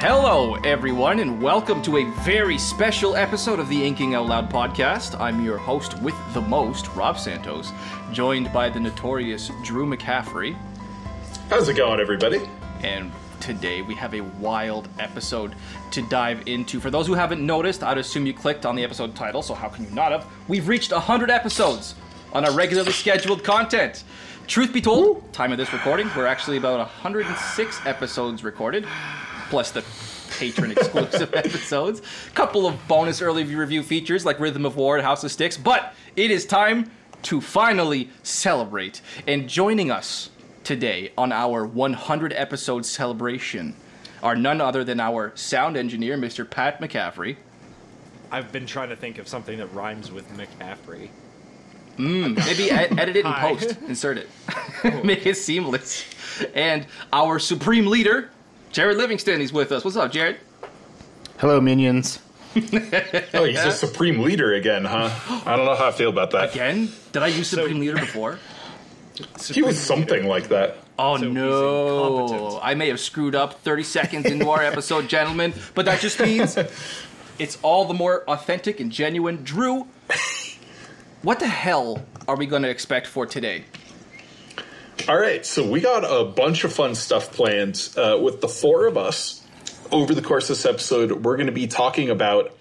Hello, everyone, and welcome to a very special episode of the Inking Out Loud podcast. I'm your host with the most, Rob Santos, joined by the notorious Drew McCaffrey. How's it going, everybody? And today we have a wild episode to dive into. For those who haven't noticed, I'd assume you clicked on the episode title, so how can you not have? We've reached 100 episodes on our regularly scheduled content. Truth be told, time of this recording, we're actually about 106 episodes recorded, plus the patron exclusive episodes. a Couple of bonus early review features like Rhythm of War and House of Sticks, but it is time to finally celebrate. And joining us today on our 100 episode celebration are none other than our sound engineer, Mr. Pat McCaffrey. I've been trying to think of something that rhymes with McCaffrey. Hmm, maybe ed- edit it in post, insert it, make it seamless. And our supreme leader, Jared Livingston, is with us. What's up, Jared? Hello, minions. Oh, he's a supreme leader again, huh? I don't know how I feel about that. Again? Did I use supreme leader before? He was something like that. Oh So no! I may have screwed up 30 seconds into our episode, gentlemen, but that just means it's all the more authentic and genuine. Drew, what the hell are we going to expect for today? All right, so we got a bunch of fun stuff planned uh, with the four of us. Over the course of this episode, we're going to be talking about.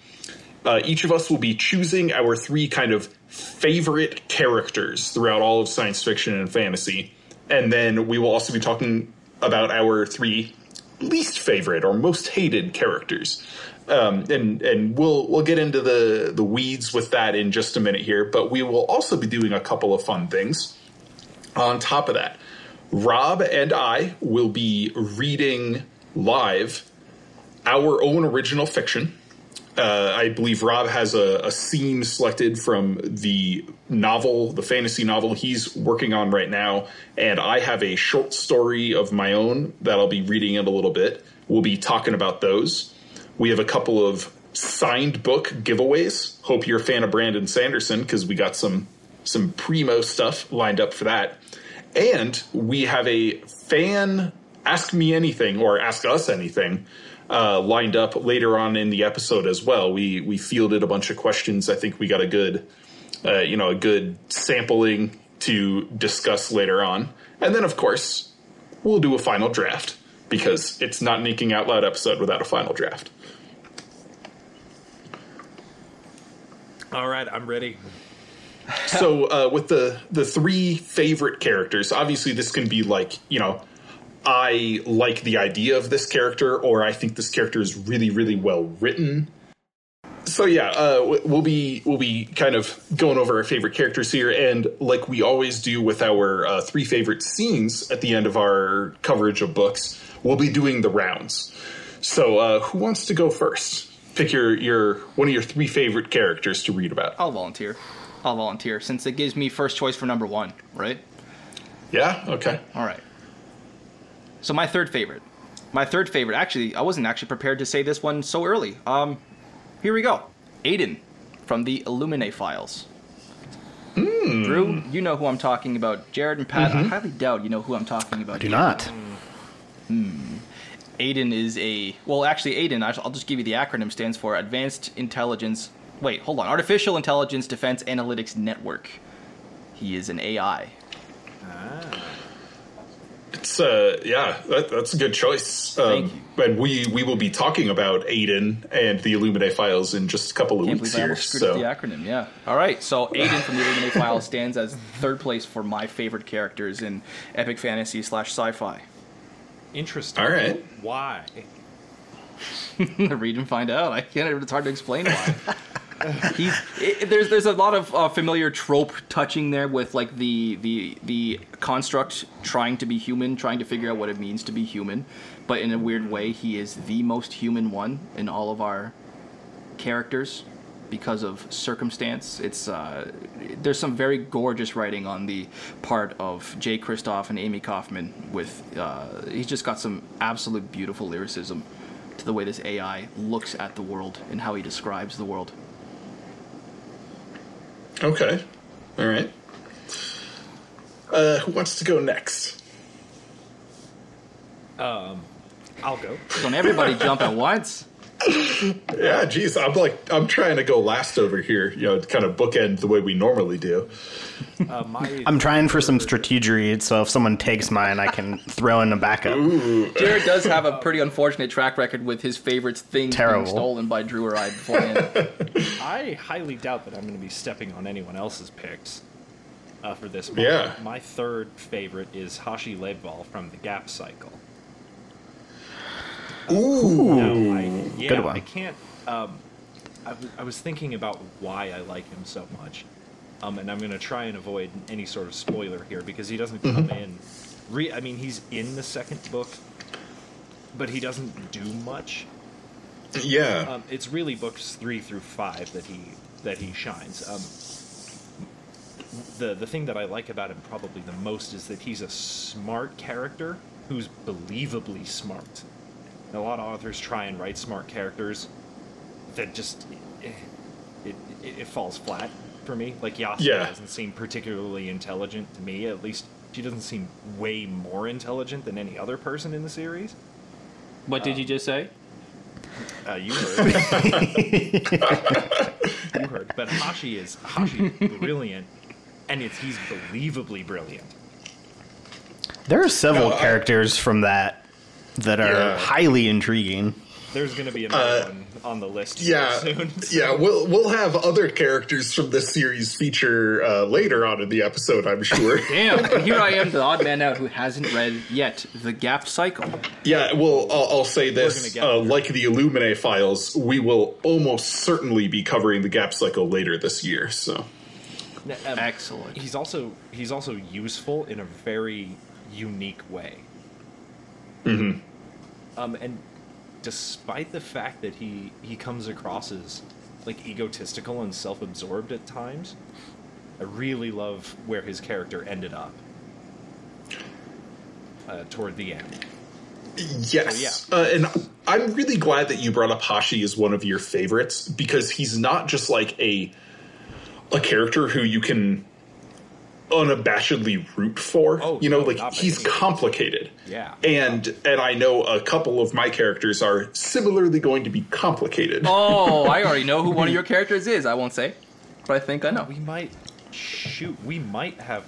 Uh, each of us will be choosing our three kind of favorite characters throughout all of science fiction and fantasy, and then we will also be talking about our three least favorite or most hated characters. Um, and and we'll we'll get into the the weeds with that in just a minute here, but we will also be doing a couple of fun things. On top of that, Rob and I will be reading live our own original fiction. Uh, I believe Rob has a, a scene selected from the novel, the fantasy novel he's working on right now, and I have a short story of my own that I'll be reading in a little bit. We'll be talking about those. We have a couple of signed book giveaways. Hope you're a fan of Brandon Sanderson because we got some some primo stuff lined up for that. And we have a fan ask me anything or ask us anything uh, lined up later on in the episode as well. We we fielded a bunch of questions. I think we got a good uh, you know a good sampling to discuss later on. And then of course we'll do a final draft because it's not an inking out loud episode without a final draft. All right, I'm ready. so uh, with the the three favorite characters obviously this can be like you know i like the idea of this character or i think this character is really really well written. So yeah uh, we'll be we'll be kind of going over our favorite characters here. And like we always do with our uh, three favorite scenes at the end of our coverage of books we'll be doing the rounds. So uh, who wants to go first? Pick your your one of your three favorite characters to read about. I'll volunteer. I'll volunteer since it gives me first choice for number one, right? yeah okay All right. So my third favorite, my third favorite. Actually, I wasn't actually prepared to say this one so early. Um, here we go. Aiden from the Illuminae files. Mm. Drew, you know who I'm talking about. Jared and Pat, I highly doubt you know who I'm talking about. I do not. Hmm. Aiden is a well, actually, Aiden. I'll I'll just give you the acronym. Stands for Advanced Intelligence. Wait, hold on. Artificial Intelligence Defense Analytics Network. He is an AI. Ah. It's uh yeah, that, that's a good choice. Thank Um, and we we will be talking about Aiden and the Illuminae files in just a couple of Can't weeks believe I here. almost screwed up So the acronym. Yeah. All right. So Aiden from the Illuminae Files stands as third place for my favorite characters in epic fantasy slash sci-fi. Interesting. All right. Why? Read and find out. I can't. It's hard to explain why. He's it, there's there's a lot of uh, familiar trope touching there with like the the the construct trying to be human, trying to figure out what it means to be human, but in a weird way, he is the most human one in all of our characters because of circumstance. It's uh, there's some very gorgeous writing on the part of Jay Kristoff and Amie Kaufman. With uh, he's just got some absolute beautiful lyricism to the way this AI looks at the world and how he describes the world. Okay. All right. Uh, who wants to go next? Um, I'll go. Don't everybody jump at once. Yeah, geez, I'm like I'm trying to go last over here, you know, to kind of bookend the way we normally do. Uh, my I'm trying for some strategery, so if someone takes mine, I can throw in a backup. Jared does have a pretty unfortunate track record with his favorites things Terrible. being stolen by Drew or I beforehand. I highly doubt that I'm going to be stepping on anyone else's picks uh, for this. Month. Yeah. My third favorite is Hashi Lebwohl from the Gap Cycle. Ooh. No, I, yeah, Good one. I can't. Um, I, w- I was thinking about why I like him so much, um, and I'm going to try and avoid any sort of spoiler here because he doesn't come in. Re- I mean, he's in the second book, but he doesn't do much. Yeah. Um, it's really books three through five that he that he shines. Um, the the thing that I like about him probably the most is that he's a smart character who's believably smart. And a lot of authors try and write smart characters that just it, it, it falls flat for me. Like Yasuo Yeah. doesn't seem particularly intelligent to me. At least she doesn't seem way more intelligent than any other person in the series. what did you just say? Uh, you heard. you heard. But Hashi is Hashi brilliant, and it's he's believably brilliant. There are several No, I- characters from that that are Yeah. highly intriguing. There's going to be another Uh, one on the list Yeah, soon. yeah, we'll we'll have other characters from this series feature uh, later on in the episode, I'm sure. Damn, and here I am, the odd man out who hasn't read yet The Gap Cycle. yeah, well, I'll, I'll say this: uh, like the Illuminae files, we will almost certainly be covering the Gap Cycle later this year. So, Um, Excellent. He's also he's also useful in a very unique way. Mm-hmm. Um, and despite the fact that he he comes across as like egotistical and self-absorbed at times, I really love where his character ended up. Uh, toward the end. yes, uh, and I'm really glad that you brought up Hashi as one of your favorites because he's not just like a a character who you can unabashedly root for. Oh, you know, no, like he's any complicated. Yeah. And and I know a couple of my characters are similarly going to be complicated. Oh, I already know who one of your characters is. I won't say, but I think I know. We might shoot. We might have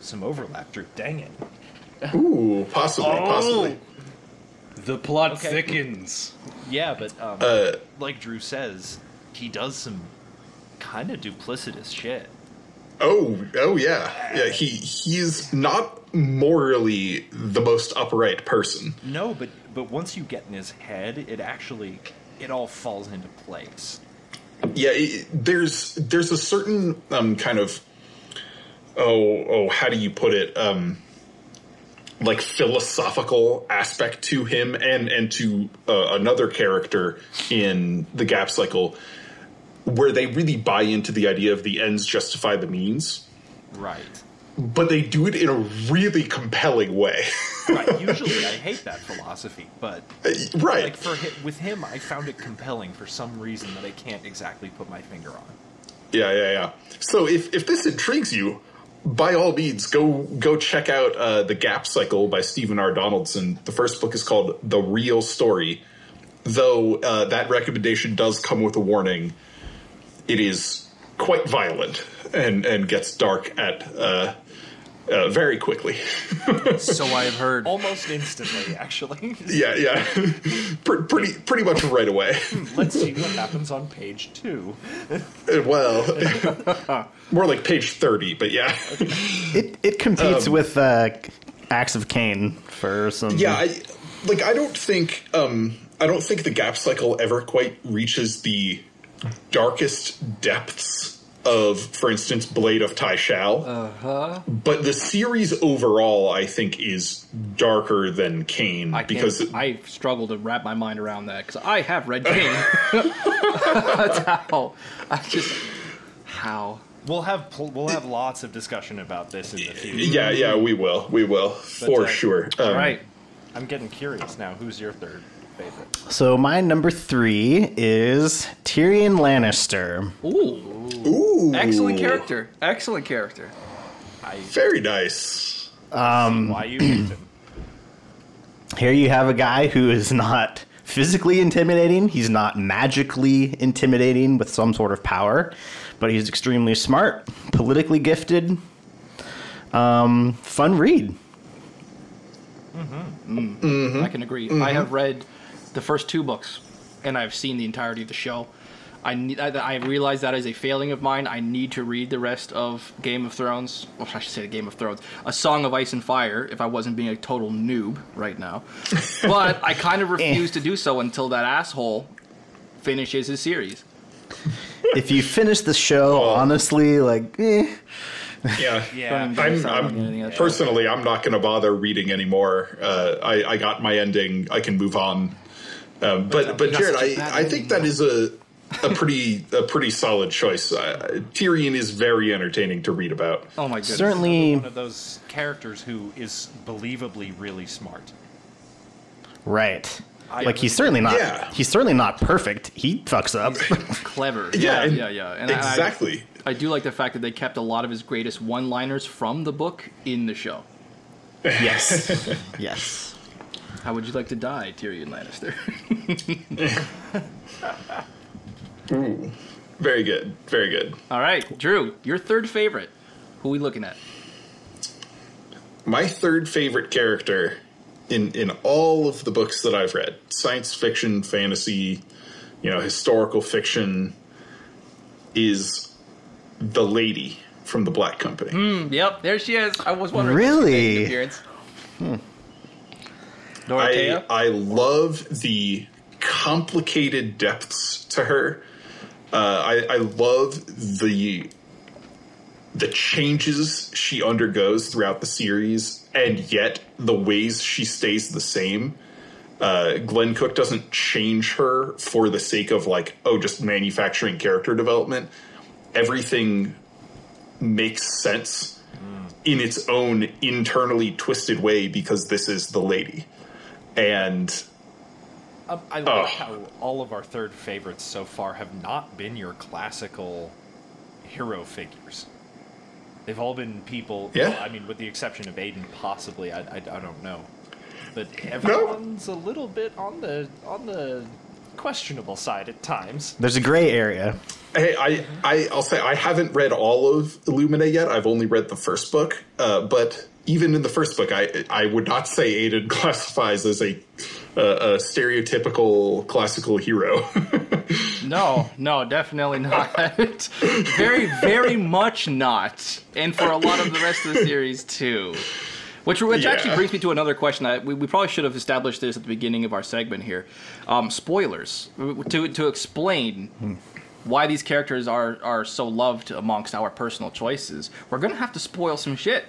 some overlap, Drew. Dang it. Ooh, possibly, Oh. possibly. The plot Okay. thickens. Yeah, but um, Uh, like Drew says, he does some kind of duplicitous shit. Oh, oh yeah, yeah. He he's not morally the most upright person. No, but but once you get in his head, it actually it all falls into place. Yeah, it, there's there's a certain um kind of oh oh how do you put it um like philosophical aspect to him and and to uh, another character in the gap cycle where they really buy into the idea of the ends justify the means Right. but they do it in a really compelling way Right. Usually, I hate that philosophy, but right like for with him, I found it compelling for some reason that I can't exactly put my finger on. Yeah, yeah, yeah. So if if this intrigues you, by all means, go go check out uh, the Gap Cycle by Stephen R. Donaldson. The first book is called The Real Story. Though uh, that recommendation does come with a warning, it is quite violent and and gets dark at uh, uh, very quickly. So I've heard. Almost instantly, actually. yeah, yeah, Pre- pretty pretty much right away. Let's see what happens on page two. well, more like page thirty, but yeah. It it competes with uh, Acts of Caine for some. Yeah, I, like I don't think um I don't think the gap cycle ever quite reaches the darkest depths of, for instance, Blade of Tyshalle. Uh-huh. But the series overall, I think, is darker than Caine I can't, because I struggle to wrap my mind around that because I have read King. That's how. I just how. We'll have pl- we'll have lots of discussion about this in the future. yeah, yeah, we will, we will for uh, sure. Um, All right. I'm getting curious now. Who's your third favorite? So my number three is Tyrion Lannister. Ooh. Ooh, Excellent character. Excellent character. I Very nice. Um, why you picked him. Here you have a guy who is not physically intimidating. He's not magically intimidating with some sort of power, but he's extremely smart, politically gifted. Um, fun read. Mm-hmm. Mm-hmm. I can agree. I mm-hmm. have read the first two books, and I've seen the entirety of the show. I need. I, I realize that is a failing of mine. I need to read the rest of Game of Thrones. Well, I should say Game of Thrones, A Song of Ice and Fire. If I wasn't being a total noob right now, but I kind of refuse to do so until that asshole finishes his series. If you finish the show, honestly, like, eh. Yeah, Yeah. I'm, I'm personally, I'm not going to bother reading anymore. Uh, I, I got my ending. I can move on. Um, but but Jared, such a I, bad I think that is a a pretty a pretty solid choice. Uh, Tyrion is very entertaining to read about. Oh my goodness. certainly One of those characters who is believably really smart. right. I- Like he's certainly not. Yeah. He's certainly not perfect. He fucks up. clever. Yeah, Yeah, and- yeah, yeah. And exactly. I, I do like the fact that they kept a lot of his greatest one-liners from the book in the show. yes. yes. How would you like to die, Tyrion Lannister? Ooh, very good, very good. All right, Drew, your third favorite. Who are we looking at? My third favorite character in in all of the books that I've read, science fiction, fantasy, you know, historical fiction, is the lady from the Black Company. Hmm, yep, there she is. I was wondering. Really? If she I I love the complicated depths to her. Uh, I, I love the the changes she undergoes throughout the series, and yet the ways she stays the same. Uh, Glenn Cook doesn't change her for the sake of like, oh, just manufacturing character development. Everything makes sense in its own internally twisted way because this is the lady. And Um, I like Oh. how all of our third favorites so far have not been your classical hero figures. They've all been people. Yeah. well, I mean, with the exception of Aiden, possibly. I, I, I don't know, but everyone's a little bit on the on the questionable side at times. There's a gray area. Hey, I, I, I'll say I haven't read all of Illuminae yet. I've only read the first book, uh, but even in the first book, I, I would not say Aiden classifies as a, a, a stereotypical classical hero. No, no, definitely not. very, very much not. And for a lot of the rest of the series too. Which, which actually brings me to another question. I, we, we probably should have established this at the beginning of our segment here. Um, spoilers to to explain why these characters are are so loved amongst our personal choices. We're gonna have to spoil some shit.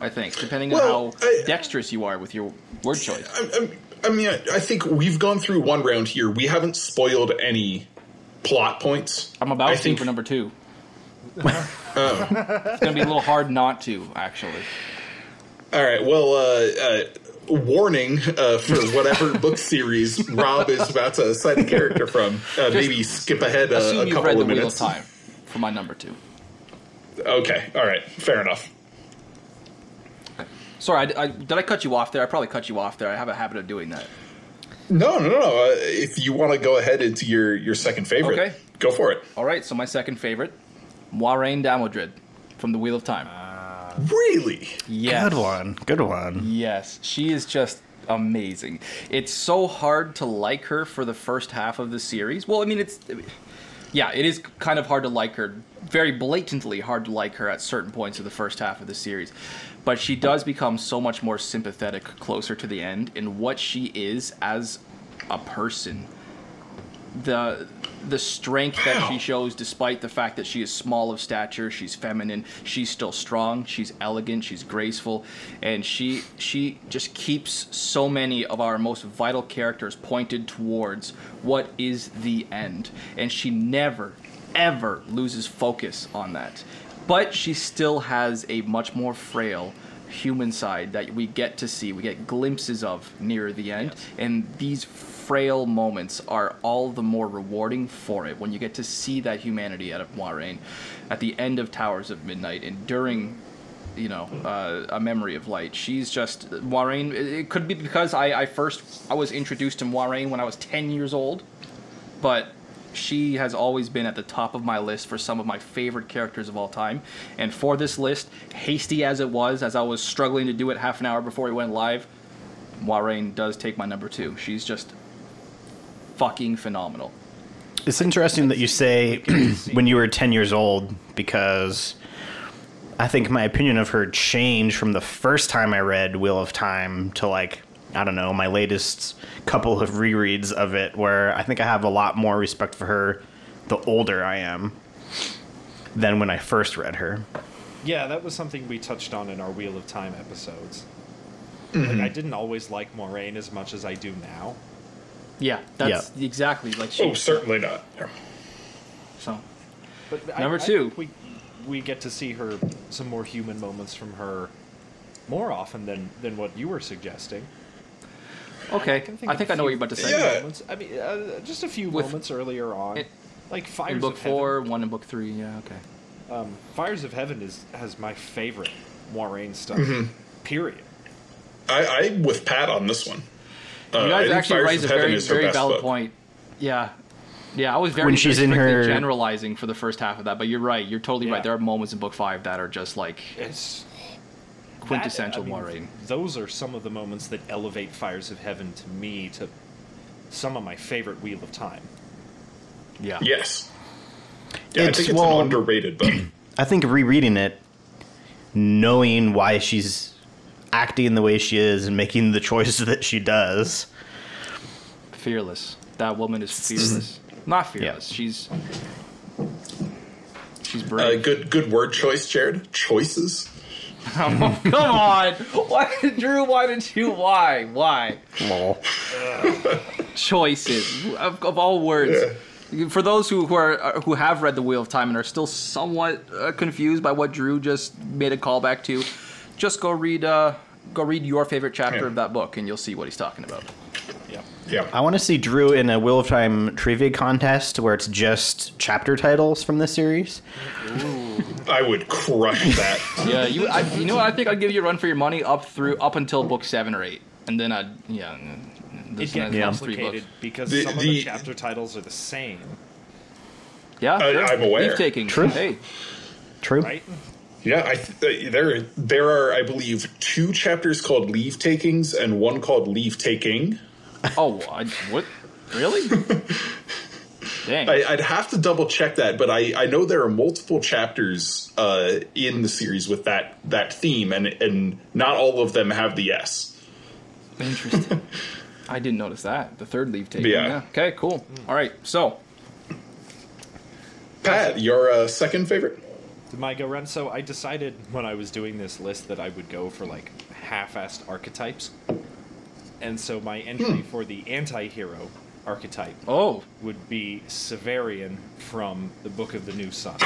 I think, depending Well, on how I- dexterous you are with your word choice. I, I- I mean, I, think we've gone through one round here. We haven't spoiled any plot points. I'm about to think for number two. It's gonna be a little hard not to, actually. All right. Well, uh, uh, warning uh, for whatever book series Rob is about to cite a character from. Uh, maybe skip ahead a, Assume a you've couple read The of Wheel of. Time for my number two. Okay. All right. Fair enough. Sorry, I, I- did I cut you off there? I probably cut you off there. I have a habit of doing that. No, no, no. Uh, if you want to go ahead into your your second favorite, Okay. go for it. All right, so my second favorite, Moiraine Damodred from The Wheel of Time. Really? yes. Good one. Good one. Yes, she is just amazing. It's so hard to like her for the first half of the series. Well, I mean, it's yeah, it is kind of hard to like her. Very blatantly hard to like her at certain points of the first half of the series. But she does become so much more sympathetic closer to the end in what she is as a person. The the strength that she shows despite the fact that she is small of stature, she's feminine, she's still strong, she's elegant, she's graceful, and she she just keeps so many of our most vital characters pointed towards what is the end. And she never ever loses focus on that. But she still has a much more frail human side that we get to see, we get glimpses of near the end. And these frail moments are all the more rewarding for it when you get to see that humanity out of Moiraine at the end of Towers of Midnight and during you know, uh, a memory of light. She's just Moiraine. It, it could be because I, I first I was introduced to Moiraine when I was ten years old, but she has always been at the top of my list for some of my favorite characters of all time. And for this list, hasty as it was, as I was struggling to do it half an hour before we went live, Moiraine does take my number two. She's just fucking phenomenal. It's interesting that you say when you were 10 years old because I think my opinion of her changed from the first time I read Wheel of Time to like, I don't know, my latest couple of rereads of it, where I think I have a lot more respect for her the older I am than when I first read her. Yeah, that was something we touched on in our Wheel of Time episodes. Like, I mm-hmm. didn't always like Moiraine as much as I do now. Yeah, that's exactly like she. Oh, certainly not. Yeah. So But Number I two. think we we get to see her some more human moments from her more often than than what you were suggesting. Okay, can I think a I know what you're about to say. Yeah. Moments. I mean, uh, just a few With- moments earlier on, it- like Fires In book of four, Heaven. one in book three. Yeah, okay. Um, Fires of Heaven is has my favorite Moiraine stuff. Mm-hmm. Period. I, I'm with Pat on this one. Uh, You guys actually raise a very, very valid book. point. Yeah, yeah. I was very When she's in her- generalizing for the first half of that, but you're right. You're totally Yeah. right. There are moments in book five that are just like It's quintessential that, I mean, Moiraine. Those are some of the moments that elevate Fires of Heaven to me to some of my favorite Wheel of Time. Yeah. Yes. Yeah, I It's- think it's well- an underrated book. I think rereading it, knowing why she's acting the way she is and making the choices that she does, Fearless. That woman is fearless. Not fearless. She's she's Uh, brave. good, good word choice, Jared. Choices. Come on. Why, Drew? Why did you? Why? Why? lol. choices of, of all words. For those who, who are uh, who have read the Wheel of Time and are still somewhat uh, confused by what Drew just made a callback to, just go read uh, go read your favorite chapter Yeah. of that book, and you'll see what he's talking about. Yeah. Yeah. I want to see Drew in a Wheel of Time trivia contest where it's just chapter titles from the series. I would crush that. Yeah, you I, you know what? I think I'd give you a run for your money up through up until book seven or eight, and then I'd yeah. Uh, it This gets one has three complicated books. because The- some of the- the chapter titles are the same, Yeah, I- sure. I'm aware. Leave taking. True. Hey, True. right? Yeah, I th- uh, there there are, I believe, two chapters called leave takings and one called leave taking. Oh, I, what? Really? Dang. I, I'd have to double check that, but I, I know there are multiple chapters uh, in the series with that that theme, and and not all of them have the S. Interesting. I didn't notice that. The third leave taking. Yeah. Yeah. Okay, cool. All right. So, Pat, your uh, second favorite? My go run. So I decided when I was doing this list that I would go for like half-assed archetypes, and so my entry for the anti-hero archetype oh, would be Severian from the Book of the New Sun.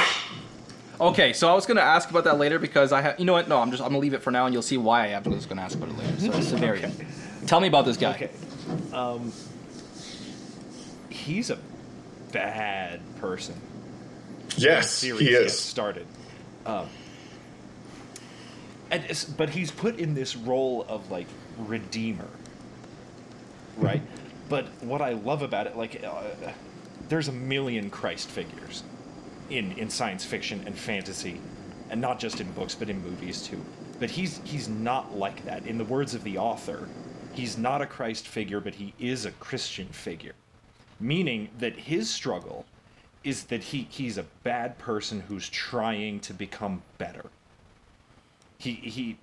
okay. So I was gonna ask about that later because I have. You know what? No, I'm just. I'm gonna leave it for now, and you'll see why I was gonna ask about it later. So Severian. Tell me about this guy. Okay. Um, he's a bad person. Yes, he gets is. started. Um, and but he's put in this role of like redeemer, right? but what I love about it, like, uh, there's a million Christ figures in in science fiction and fantasy, and not just in books, but in movies too. But he's he's not like that. In the words of the author, he's not a Christ figure, but he is a Christian figure meaning that his struggle is that he, he's a bad person who's trying to become better. He he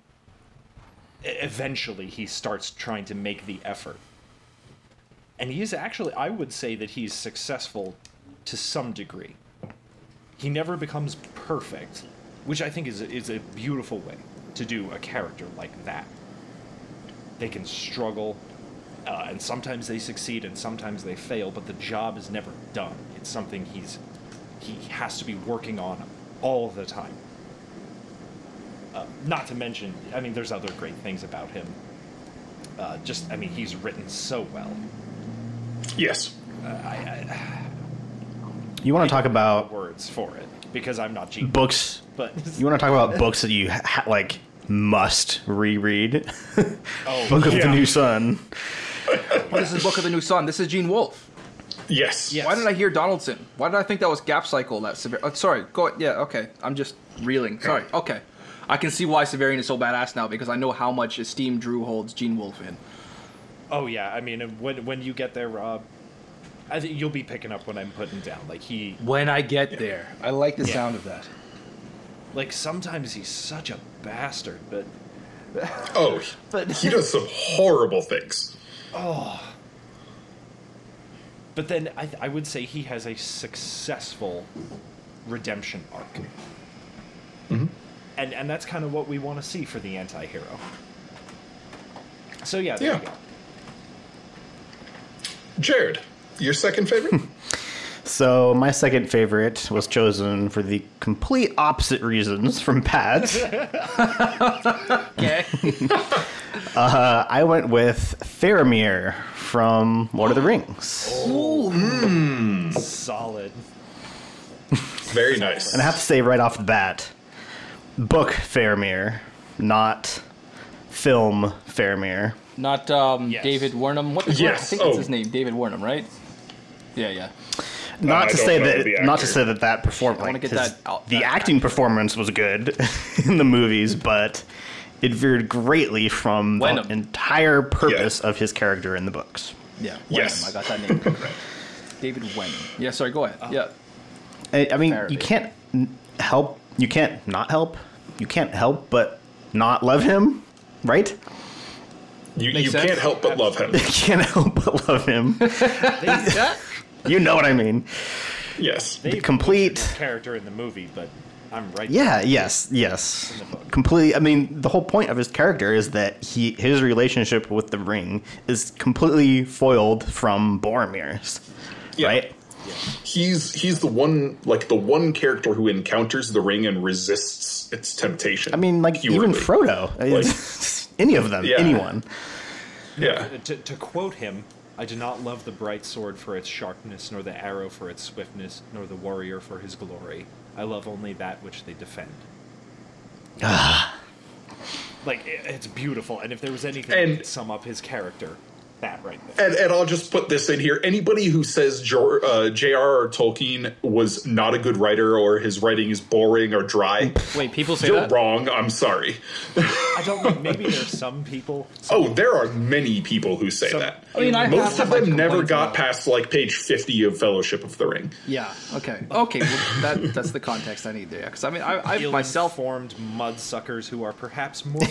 eventually he starts trying to make the effort. And he is actually I would say that he's successful to some degree. He never becomes perfect, which I think is a, is a beautiful way to do a character like that. They can struggle, uh, and sometimes they succeed and sometimes they fail but the job is never done it's something he's he has to be working on all the time uh, not to mention i mean there's other great things about him uh, just i mean he's written so well Yes. You want to talk about words for it because I'm not Gene. books? But You want to talk about books that you ha- like must reread? oh, Book of the. New Sun. Well, this is Book of the New Sun. This is Gene Wolfe. Yes. Yes. Why did I hear Donaldson? Why did I think that was Gap Cycle? That severe. Oh, uh, sorry. Go. Ahead. Yeah. Okay. I'm just reeling. Sorry. Okay. I can see why Severian is so badass now because I know how much esteem Drew holds Gene Wolfe in. Oh yeah, I mean when when you get there, Rob, I think you'll be picking up what I'm putting down. Like he, When I get there, I like the Yeah. sound of that. like sometimes he's such a bastard, but Oh, But- he does some horrible things. Oh. But then I I would say he has a successful redemption arc. Mm-hmm. And and that's kind of what we want to see for the anti-hero. So yeah, there Yeah. You go. Jared, your second favorite? So my second favorite was chosen for the complete opposite reasons from Pat. Okay. uh, I went with Faramir from Lord of the Rings. Ooh. Solid. Very nice. And I have to say right off the bat, book Faramir, not film Faramir. Not um, Yes. David Wernham. What? what- I Yes. think that's Oh. his name. David Wernham, right? Yeah. Yeah. Not I to say that, not to say that that perform wanna like, get that out- the that- acting performance was good in the movies, but it veered greatly from Wenham. the entire purpose of his character in the books. Yeah. Yes. Wenham. I got that name correct. David Wenham. Yeah. Sorry. Go ahead. yeah. I, I mean, Faramir. you can't help, you can't not help, you can't help but not love him, right? You, you sense. can't help but love him. You can't help but love him. You know what I mean? Yes. The complete- character in the movie, but I'm right. Yeah, yes, yes. In the book. Completely. I mean, the whole point of his character is that he his relationship with the ring is completely foiled from Boromir's, Yeah. right? He's he's the one like the one character who encounters the ring and resists its temptation. I mean, like even. Frodo, It's- any of them, Yeah. anyone. Yeah. To, to quote him, I do not love the bright sword for its sharpness, nor the arrow for its swiftness, nor the warrior for his glory. I love only that which they defend. Ah. like it, it's beautiful, and if there was anything And- that could sum up his character, that right there. And, and I'll just put this in here. Anybody who says Jor- uh, Tolkien was not a good writer or his writing is boring or dry, Wait. People say you're that. wrong. I'm sorry. I don't know. Maybe there's some people. some- Oh, there are many people who say So- that. I mean, I Most have of my them never got about- past like page 50 of Fellowship of the Ring. Yeah. Okay. Okay. Well, that that's the context I need there. Because I mean, I, I myself, formed mudsuckers who are perhaps more.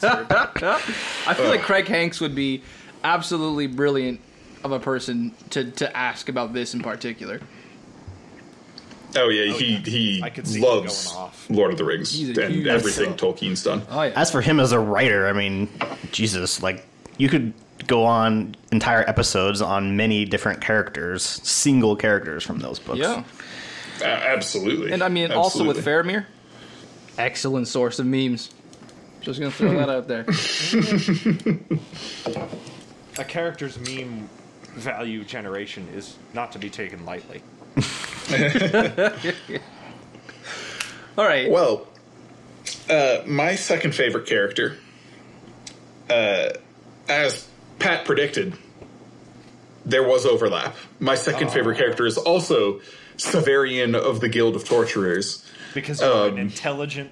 I feel like Craig Hanks would be absolutely brilliant of a person to to ask about this in particular. Oh yeah, oh, he yeah. he I could see loves going off. Lord of the Rings and huge- everything Tolkien's done. Oh yeah. As for him as a writer, I mean, Jesus, like you could go on entire episodes on many different characters, single characters from those books. yeah. A- absolutely. And I mean, also with Absolutely. Faramir, excellent source of memes. Just gonna throw that out there. A character's meme value generation is not to be taken lightly. All right. Well, uh, my second favorite character, uh, as Pat predicted, there was overlap. My second favorite character is also Severian of the Guild of Torturers. Because you're Um, an intelligent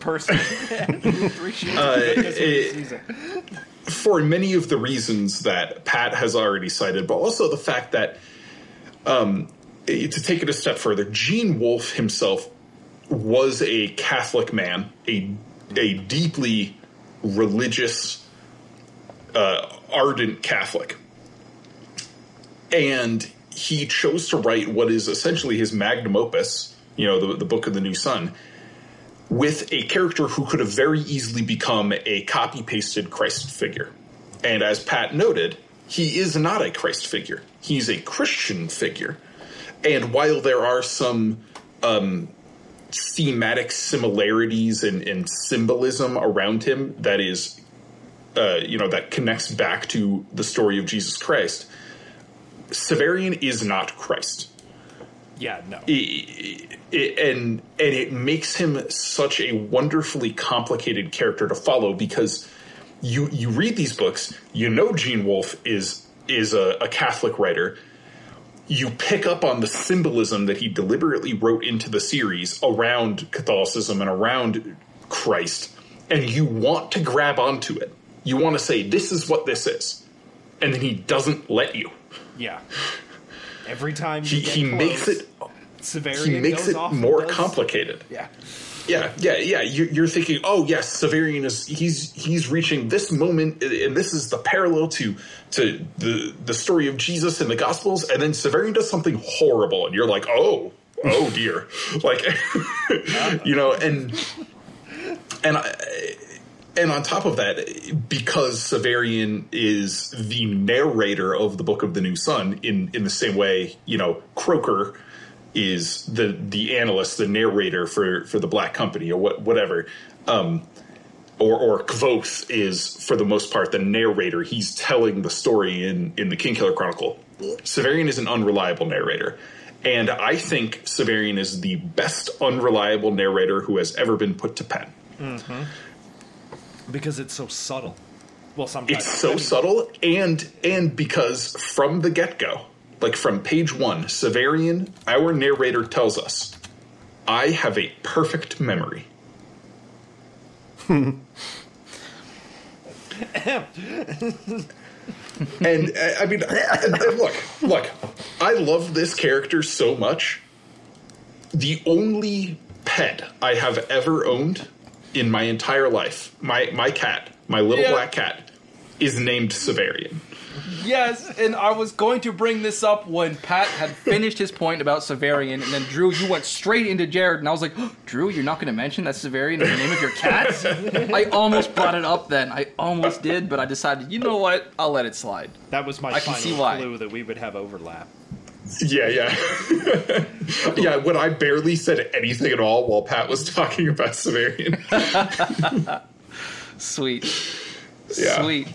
person. Uh, the goodness of the it- for many of the reasons that Pat has already cited, but also the fact that, um, to take it a step further, Gene Wolfe himself was a Catholic man, a a deeply religious, uh, ardent Catholic, and he chose to write what is essentially his magnum opus, you know, the, the Book of the New Sun, with a character who could have very easily become a copy pasted Christ figure. And as Pat noted, he is not a Christ figure, he's a Christian figure. And while there are some um, thematic similarities and, and symbolism around him that is, uh, you know, that connects back to the story of Jesus Christ, Severian is not Christ. Yeah, no. I- I- and and it makes him such a wonderfully complicated character to follow because you you read these books, you know Gene Wolfe is is a, a Catholic writer. You pick up on the symbolism that he deliberately wrote into the series around Catholicism and around Christ, and you want to grab onto it. You want to say, "This is what this is," and then he doesn't let you. Yeah. Every time He he makes it Severian he makes it more complicated. Yeah. Yeah, yeah, yeah. You're, you're thinking, oh yes, Severian is he's he's reaching this moment, and this is the parallel to to the the story of Jesus in the Gospels, and then Severian does something horrible, and you're like, oh, oh dear, like, you know, and and I, and on top of that, because Severian is the narrator of the Book of the New Sun, in in the same way, you know, Croaker is the the analyst, the narrator for for the Black Company or what whatever. Um, or or Kvothe is for the most part the narrator. He's telling the story in in the Kingkiller Chronicle. Severian is an unreliable narrator. And I think Severian is the best unreliable narrator who has ever been put to pen. Because it's so subtle. Well, sometimes It's so subtle, and and because from the get go, like from page one, Severian, our narrator tells us, "I have a perfect memory." and uh, I mean, and, and look, look, I love this character so much. The only pet I have ever owned in my entire life, my my cat, my little Yeah. black cat, is named Severian. Yes, and I was going to bring this up when Pat had finished his point about Severian, and then Drew, you went straight into Jared, and I was like, oh, Drew, you're not going to mention that Severian is the name of your cat? I almost brought it up then. I almost did, but I decided, you know what? I'll let it slide. That was my I can final see why. clue that we would have overlap. Yeah, yeah. yeah, when I barely said anything at all while Pat was talking about Severian. Sweet. Yeah. Sweet.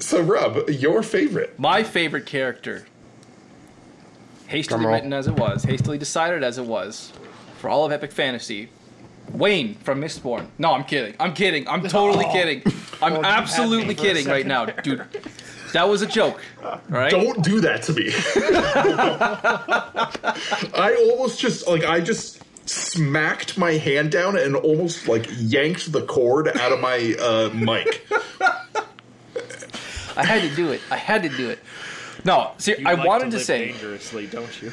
So, Rob, your favorite? My favorite character, hastily written as it was, hastily decided as it was, for all of epic fantasy, Wayne from Mistborn. No, I'm kidding. I'm kidding. I'm totally kidding. I'm Well, you had me absolutely kidding right now, dude. That was a joke. All right. Don't do that to me. I almost just, like, I just smacked my hand down and almost, like, yanked the cord out of my uh, mic. I had to do it. I had to do it. No, see, You I like wanted to, to, say dangerously, don't you?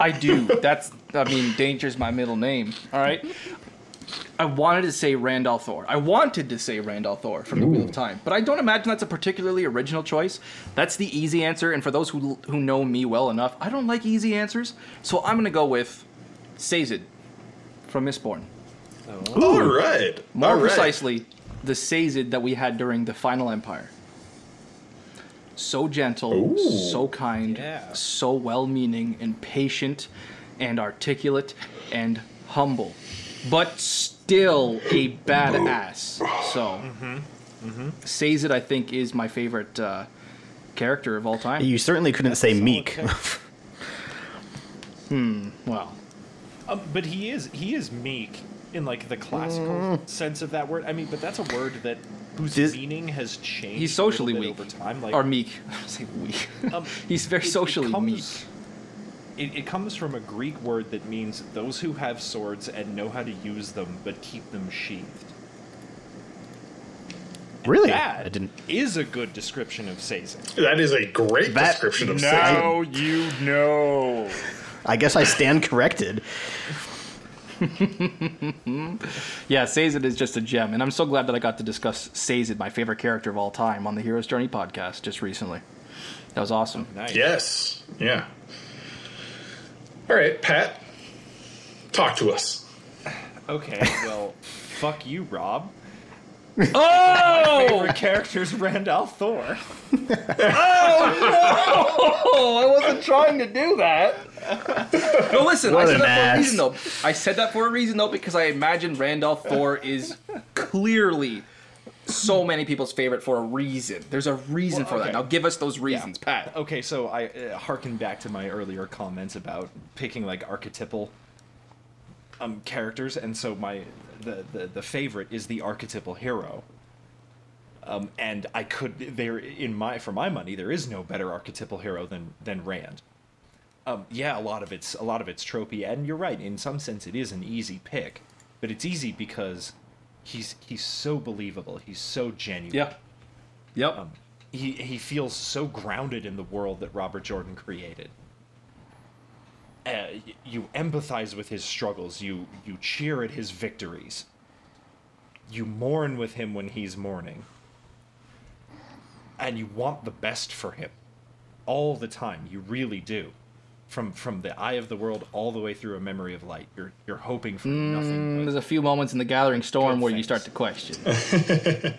I do. That's I mean, danger's my middle name. All right. I wanted to say Rand al'Thor. I wanted to say Rand al'Thor from the Wheel of Time, but I don't imagine that's a particularly original choice. That's the easy answer, and for those who who know me well enough, I don't like easy answers, so I'm gonna go with Sazed from Mistborn. Oh. All right. More All right. precisely, the Sazed that we had during the Final Empire. So gentle, Ooh. so kind, Yeah. so well meaning and patient and articulate and humble, but still a badass. So, Sazed, I think, is my favorite uh, character of all time. You certainly couldn't say meek. Hmm. Well, Um, but he is he is meek in like the classical Mm. sense of that word. I mean, but that's a word that whose This- meaning has changed. he's a socially bit weak. over time. Like or meek. I say weak. um, He's very it- it socially comes- meek. It, it comes from a Greek word that means those who have swords and know how to use them, but keep them sheathed. really? That I didn't. is a good description of Sazed. That is a great That- description of Sazed. you know. I guess I stand corrected. Yeah, Sazed is just a gem, and I'm so glad that I got to discuss Sazed, my favorite character of all time, on the Hero's Journey podcast just recently. That was awesome. Nice. Yes. Yeah. All right, Pat, talk to us. Okay, well, fuck you, Rob. Oh! My Favorite character's Rand al'Thor. oh, no! I wasn't trying to do that. No, listen, What I said an that for a reason though. I said that for a reason though because I imagine Rand al'Thor is clearly so many people's favorite for a reason. There's a reason Well, for that. Now give us those reasons, Pat. Okay, so I uh, harken back to my earlier comments about picking like archetypal um, characters, and so my the, the the favorite is the archetypal hero. Um, and I could there in my for my money there is no better archetypal hero than than Rand. Um, yeah, a lot of it's a lot of it's tropey, and you're right. In some sense, it is an easy pick, but it's easy because he's he's so believable. He's so genuine Yeah. Yep. um, he he feels so grounded in the world that Robert Jordan created. Uh, you empathize with his struggles. You you cheer at his victories. You mourn with him when he's mourning, and you want the best for him, all the time. You really do. From from the eye of the world all the way through a memory of light, you're you're hoping for mm, nothing. There's a few moments in the Gathering Storm Good where you start to question.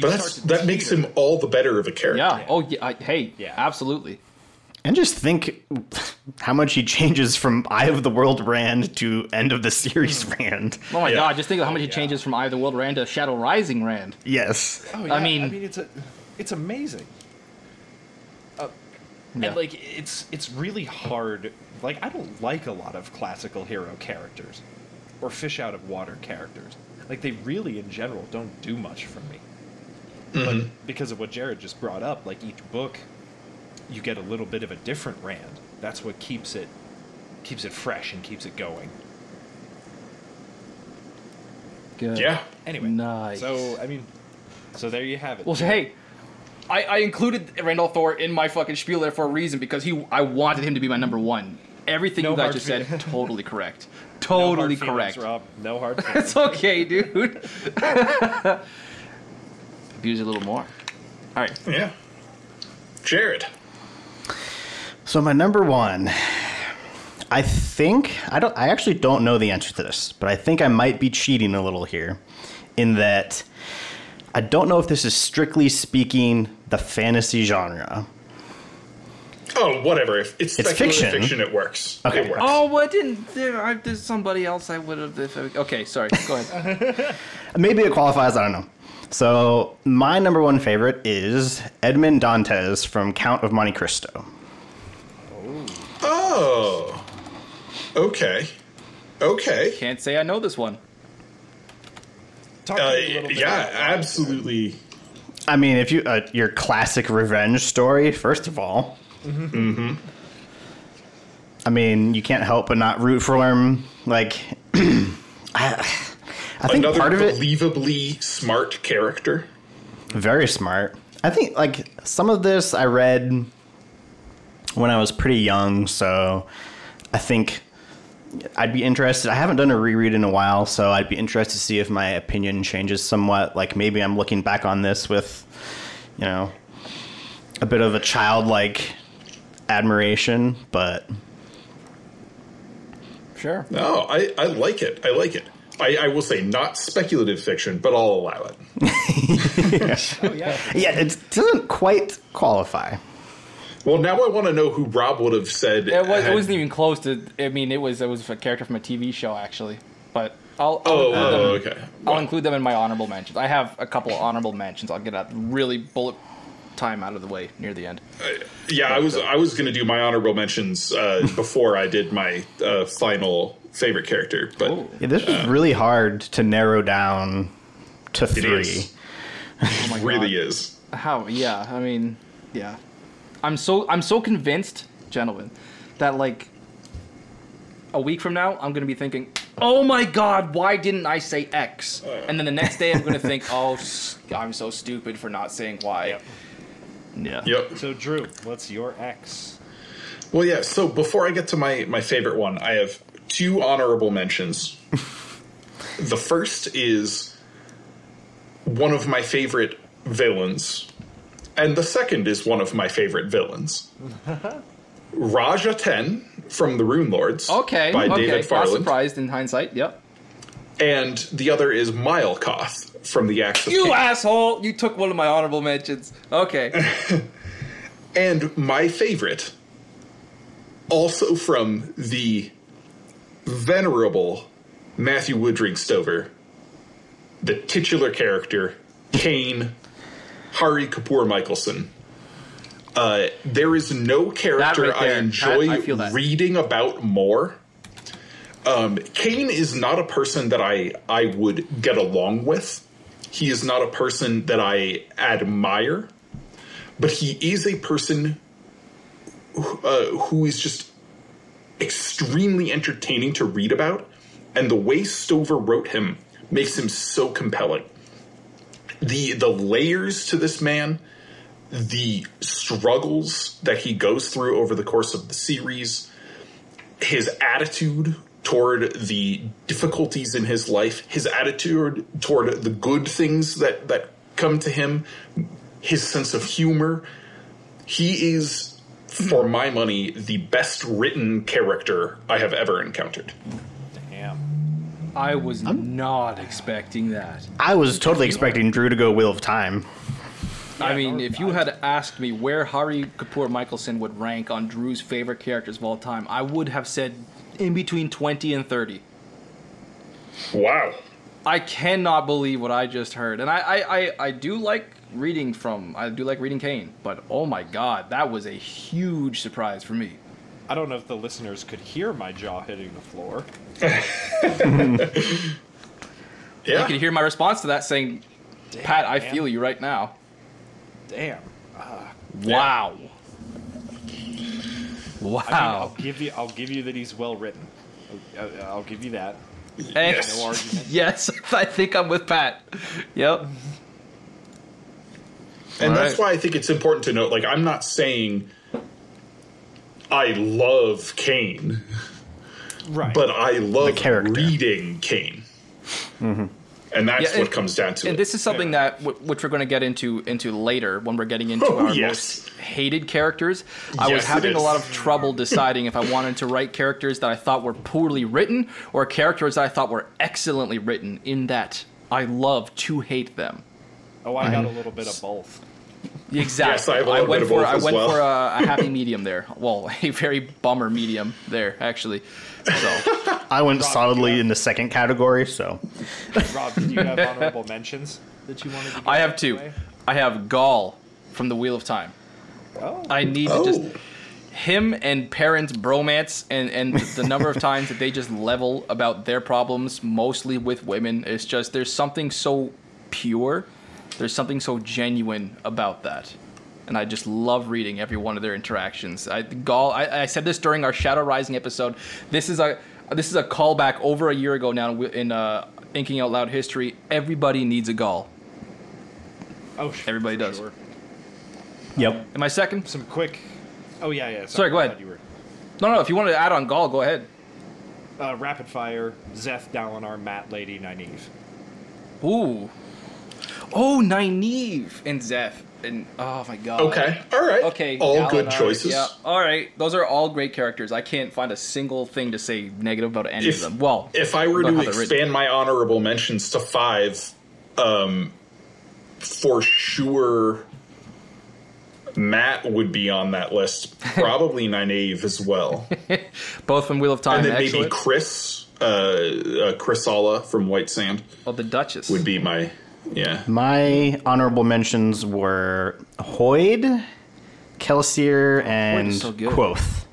But that's, to that makes him all the better of a character. Yeah. Oh, yeah. I, hey. Yeah. Absolutely. And just think how much he changes from Eye of the World Rand to end of the series hmm. Rand. Oh my Yeah. God! Just think of how much he yeah. changes from Eye of the World Rand to Shadow Rising Rand. Yes. Oh, I mean- I mean, it's a, it's amazing. Yeah. And like, it's it's really hard. Like, I don't like a lot of classical hero characters, or fish out of water characters. Like, they really, in general, don't do much for me. But mm-hmm. because of what Jared just brought up, like each book, you get a little bit of a different Rand. That's what keeps it keeps it fresh and keeps it going. Good. Yeah. Anyway, Nice. So I mean, so there you have it. Well, hey, I, I included Rand al'Thor in my fucking spiel there for a reason because he I wanted him to be my number one. Everything No you guys just feel- said, totally correct. Totally No hard Totally feelings, correct. Rob. No hard feelings. It's okay, dude. Abuse a little more. All right. Yeah. Jared. So my number one, I think I don't. I actually don't know the answer to this, but I think I might be cheating a little here, in that I don't know if this is strictly speaking the fantasy genre. Oh, whatever. If it's, It's speculative fiction. it works. Okay. It works. Oh, what didn't there? I, there's somebody else I would have. if I- Okay, sorry. Go ahead. Maybe it qualifies. I don't know. So my number one favorite is Edmond Dantes from Count of Monte Cristo. Oh. Okay. Okay. Can't say I know this one. Talk to Uh, me a little bit yeah, about absolutely. I mean, if you uh, your classic revenge story, first of all. Mm-hmm. I mean, you can't help but not root for him. Like, I, I think Another part of it believably smart character. very smart. I think like some of this I read when I was pretty young, so I think I'd be interested. I haven't done a reread in a while, so I'd be interested to see if my opinion changes somewhat. Like maybe I'm looking back on this with, you know, a bit of a childlike admiration, but Sure. No, I, I like it. I like it. I, I will say not speculative fiction, but I'll allow it. Oh yeah. yeah, it doesn't quite qualify. Well, now I want to know who Rob would have said. It, was, it had- wasn't even close to. I mean, it was it was a character from a TV show actually, but I'll. I'll Oh, include oh, them- okay. I'll Well, include them in my honorable mentions. I have a couple of honorable mentions. I'll get a really bullet time out of the way near the end. yeah, I was I was going to do my honorable mentions uh, before I did my uh, final favorite character, but Oh, Yeah, this was really hard to narrow down to it three. is. oh my really is. How? Yeah, I mean, yeah. I'm so I'm so convinced, gentlemen, that like a week from now I'm gonna be thinking, oh my god, why didn't I say X? Oh, and then the next day I'm gonna think, oh, I'm so stupid for not saying Y. Yep. Yeah. Yep. So Drew, what's your X? Well, yeah. So before I get to my my favorite one, I have two honorable mentions. the first is one of my favorite villains, and the second is one of my favorite villains. Raj Ahten from the Runelords, Okay. by okay. David Not surprised in hindsight. Yep. and the other is Ma'elKoth from the Axe You asshole! You took one of my honorable mentions. Okay. And my favorite, also from the venerable Matthew Woodring Stover, the titular character, Caine, Hari Kapoor Michaelson. Uh, there is no character right I enjoy I- I reading about more. Um, Caine is not a person that I I would get along with. He is not a person that I admire, but he is a person who, uh, who is just extremely entertaining to read about, and the way Stover wrote him makes him so compelling. The the layers to this man, the struggles that he goes through over the course of the series, his attitude toward the difficulties in his life, his attitude toward the good things that that come to him, his sense of humor, he is for my money the best written character I have ever encountered. Damn. I was not expecting that. I was totally expecting Drew to go Wheel of Time. I mean, if you had asked me where Hari Kapoor Michaelson would rank on Drew's favorite characters of all time, I would have said in between 20 and 30. Wow. I cannot believe what I just heard. And I, I, I, I do like reading from, I do like reading Caine, but oh my god, that was a huge surprise for me. I don't know if the listeners could hear my jaw hitting the floor. Yeah. You can hear my response to that saying, Pat, I man. feel you right now. Damn. Uh, wow. Wow. I mean, I'll give you. I'll give you that he's well written. I'll, I'll give you that. Ex- No argument. yes, I think I'm with Pat. Yep. And All that's right. why I think it's important to note like, I'm not saying I love Caine, Right. but I love character. reading Caine. Mm-hmm. And that's Yeah, and- what comes down to it. And it. this is something Yeah. that w- which we're going to get into into later when we're getting into Oh, our yes. most hated characters. I was Yes, it having a lot of trouble deciding if I wanted to write characters that I thought were poorly written or characters that I thought were excellently written. In that I love to hate them. oh, I got a little bit of both. Exactly. Yes, I have a went bit of for both I as went well. for a, a happy medium there. Well, a very bummer medium there actually. So I went Rob, solidly yeah. in the second category, so Rob, do you have honorable mentions that you wanted to? Get I have two. way? I have Gaul from the Wheel of Time. Oh, I need Oh. to just oh. him and Perrin's bromance and and the number of times that they just level about their problems mostly with women it's just there's something so pure there's something so genuine about that and I just love reading every one of their interactions. I Gaul, I, I said this during our Shadow Rising episode. This is a this is a callback over a year ago now in uh, Thinking Out Loud history. Everybody needs a Gaul. oh, sh- Everybody does. sure. yep. Am I second? Some quick. Oh yeah, yeah. Sorry, go ahead. You were, No, no. If you want to add on Gaul, go ahead. uh, rapid fire. Szeth, Dalinar, Mat, Lady, Nynaeve. Ooh. Oh, Nynaeve and Zeph. And oh my god. okay. All right. Okay. All good choices. Yeah. All right. Those are all great characters. I can't find a single thing to say negative about any If, of them. Well, if I were to expand my honorable mentions to five, um, for sure, Mat would be on that list. Probably Nynaeve as well, both from Wheel of Time. and then maybe. Khriss, uh, uh, Khrissalla from White Sand oh, the Duchess. would be my yeah. My honorable mentions were Hoid, Kelsier, oh, and is so good. Kvothe.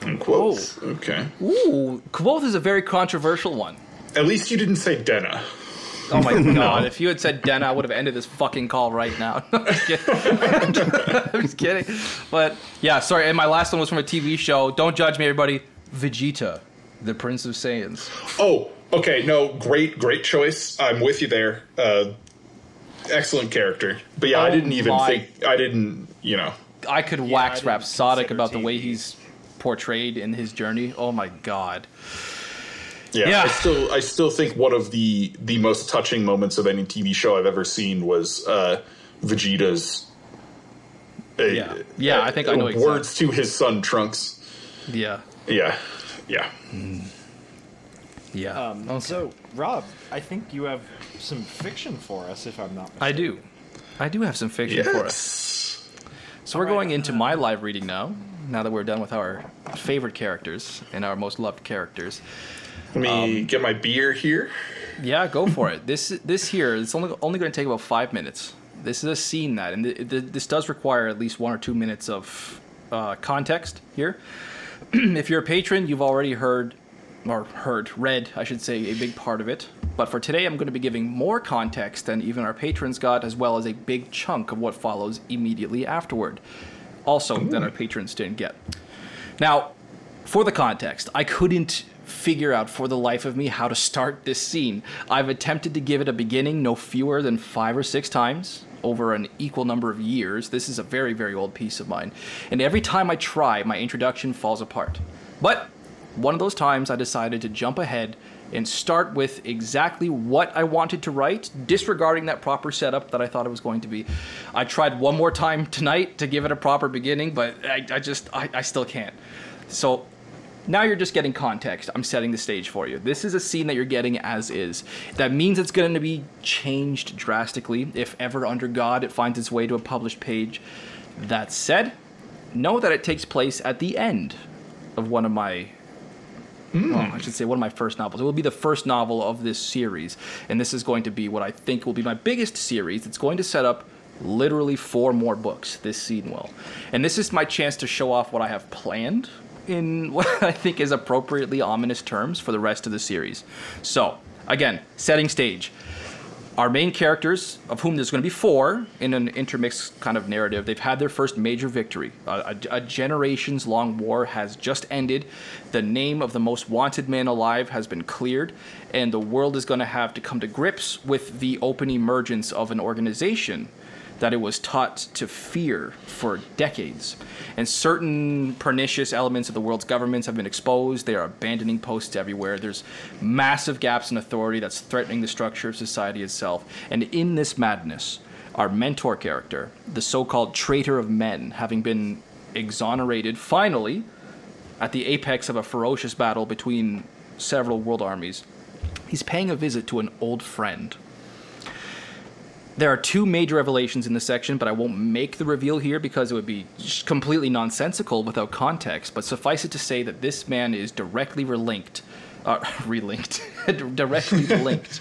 And quotes. Okay. Ooh, Kvothe is a very controversial one. At least you didn't say Denna. Oh my god! If you had said Denna, I would have ended this fucking call right now. I'm just kidding. I'm just kidding. But yeah, sorry. And my last one was from a TV show. Don't judge me, everybody. Vegeta, the Prince of Saiyans. Oh, okay. No, great, great choice. I'm with you there. Uh, excellent character. But yeah, I Oh didn't even my- think. I didn't. You know. I could I wax didn't rhapsodic consider about the way he's portrayed in his journey. Oh my god. Yeah, Yeah. I still I still think one of the the most touching moments of any TV show I've ever seen was uh, Vegeta's. uh, Yeah. Yeah, I think I know words to his son Trunks. Yeah. Yeah, yeah. Yeah. Um, Okay. So, Rob, I think you have some fiction for us, if I'm not mistaken. I do. I do have some fiction for us. Yes. So we're All right. going into my live reading now. Now that we're done with our favorite characters and our most loved characters. Let me Um, get my beer here. Yeah, go for it. This this here it's only only going to take about five minutes. This is a scene that, and th- th- this does require at least one or two minutes of uh, context here. if you're a patron, you've already heard or heard, read, I should say, a big part of it. But for today, I'm going to be giving more context than even our patrons got, as well as a big chunk of what follows immediately afterward. Also, that our patrons didn't get. Now, for the context, I couldn't figure out for the life of me how to start this scene. I've attempted to give it a beginning no fewer than five or six times over an equal number of years. This is a very, very old piece of mine. And every time I try, my introduction falls apart. But one of those times I decided to jump ahead and start with exactly what I wanted to write, disregarding that proper setup that I thought it was going to be. I tried one more time tonight to give it a proper beginning, but I, I just, I, I still can't. So now you're just getting context. I'm setting the stage for you. This is a scene that you're getting as is. That means it's going to be changed drastically if ever under God it finds its way to a published page. That said, know that it takes place at the end of one of my Hmm. well, I should say one of my first novels. It will be the first novel of this series, and this is going to be what I think will be my biggest series. It's going to set up literally four more books. This scene will, and this is my chance to show off what I have planned in what I think is appropriately ominous terms for the rest of the series. So, again, setting stage. Our main characters, of whom there's going to be four in an intermixed kind of narrative, they've had their first major victory. A, a, generations long war has just ended. The name of the most wanted man alive has been cleared, and the world is going to have to come to grips with the open emergence of an organization that it was taught to fear for decades. And certain pernicious elements of the world's governments have been exposed. They are abandoning posts everywhere. There's massive gaps in authority that's threatening the structure of society itself. And in this madness, our mentor character, the so called traitor of men, having been exonerated finally at the apex of a ferocious battle between several world armies, he's paying a visit to an old friend there are two major revelations in this section, but I won't make the reveal here because it would be completely nonsensical without context. But suffice it to say that this man is directly relinked, uh, relinked, directly linked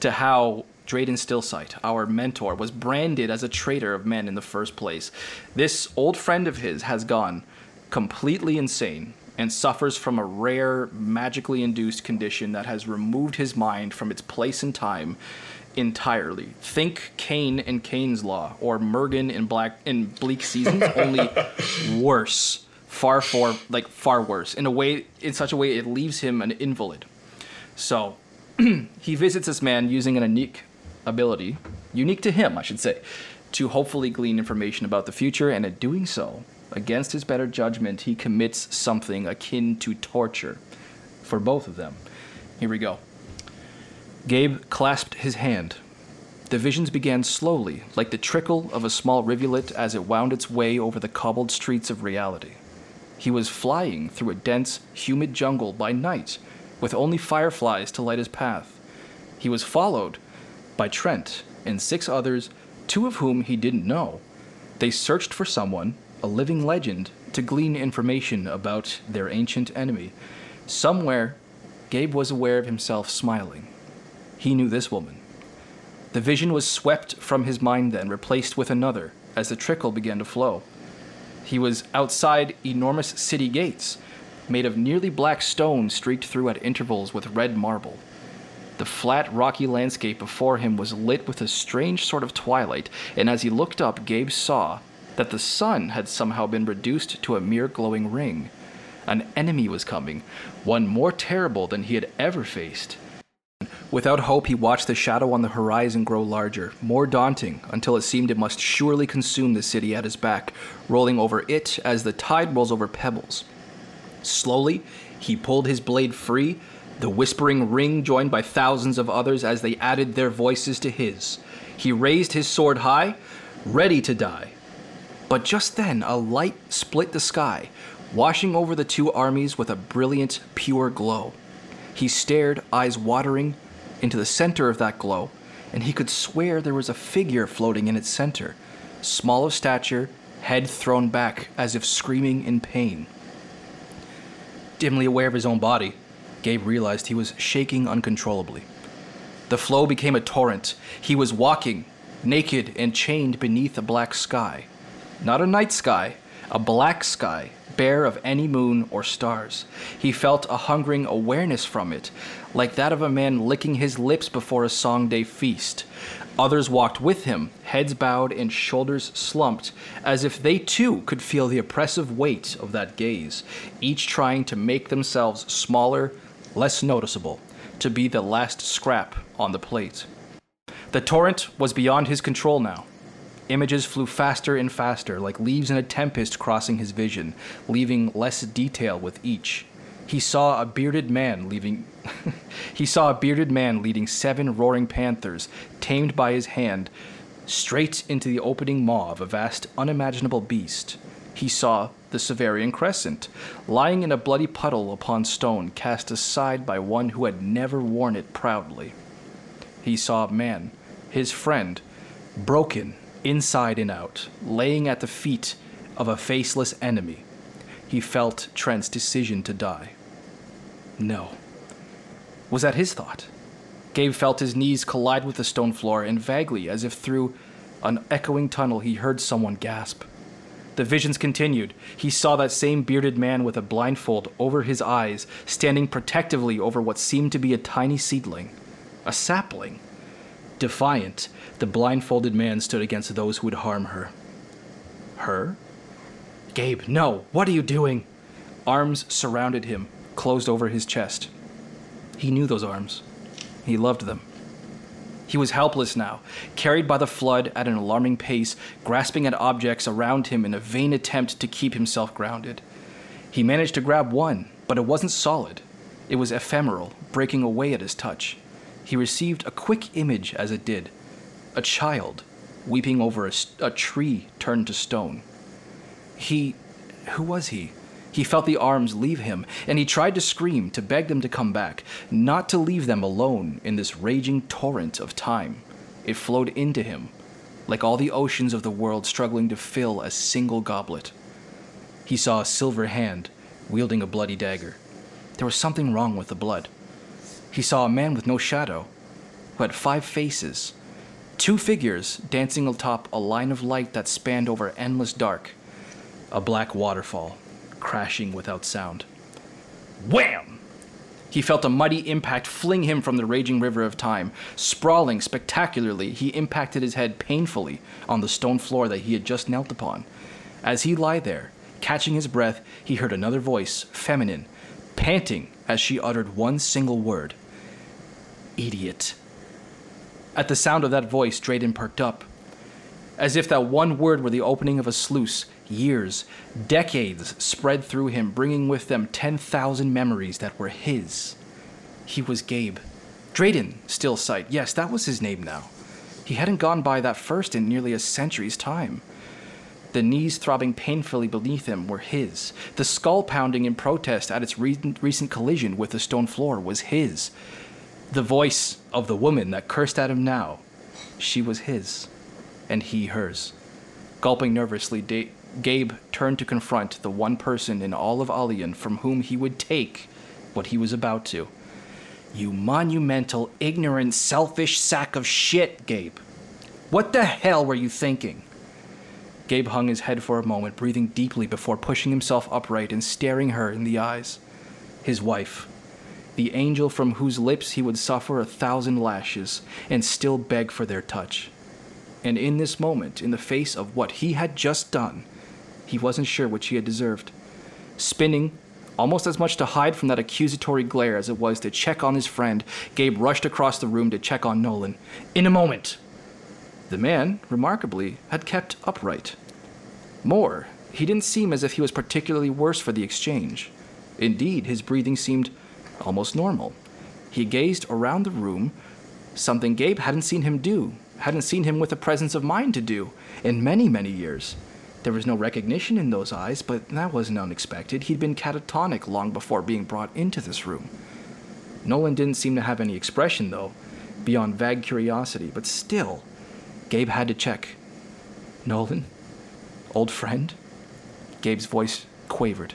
to how Drayden Stillsight, our mentor, was branded as a traitor of men in the first place. This old friend of his has gone completely insane and suffers from a rare, magically induced condition that has removed his mind from its place and time entirely. Think Caine and Caine's Law or Murgen in Black in Bleak Seasons, only worse. Far for like far worse. In a way in such a way it leaves him an invalid. So he visits this man using an unique ability, unique to him, I should say, to hopefully glean information about the future, and in doing so, against his better judgment, he commits something akin to torture for both of them. Here we go. Gabe clasped his hand. The visions began slowly, like the trickle of a small rivulet as it wound its way over the cobbled streets of reality. He was flying through a dense, humid jungle by night, with only fireflies to light his path. He was followed by Trent and six others, two of whom he didn't know. They searched for someone, a living legend, to glean information about their ancient enemy. Somewhere, Gabe was aware of himself smiling. He knew this woman. The vision was swept from his mind then, replaced with another, as the trickle began to flow. He was outside enormous city gates, made of nearly black stone streaked through at intervals with red marble. The flat, rocky landscape before him was lit with a strange sort of twilight, and as he looked up, Gabe saw that the sun had somehow been reduced to a mere glowing ring. An enemy was coming, one more terrible than he had ever faced. Without hope, he watched the shadow on the horizon grow larger, more daunting, until it seemed it must surely consume the city at his back, rolling over it as the tide rolls over pebbles. Slowly, he pulled his blade free, the whispering ring joined by thousands of others as they added their voices to his. He raised his sword high, ready to die. But just then, a light split the sky, washing over the two armies with a brilliant, pure glow. He stared, eyes watering, into the center of that glow, and he could swear there was a figure floating in its center, small of stature, head thrown back as if screaming in pain. Dimly aware of his own body, Gabe realized he was shaking uncontrollably. The flow became a torrent. He was walking, naked and chained beneath a black sky. Not a night sky, a black sky, bare of any moon or stars. He felt a hungering awareness from it, like that of a man licking his lips before a song day feast. Others walked with him, heads bowed and shoulders slumped, as if they too could feel the oppressive weight of that gaze, each trying to make themselves smaller, less noticeable, to be the last scrap on the plate. The torrent was beyond his control now. Images flew faster and faster, like leaves in a tempest crossing his vision, leaving less detail with each. He saw a bearded man leaving he saw a bearded man leading seven roaring panthers, tamed by his hand, straight into the opening maw of a vast, unimaginable beast. He saw the Severian Crescent, lying in a bloody puddle upon stone, cast aside by one who had never worn it proudly. He saw a man, his friend, broken inside and out, laying at the feet of a faceless enemy. He felt Trent's decision to die. No. Was that his thought? Gabe felt his knees collide with the stone floor, and vaguely, as if through an echoing tunnel, he heard someone gasp. The visions continued. He saw that same bearded man with a blindfold over his eyes, standing protectively over what seemed to be a tiny seedling, a sapling. Defiant, the blindfolded man stood against those who would harm her. Her? Gabe, no! What are you doing? Arms surrounded him, closed over his chest. He knew those arms. He loved them. He was helpless now, carried by the flood at an alarming pace, grasping at objects around him in a vain attempt to keep himself grounded. He managed to grab one, but it wasn't solid. It was ephemeral, breaking away at his touch. He received a quick image as it did a child weeping over a, a tree turned to stone. He. Who was he? He felt the arms leave him, and he tried to scream, to beg them to come back, not to leave them alone in this raging torrent of time. It flowed into him, like all the oceans of the world struggling to fill a single goblet. He saw a silver hand wielding a bloody dagger. There was something wrong with the blood. He saw a man with no shadow, who had five faces, two figures dancing atop a line of light that spanned over endless dark, a black waterfall crashing without sound. Wham! He felt a mighty impact fling him from the raging river of time. Sprawling spectacularly, he impacted his head painfully on the stone floor that he had just knelt upon. As he lay there, catching his breath, he heard another voice, feminine, panting as she uttered one single word Idiot. At the sound of that voice, Drayden perked up. As if that one word were the opening of a sluice, years, decades spread through him, bringing with them 10,000 memories that were his. He was Gabe. Drayden, still sight. Yes, that was his name now. He hadn't gone by that first in nearly a century's time. The knees throbbing painfully beneath him were his. The skull pounding in protest at its re- recent collision with the stone floor was his. The voice of the woman that cursed at him now, she was his, and he hers. Gulping nervously, da- Gabe turned to confront the one person in all of Alian from whom he would take what he was about to. You monumental, ignorant, selfish sack of shit, Gabe. What the hell were you thinking? Gabe hung his head for a moment, breathing deeply before pushing himself upright and staring her in the eyes. His wife. The angel from whose lips he would suffer a thousand lashes and still beg for their touch. And in this moment, in the face of what he had just done, he wasn't sure which he had deserved. Spinning, almost as much to hide from that accusatory glare as it was to check on his friend, Gabe rushed across the room to check on Nolan. In a moment! The man, remarkably, had kept upright. More, he didn't seem as if he was particularly worse for the exchange. Indeed, his breathing seemed almost normal. He gazed around the room, something Gabe hadn't seen him do, hadn't seen him with a presence of mind to do, in many, many years. There was no recognition in those eyes, but that wasn't unexpected. He'd been catatonic long before being brought into this room. Nolan didn't seem to have any expression, though, beyond vague curiosity, but still, Gabe had to check. Nolan? Old friend? Gabe's voice quavered.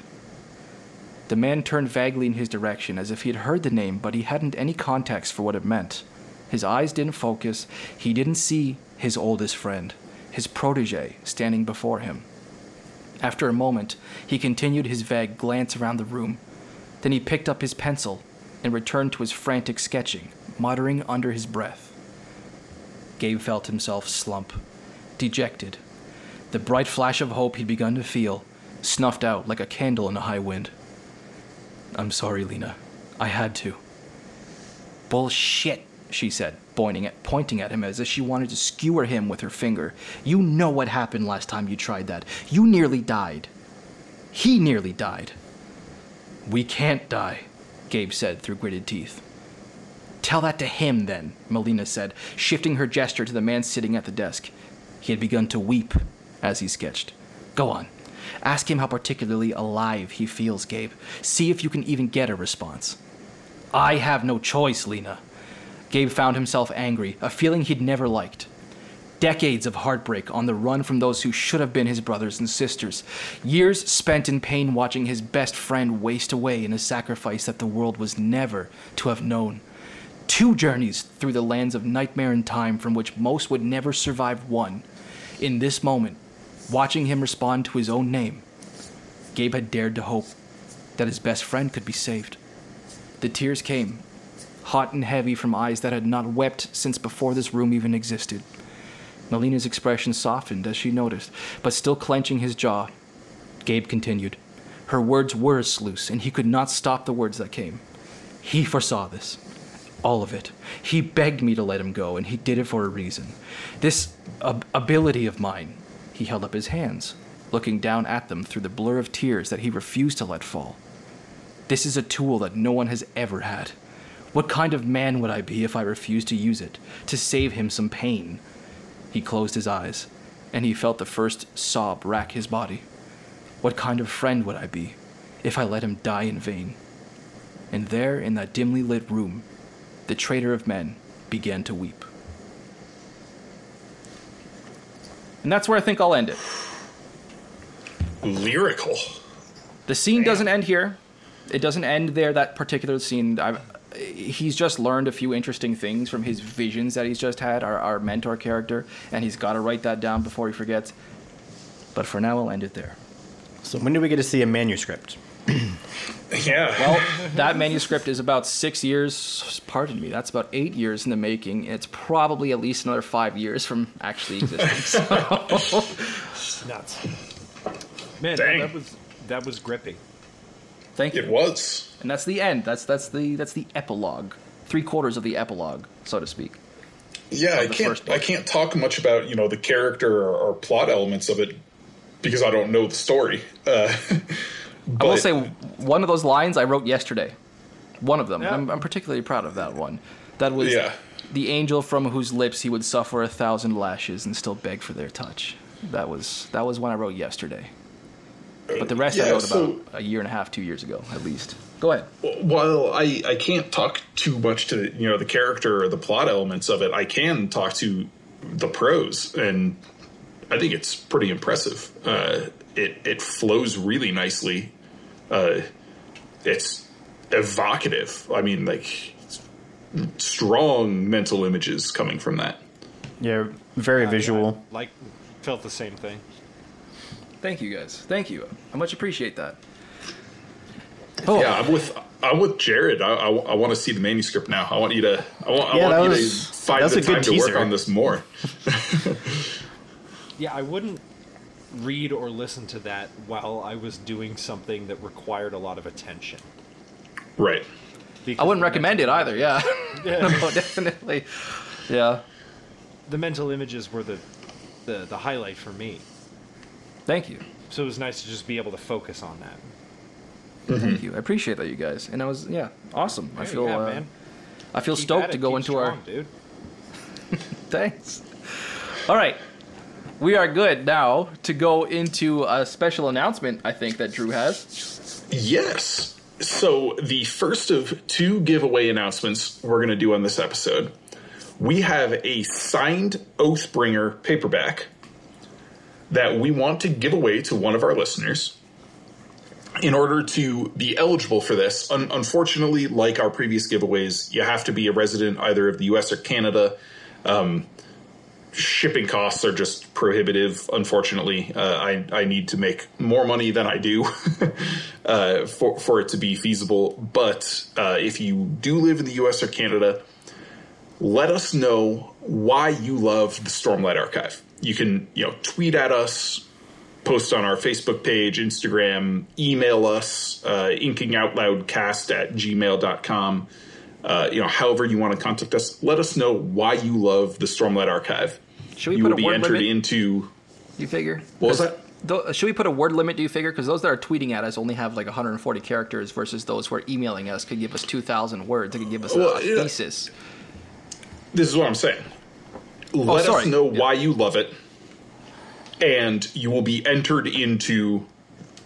The man turned vaguely in his direction as if he had heard the name, but he hadn't any context for what it meant. His eyes didn't focus. He didn't see his oldest friend, his protege, standing before him. After a moment, he continued his vague glance around the room. Then he picked up his pencil and returned to his frantic sketching, muttering under his breath. Gabe felt himself slump, dejected. The bright flash of hope he'd begun to feel snuffed out like a candle in a high wind. I'm sorry, Lena. I had to. Bullshit, she said, pointing at, pointing at him as if she wanted to skewer him with her finger. You know what happened last time you tried that. You nearly died. He nearly died. We can't die, Gabe said through gritted teeth. Tell that to him, then, Melina said, shifting her gesture to the man sitting at the desk. He had begun to weep as he sketched. Go on. Ask him how particularly alive he feels, Gabe. See if you can even get a response. I have no choice, Lena. Gabe found himself angry, a feeling he'd never liked. Decades of heartbreak on the run from those who should have been his brothers and sisters. Years spent in pain watching his best friend waste away in a sacrifice that the world was never to have known. Two journeys through the lands of nightmare and time from which most would never survive one. In this moment, watching him respond to his own name, Gabe had dared to hope that his best friend could be saved. The tears came, hot and heavy from eyes that had not wept since before this room even existed. Melina's expression softened as she noticed, but still clenching his jaw, Gabe continued. Her words were a sluice, and he could not stop the words that came. He foresaw this. All of it. He begged me to let him go, and he did it for a reason. This ab- ability of mine. He held up his hands, looking down at them through the blur of tears that he refused to let fall. This is a tool that no one has ever had. What kind of man would I be if I refused to use it, to save him some pain? He closed his eyes, and he felt the first sob rack his body. What kind of friend would I be if I let him die in vain? And there, in that dimly lit room, the traitor of men began to weep. And that's where I think I'll end it. Lyrical. The scene doesn't end here. It doesn't end there. That particular scene. i he's just learned a few interesting things from his visions that he's just had. Our, our mentor character, and he's got to write that down before he forgets. But for now, I'll end it there. So when do we get to see a manuscript? Yeah. Well, that manuscript is about six years. Pardon me. That's about eight years in the making. It's probably at least another five years from actually existing. So, Nuts. Man, Dang. that was that was gripping. thank you. it was. And that's the end. That's that's the that's the epilogue. Three quarters of the epilogue, so to speak. Yeah, I can't. I can't talk much about you know the character or, or plot elements of it because I don't know the story. Uh, I will say one of those lines I wrote yesterday. One of them. Yeah. I'm, I'm particularly proud of that one. That was Yeah. the angel from whose lips he would suffer a thousand lashes and still beg for their touch. That was that was one I wrote yesterday. But the rest I wrote so- about a year and a half, two years ago, at least. Go ahead. While I, I can't talk too much to you know the character or the plot elements of it, I can talk to the prose, and I think it's pretty impressive. Uh, it it flows really nicely. Uh, it's evocative. I mean, like strong mental images coming from that. Yeah, very visual. I, like, felt the same thing. Thank you guys. Thank you. I much appreciate that. Oh, Yeah, I'm with I'm with Jared. I, I, want to see the manuscript now. I want you to I want, I Yeah, want that you was- to find that's the a good time to work teaser. on this more. Yeah, I wouldn't read or listen to that while I was doing something that required a lot of attention. Right. Because I wouldn't the recommend it either. Yeah. Yeah. no, definitely. Yeah. the mental images were the, the the highlight for me. Thank you. So it was nice to just be able to focus on that. Thank you. I appreciate that, you guys. And I was, yeah, awesome. I feel, yeah, uh, man. I feel Keep stoked to go keep into our. dude. Thanks. All right. We are good now to go into a special announcement, I think, that Drew has. Yes. So the first of two giveaway announcements we're going to do on this episode, we have a signed Oathbringer paperback that we want to give away to one of our listeners. in order to be eligible for this, un- unfortunately, like our previous giveaways, you have to be a resident either of the US or Canada. Um, shipping costs are just prohibitive, unfortunately. Uh, I, I need to make more money than I do uh, for, for it to be feasible. But uh, if you do live in the US or Canada, let us know why you love the Stormlight Archive. You can, you know, tweet at us, post on our Facebook page, Instagram, email us, uh, inkingoutloudcast at gmail.com. Uh, you know, however you want to contact us, let us know why you love the Stormlight Archive. Should we you put will a be word entered limit? into. you figure? What was 'Cause that? tho- should we put a word limit? Do you figure? Because those that are tweeting at us only have like 140 characters, versus those who are emailing us could give us 2,000 words. They could give us a, Well, a yeah. thesis. This is what I'm saying. Let us Oh, sorry. know Yeah. why you love it, and you will be entered into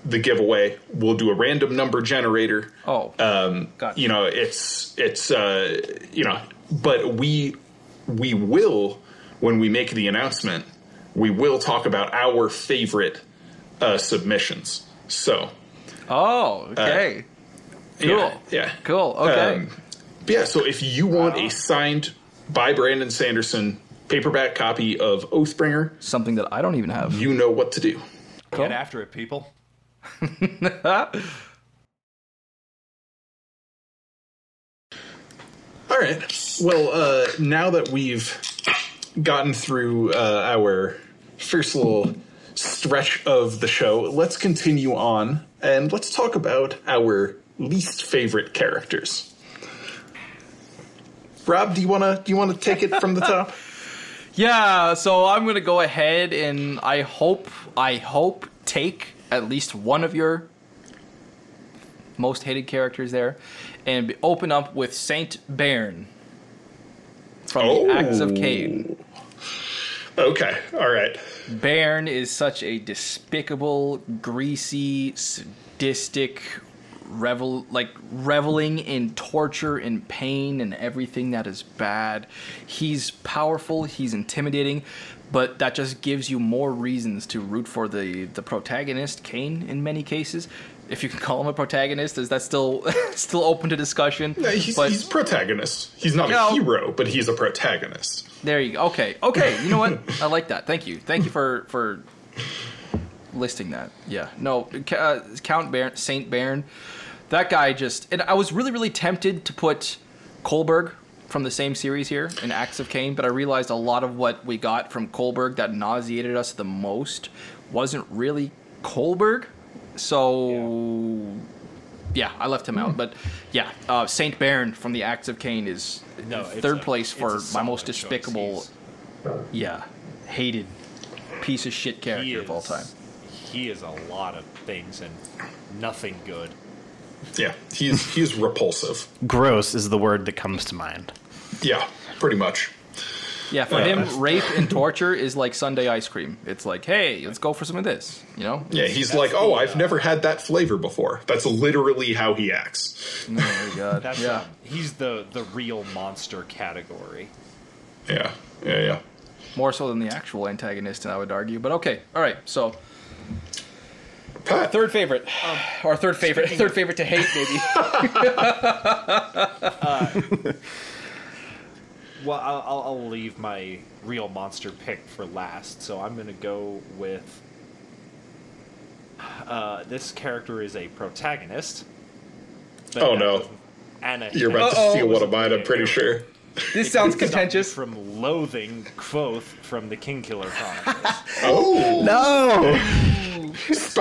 the giveaway. We'll do a random number generator. Oh, um, Gotcha. you know it's it's uh, you know but we we will when we make the announcement we will talk about our favorite uh, submissions so oh, okay, cool, yeah, yeah. cool, okay. Um, but yeah so if you want a signed by brandon sanderson paperback copy of oathbringer Something that I don't even have. you know what to do Cool. Get after it, people. All right. Well, uh, now that we've gotten through uh, our first little stretch of the show, let's continue on and let's talk about our least favorite characters. Rob, do you wanna do you wanna take it from the top? Yeah, so I'm gonna go ahead and I hope I hope take at least one of your most hated characters there, and open up with Saint Berne from the Acts of oh. Caine. Okay. All right. Berne is such a despicable, greasy, sadistic, revel like reveling in torture and pain and everything that is bad. He's powerful, he's intimidating, but that just gives you more reasons to root for the the protagonist, Caine, in many cases. If you can call him a protagonist, is that still still open to discussion? Yeah, he's, But- he's protagonist. He's not No. a hero, but he's a protagonist. There you go. Okay. Okay. You know what? I like that. Thank you. Thank you for for listing that. Yeah. No. Uh, Count Baron, Saint Baron. That guy just. And I was really really tempted to put Kollberg from the same series here in Acts of Caine, but I realized a lot of what we got from Kollberg that nauseated us the most wasn't really Kollberg. So. Yeah, I left him out, but yeah, uh, Saint Baron from the Acts of Caine is No, it's third a- place it's for a my solid most choice. despicable He's- yeah, hated piece of shit he character is, of all time. He is a lot of things and nothing good. Yeah, he's he's repulsive. Gross is the word that comes to mind. Yeah, pretty much. Yeah, for Uh, him, rape and torture is like Sunday ice cream. It's like, hey, let's go for some of this. You know? Yeah, he's That's like, oh, uh, I've never had that flavor before. That's literally how he acts. Oh my god. That's yeah. um, he's the the real monster category. Yeah, yeah, yeah. More so than the actual antagonist, I would argue. But okay, all right. So Pat, third favorite, or third favorite, third favorite to hate, maybe. Well, I'll, I'll, I'll leave my real monster pick for last. So I'm gonna go with. Uh, this character is a protagonist. Oh, no. doesn't- And a, you're about to Uh-oh. steal one of mine. I'm pretty sure. this sounds contentious. From loathing Kvothe from the Kingkiller Chronicles. Oh, No,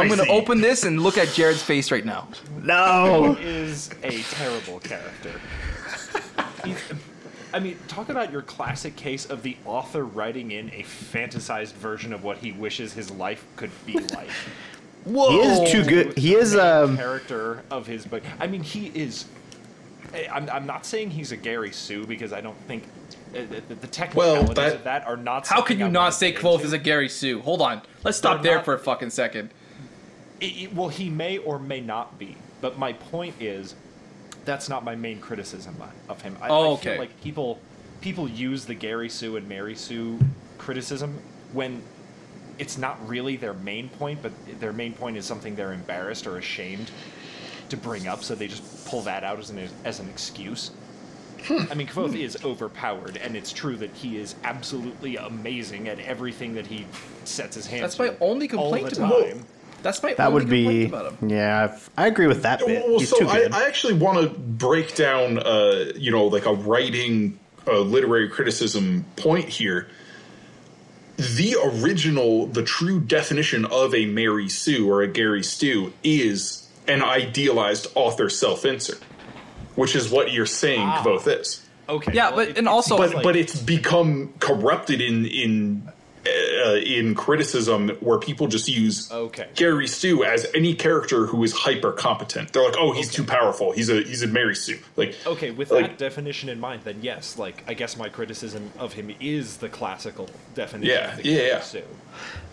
I'm gonna open this and look at Jared's face right now. no. He is a terrible character. He's- I mean, talk about your classic case of the author writing in a fantasized version of what he wishes his life could be like. Whoa. He is too good. He is a um. character of his book. I mean, he is. I- I'm, I'm not saying he's a Gary Sue because I don't think uh, the, the technicalities that- of that are not. How can you I not say get Kvothe is a Gary Sue? Hold on. Let's stop They're there not- for a fucking second. It- it- well, he may or may not be, but my point is, that's not my main criticism of him. I, Oh, I feel okay. like people people use the Gary Sue and Mary Sue criticism when it's not really their main point, but their main point is something they're embarrassed or ashamed to bring up, so they just pull that out as an as an excuse. I mean, Kvothe is overpowered, and it's true that he is absolutely amazing at everything that he sets his hands. That's my only complaint about time. That's my That only would be. about him. Yeah, I've- I agree with that bit. Well, He's so too I, good. I actually want to break down, uh, you know, like a writing, uh, literary criticism point here. The original, the true definition of a Mary Sue or a Gary Stu is an idealized author self-insert, which is what you're saying Ah. Kvothe is. Okay. Yeah, well, but- it- and also- but like- but it's become corrupted in in uh, in criticism where people just use Okay. Gary Stu as any character who is hyper competent. They're like, oh, he's too powerful. He's a he's a Mary Sue. Like Okay, with like, that definition in mind, then yes, like I guess my criticism of him is the classical definition. Yeah, of the yeah, Gary yeah. Sue.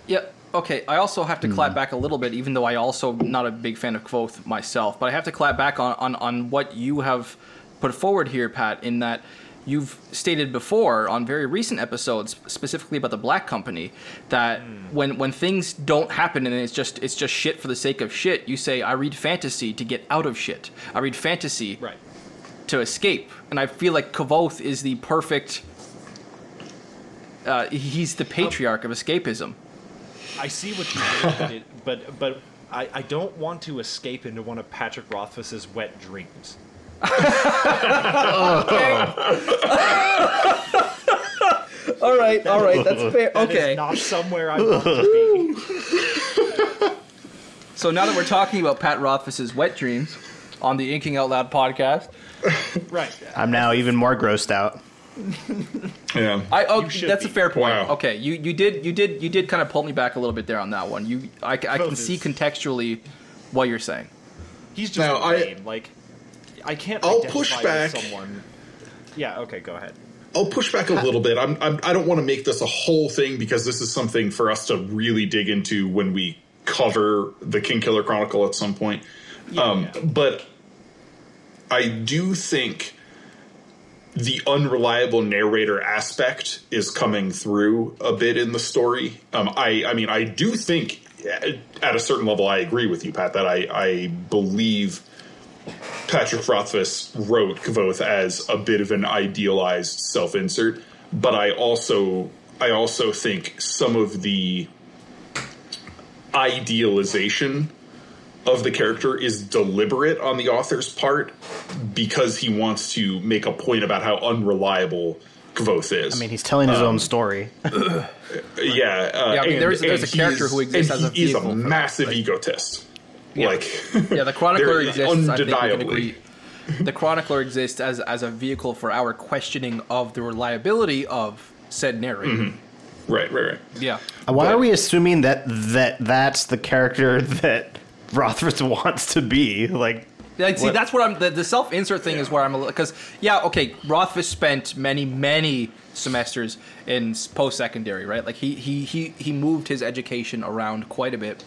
Yeah. Okay. I also have to Hmm. clap back a little bit, even though I also not a big fan of Kvothe myself. But I have to clap back on, on, on what you have put forward here, Pat. In that you've stated before on very recent episodes, specifically about the Black Company, that Hmm. when when things don't happen and it's just it's just shit for the sake of shit, you say I read fantasy to get out of shit. I read fantasy Right. to escape. And I feel like Kvothe is the perfect. Uh, he's the patriarch of escapism. I see what you but but but I, I don't want to escape into one of Patrick Rothfuss's wet dreams. All right, all right, that's fair. That is Okay. not somewhere I want to be. So now that we're talking about Pat Rothfuss's wet dreams on the Inking Out Loud podcast, Right. I'm now even more grossed out. yeah. I oh You should that's a be. fair point. Wow. Okay, you you did you did you did kind of pull me back a little bit there on that one. You I, I can Both see contextually what you're saying. He's just Now, I- lame. like I can't. I'll identify push with back. Someone. Yeah. Okay. Go ahead. I'll push back a little bit. I'm, I'm I don't want to make this a whole thing because this is something for us to really dig into when we cover the Kingkiller Chronicle at some point. um, yeah. But I do think the unreliable narrator aspect is coming through a bit in the story. Um, I I mean I do think at- at a certain level I agree with you, Pat, that I I believe. Patrick Rothfuss wrote Kvothe as a bit of an idealized self-insert, but I also I also think some of the idealization of the character is deliberate on the author's part because he wants to make a point about how unreliable Kvothe is. I mean, he's telling his own story. yeah, uh, Yeah, I mean, and- there's- there's and a character who exists and as a he is a massive like- egotist. Yeah. Like, Yeah, the chronicler there- exists. I think we can undeniably. agree. The chronicler exists as as a vehicle for our questioning of the reliability of said narrator. Mm-hmm. Right, right, right. Yeah. Uh, why But- are we assuming that that that's the character that Rothfuss wants to be? Like, Like, see, What- that's what I'm. The, the self insert thing is where I'm a little. Because, yeah, okay, Rothfuss spent many, many semesters in post secondary, right? Like, he, he, he, he moved his education around quite a bit.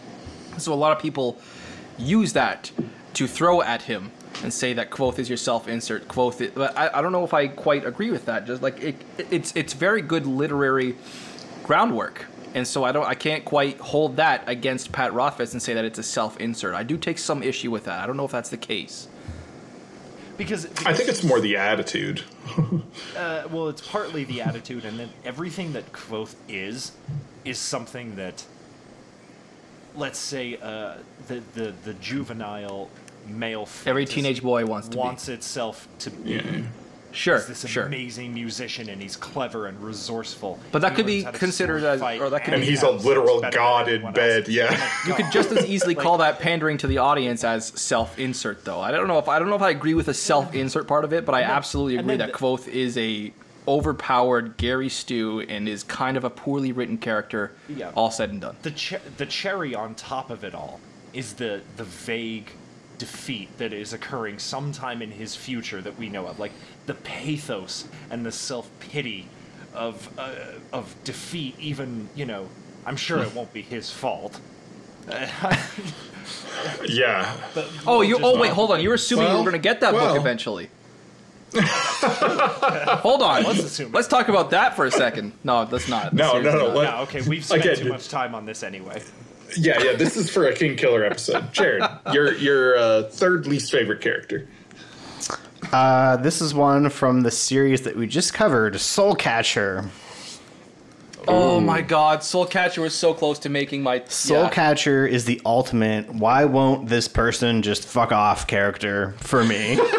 So, a lot of people use that to throw at him and say that Kvothe is your self insert. Kvothe, is, but I, I don't know if I quite agree with that. Just like, it, it's, it's very good literary groundwork. And so I don't I can't quite hold that against Pat Rothfuss and say that it's a self-insert. I do take some issue with that. I don't know if that's the case. Because, I think it's more the attitude. Uh, well, it's partly the attitude, and then everything that Kvothe is is something that, let's say, uh, the, the the juvenile male Every teenage boy wants to be. wants itself to be Yeah. Sure, this sure. amazing musician, and he's clever and resourceful. But that He could be considered as- or that could And be- he's a literal god in bed, else. yeah. You could just as easily call that pandering to the audience as self-insert, though. I don't know if I don't know if I agree with the self-insert part of it, but I absolutely agree that the- Kvothe is a overpowered Gary Stu and is kind of a poorly written character. Yeah. All said and done. the cher- the cherry on top of it all is the the vague defeat that is occurring sometime in his future that we know of like the pathos and the self-pity of uh, of defeat even you know i'm sure it won't be his fault Yeah. but Oh, you. just- Oh, wait, hold on. You're assuming Well, we're going to get that well. book eventually. Hold on. Let's Let's, assume let's talk about that for a second. No, let's not. No, no, Seriously no, not. let- No, okay, we've spent Again, too much time on this anyway. Yeah, yeah. This is for a Kingkiller episode. Jared, your your uh, third least favorite character. Uh, this is one from the series that we just covered, Soulcatcher. Oh my god, Soulcatcher was so close to making my Soul yeah. Catcher is the ultimate. Why won't this person just fuck off character for me?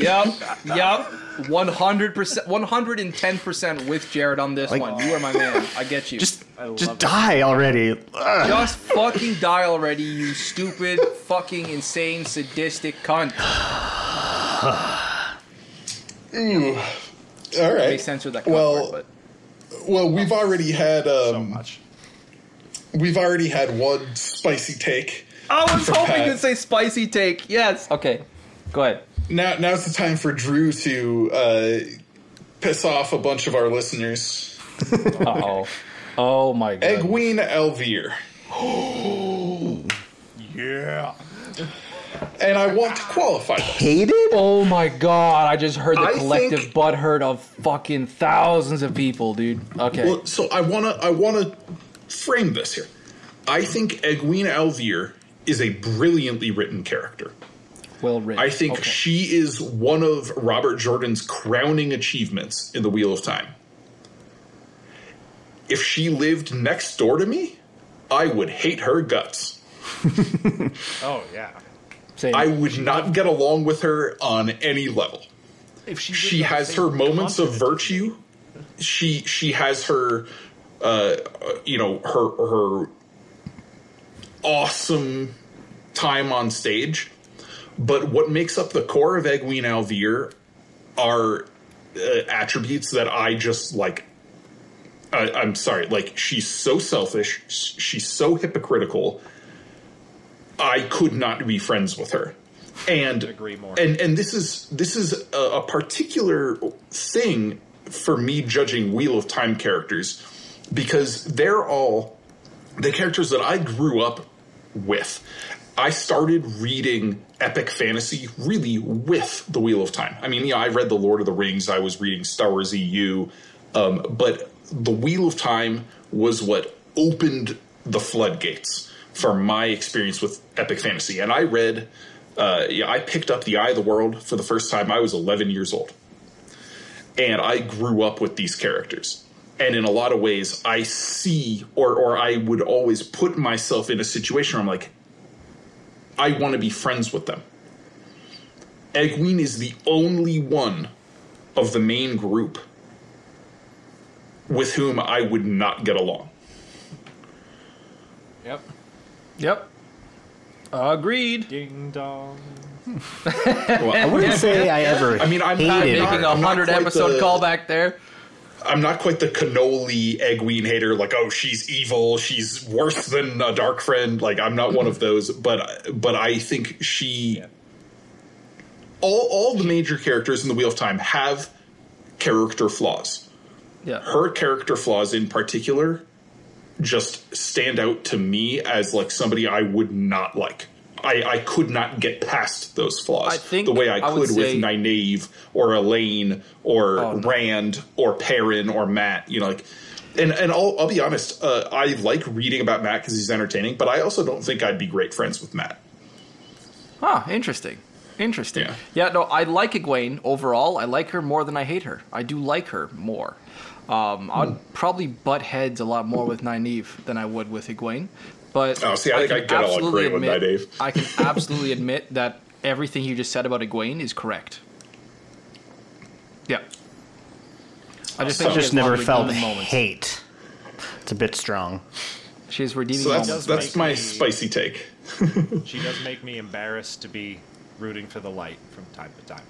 Yep, yep. One hundred percent, one hundred and ten percent with Jared on this Like- one. You are my man. I get you. just, love just it. die already. Ugh. Just fucking die already, you stupid, fucking insane, sadistic cunt. All right. They censored that cunt Well, word, well, we've already had So um, much. we've already had one spicy take. but I was hoping Pat. you'd say spicy take. Yes. Okay, go ahead. Now, now's the time for Drew to uh, piss off a bunch of our listeners. Uh oh. Oh my god. Egwene al'Vere, Yeah. and I want to qualify this. Hated? Oh my god, I just heard the I collective think- butthurt of fucking thousands of people, dude. Okay. Well, so I wanna I wanna frame this here. I think Egwene al'Vere is a brilliantly written character. Well written. I think Okay. she is one of Robert Jordan's crowning achievements in the Wheel of Time. If she lived next door to me, I would hate her guts. Oh yeah. Same. I would not get along with her on any level. If she She lived on the has her moments of virtue. She she has her uh you know her her awesome time on stage. But what makes up the core of Egwene al'Vere are uh, attributes that I just like. I, I'm sorry, like she's so selfish, she's so hypocritical. I could not be friends with her, and Agree more. And and this is this is a, a particular thing for me judging Wheel of Time characters because they're all the characters that I grew up with. I started reading epic fantasy really with the Wheel of Time. I mean, yeah, I read The Lord of the Rings, I was reading Star Wars EU, um, but the Wheel of Time was what opened the floodgates for my experience with epic fantasy. And I read, uh, yeah, I picked up The Eye of the World for the first time. I was 11 years old. And I grew up with these characters. And in a lot of ways, I see, or, or I would always put myself in a situation where I'm like, I want to be friends with them. Egwene is the only one of the main group with whom I would not get along. Yep. Yep. Agreed. Ding dong. Well, I wouldn't say I ever I mean, I'm hated not- Making a I'm not hundred episode the- callback there. I'm not quite the cannoli Egwene hater, like, oh, she's evil, she's worse than a dark friend. Like, I'm not one of those, but but I think she Yeah. all all the major characters in the Wheel of Time have character flaws. Yeah. Her character flaws in particular just stand out to me as like somebody I would not like. I, I could not get past those flaws I think the way I I could with say- Nynaeve or Elayne or Oh, no. Rand or Perrin or Mat. You know, like, and and I'll, I'll be honest. Uh, I like reading about Mat because he's entertaining, but I also don't think I'd be great friends with Mat. Huh, interesting. Interesting. Yeah. Yeah. no, I like Egwene overall. I like her more than I hate her. I do like her more. Um, I'd Hmm. probably butt heads a lot more with Nynaeve than I would with Egwene. But Oh, see, I think can I get along absolutely great with admit- Nynaeve. I can absolutely admit that everything you just said about Egwene is correct. Yeah. I just think I just has a lot never felt hate. It's a bit strong. She's has redeeming So that's that's my me- spicy take. She does make me embarrassed to be rooting for the light from time to time.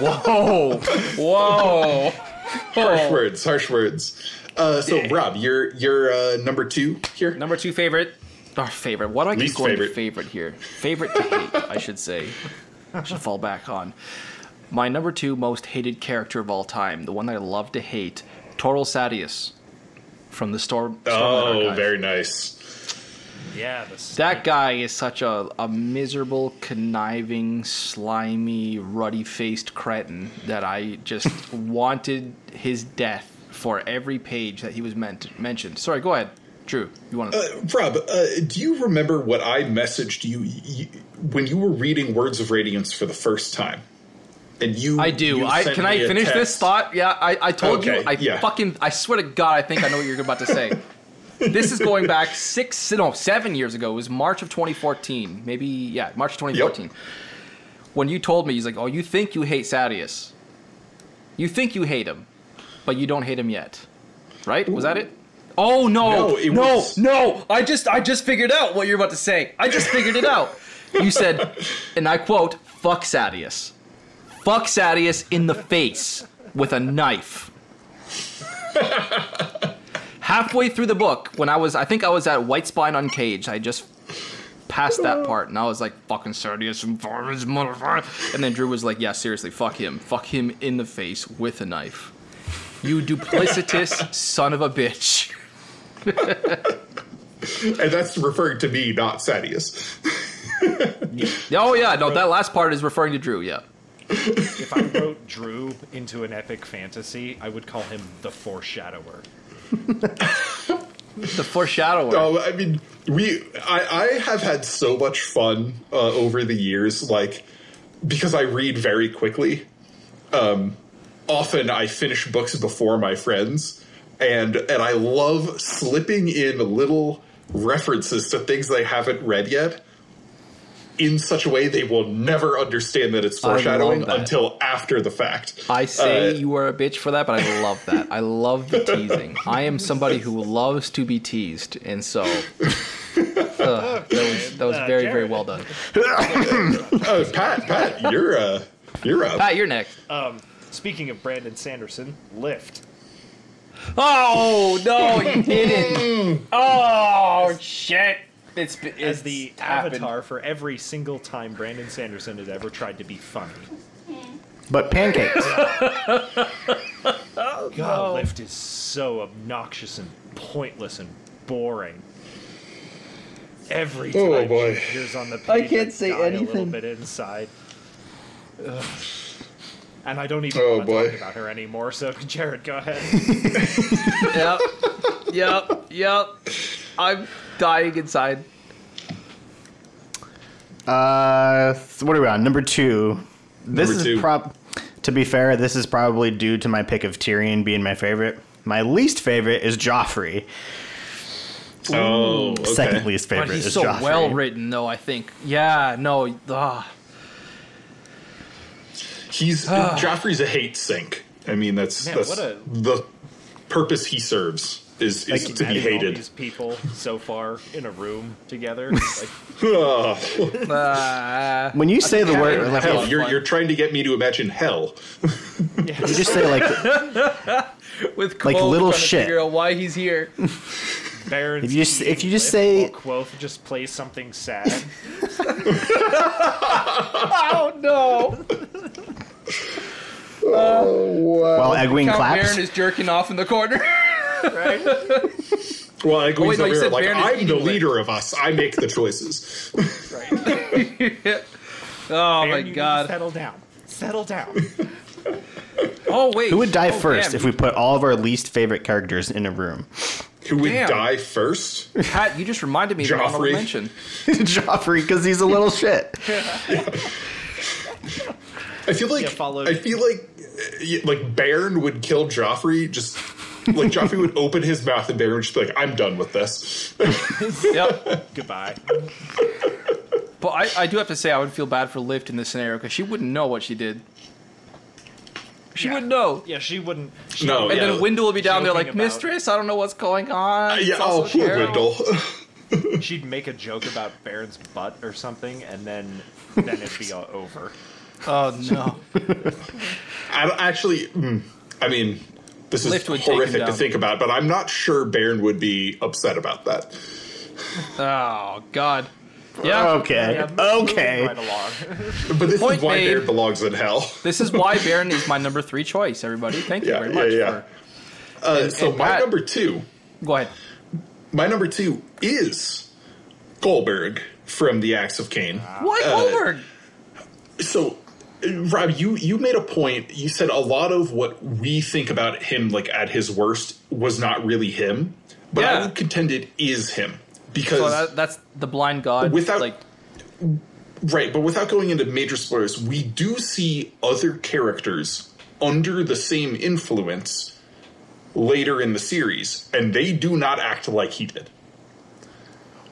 Whoa! Whoa! Harsh words, harsh words. Uh, so, Rob, you're you're uh, number two here. Number two favorite. Our favorite. What do I keep Least going favorite. favorite here? Favorite to hate, I should say. I should fall back on. My number two most hated character of all time, the one that I love to hate, Torol Sadeas from the Storm. Stormlight Oh, Archive. very nice. Yeah, the That guy is such a, a miserable, conniving, slimy, ruddy faced cretin that I just wanted his death for every page that he was meant mentioned. Sorry, go ahead. Drew, you want to. Uh, Rob, uh, do you remember what I messaged you, you when you were reading Words of Radiance for the first time? And you, I do. you I can me I a finish this thought? Yeah, I, I told you. I yeah. fucking I swear to God, I think I know what you're about to say. this is going back six, no, seven years ago. It was March of 2014. Maybe yeah, March of 2014. When you told me, he's like, "Oh, you think you hate Sadeas? You think you hate him, but you don't hate him yet, right? Was that it?" Oh no, No, no, no, was- no! I just I just figured out what you're about to say. I just figured it out. You said, and I quote, "Fuck Sadeas." fuck Sadeas in the face with a knife. Halfway through the book, when I was, I think I was at White Spine Uncaged, I just passed that part, and I was like, fucking Sadeas and Varus, motherfucker. And then Drew was like, yeah, seriously, fuck him. Fuck him in the face with a knife. You duplicitous son of a bitch. And that's referring to me, not Sadeas. Oh, yeah, no, that last part is referring to Drew, yeah. If I wrote Drew into an epic fantasy, I would call him the foreshadower. The foreshadower. Oh, I mean, we. I, I have had so much fun uh, over the years, like because I read very quickly. Um, often I finish books before my friends, and and I love slipping in little references to things they haven't read yet. In such a way they will never understand that it's foreshadowing that. until after the fact. I say Uh, you are a bitch for that, but I love that. I love the teasing. I am somebody who loves to be teased, and so uh, that was that was Uh, very very well done. uh, Pat, Pat, you're uh, you're up. Pat, you're next. Um, Speaking of Brandon Sanderson, Lift. Oh no, you didn't. Oh shit! It's it's As the happened. avatar for every single time Brandon Sanderson has ever tried to be funny. But pancakes. Oh, God, Lift is so obnoxious and pointless and boring. Every oh, time Oh, boy. she appears on the page, I can't I say die A little bit inside. Ugh. And I don't even Oh, want to boy. talk about her anymore. So, Jared, go ahead. Yep, yep, yep. I'm dying inside. Uh, so what are we on? Number two. This Number is two. prob. To be fair, this is probably due to my pick of Tyrion being my favorite. My least favorite is Joffrey. Oh, okay. Second least favorite But he's is so Joffrey. well written, though. I think. Yeah. No. Uh, He's Joffrey's a hate sink. I mean, that's Man, that's what a- the purpose he serves is, is to be Imagine all hated. these people so far in a room together. Like, uh, When you say the word, yeah. like, hell, you're you're trying to get me to imagine hell. you just say like, with Like little trying to shit. figure out why he's here. Berne's If you s- if you just say- Lift while Kvothe just plays something sad. oh no! Oh wow! while Egwene claps. Berne is jerking off in the corner. Right? Well, Egwene's Oh, wait, no, over you here said like Berne I'm the eating leader of us. I make the choices. Right. oh Berne, my you need to god. settle down. Settle down. Oh wait. Who would die Oh, first damn. if we put all of our least favorite characters in a room? Who would Damn. die first? Pat, you just reminded me of an honorable Joffrey. mention. Joffrey, because he's a little shit. I feel like Yeah, followed- I feel like uh, like Berne would kill Joffrey. Just like Joffrey would open his mouth and Berne would just be like, "I'm done with this." Yep. Goodbye. But I, I do have to say I would feel bad for Lift in this scenario because she wouldn't know what she did. She Yeah. wouldn't know. Yeah, she wouldn't. She No, wouldn't And yeah. then Wyndle will be down there like, about- Mistress, I don't know what's going on. It's yeah. Oh, poor. Wyndle. She'd make a joke about Berne's butt or something, and then then it'd be all over. Oh no. I don't- actually, mm, I mean, this is Lift would take him horrific to down. think about, but I'm not sure Berne would be upset about that. Oh god. Yeah. Okay. Yeah, moving Okay. Right along. But this Point is why made. Berne belongs in hell. This is why Berne is my number three choice. Everybody, thank you Yeah, very yeah, much. yeah. Uh, so and my Pat- number two, Go ahead. my number two is Kollberg from the Acts of Caine. Why Kollberg? So, uh, Rob, you you made a point. You said a lot of what we think about him, like at his worst, was not really him. But I would contend it is him because so that, that's the blind god. Without- like, Right, but without going into major spoilers, we do see other characters under the same influence later in the series, and they do not act like he did.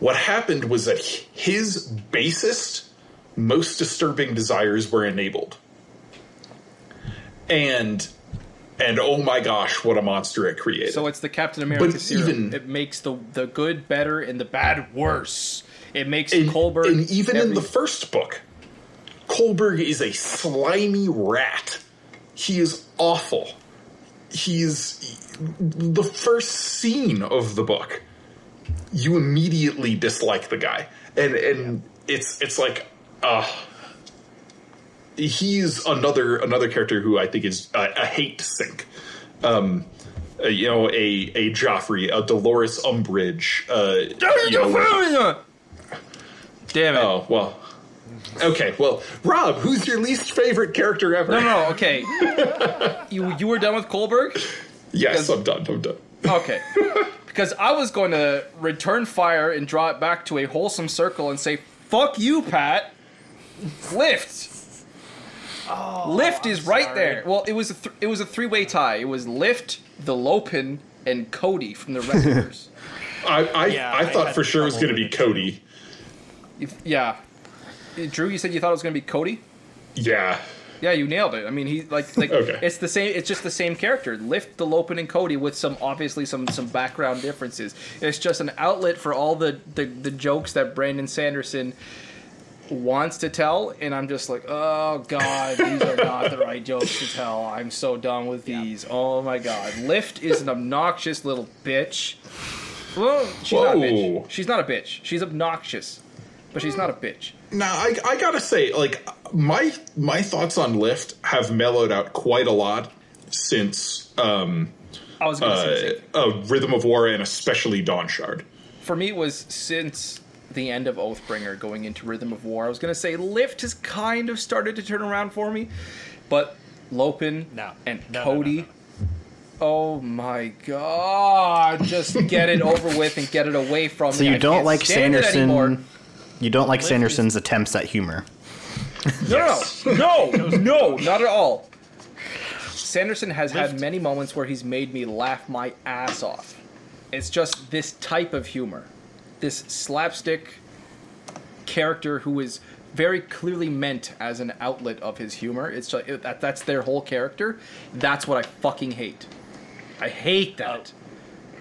What happened was that his basest, most disturbing desires were enabled. And and oh my gosh, what a monster it created. so it's the Captain America But serum. even- it makes the the good better and the bad worse. It makes and, Kollberg and even in the first book, Kollberg is a slimy rat. He is awful. He's the first scene of the book. You immediately dislike the guy, and and it's it's like, uh he's another another character who I think is a, a hate sink. Um, uh, you know, a a Joffrey, a Dolores Umbridge. Uh, you know, Damn it. Oh well. Okay, well, Rob, who's your least favorite character ever? No, no, okay. you you were done with Kollberg? Yes, I'm done. I'm done. Okay. because I was going to return fire and draw it back to a wholesome circle and say, "Fuck you, Pat." Lift. Oh, Lift is right sorry. there. Well, it was a th- it was a three way tie. It was Lift, the Lopen, and Cody from the Reckoners. I I, Yeah, I I thought had for sure it was going to be Cody. If- yeah. Drew, you said you thought it was going to be Cody. Yeah. Yeah, you nailed it. I mean, he like like Okay. it's the same. It's just the same character. Lift the Lopen and Cody with some obviously some some background differences. It's just an outlet for all the the, the jokes that Brandon Sanderson wants to tell, and I'm just like, oh god, these are not the right jokes to tell. I'm so done with these. Oh my god, Lift is an obnoxious little bitch. Well, she's not a Whoa. bitch. She's not a bitch. She's obnoxious, but she's not a bitch. Now I I gotta say, like my my thoughts on Lift have mellowed out quite a lot since um I was gonna say uh, thing. uh Rhythm of War and especially Dawnshard. for me it was since the end of Oathbringer going into Rhythm of War. I was gonna say Lift has kind of started to turn around for me, but Lopen No. and No, no, Cody. no, no. Oh my god! Just get it over with and get it away from So me. So you I don't like stand anymore. Sanderson? You don't like Lift Sanderson's attempts at humor. No, no, no, no, not at all. Sanderson has had many moments where he's made me laugh my ass off. It's just this type of humor, this slapstick character who is very clearly meant as an outlet of his humor. It's just, it, that, that's their whole character. That's what I fucking hate. I hate that.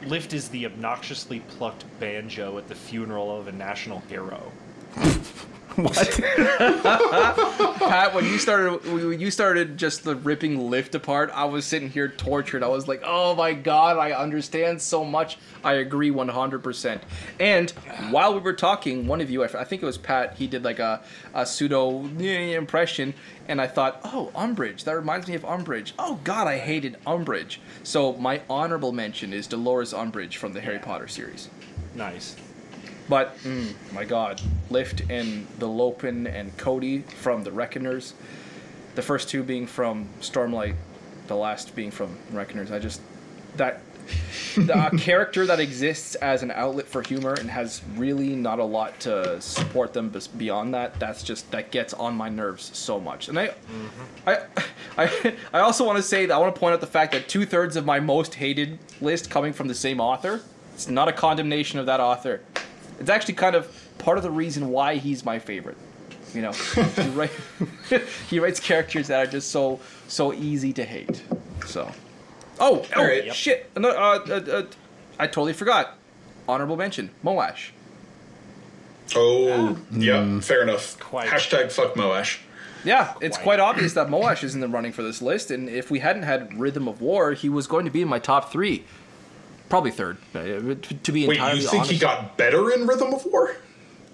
Oh. Lift is the obnoxiously plucked banjo at the funeral of a national hero. Pat, when you started, when you started just the ripping Lift apart, I was sitting here tortured. I was like, "Oh my god, I understand so much. I agree 100%." And while we were talking, one of you, I think it was Pat, he did like a, a pseudo impression, and I thought, "Oh, Umbridge. That reminds me of Umbridge. Oh god, I hated Umbridge." So my honorable mention is Dolores Umbridge from the Harry Potter series. Nice. But mm, my God, Lift and the Lopen and Cody from the Reckoners, the first two being from Stormlight, the last being from Reckoners. I just that the a character that exists as an outlet for humor and has really not a lot to support them beyond that. That's just that gets on my nerves so much. And I, I, I, I also want to say that I want to point out the fact that two thirds of my most hated list coming from the same author. It's not a condemnation of that author. It's actually kind of part of the reason why he's my favorite. You know, he, write, he writes characters that are just so so easy to hate. So, oh, oh right. Yep. shit! No, uh, uh, uh, I totally forgot. Honorable mention: Moash. Oh, yeah, fair enough. Quite. Hashtag fuck Moash. Yeah, it's Quite. quite obvious that Moash is in the running for this list, and if we hadn't had Rhythm of War, he was going to be in my top three, probably third. uh, To to be Wait, entirely you think honest. he got better in Rhythm of War?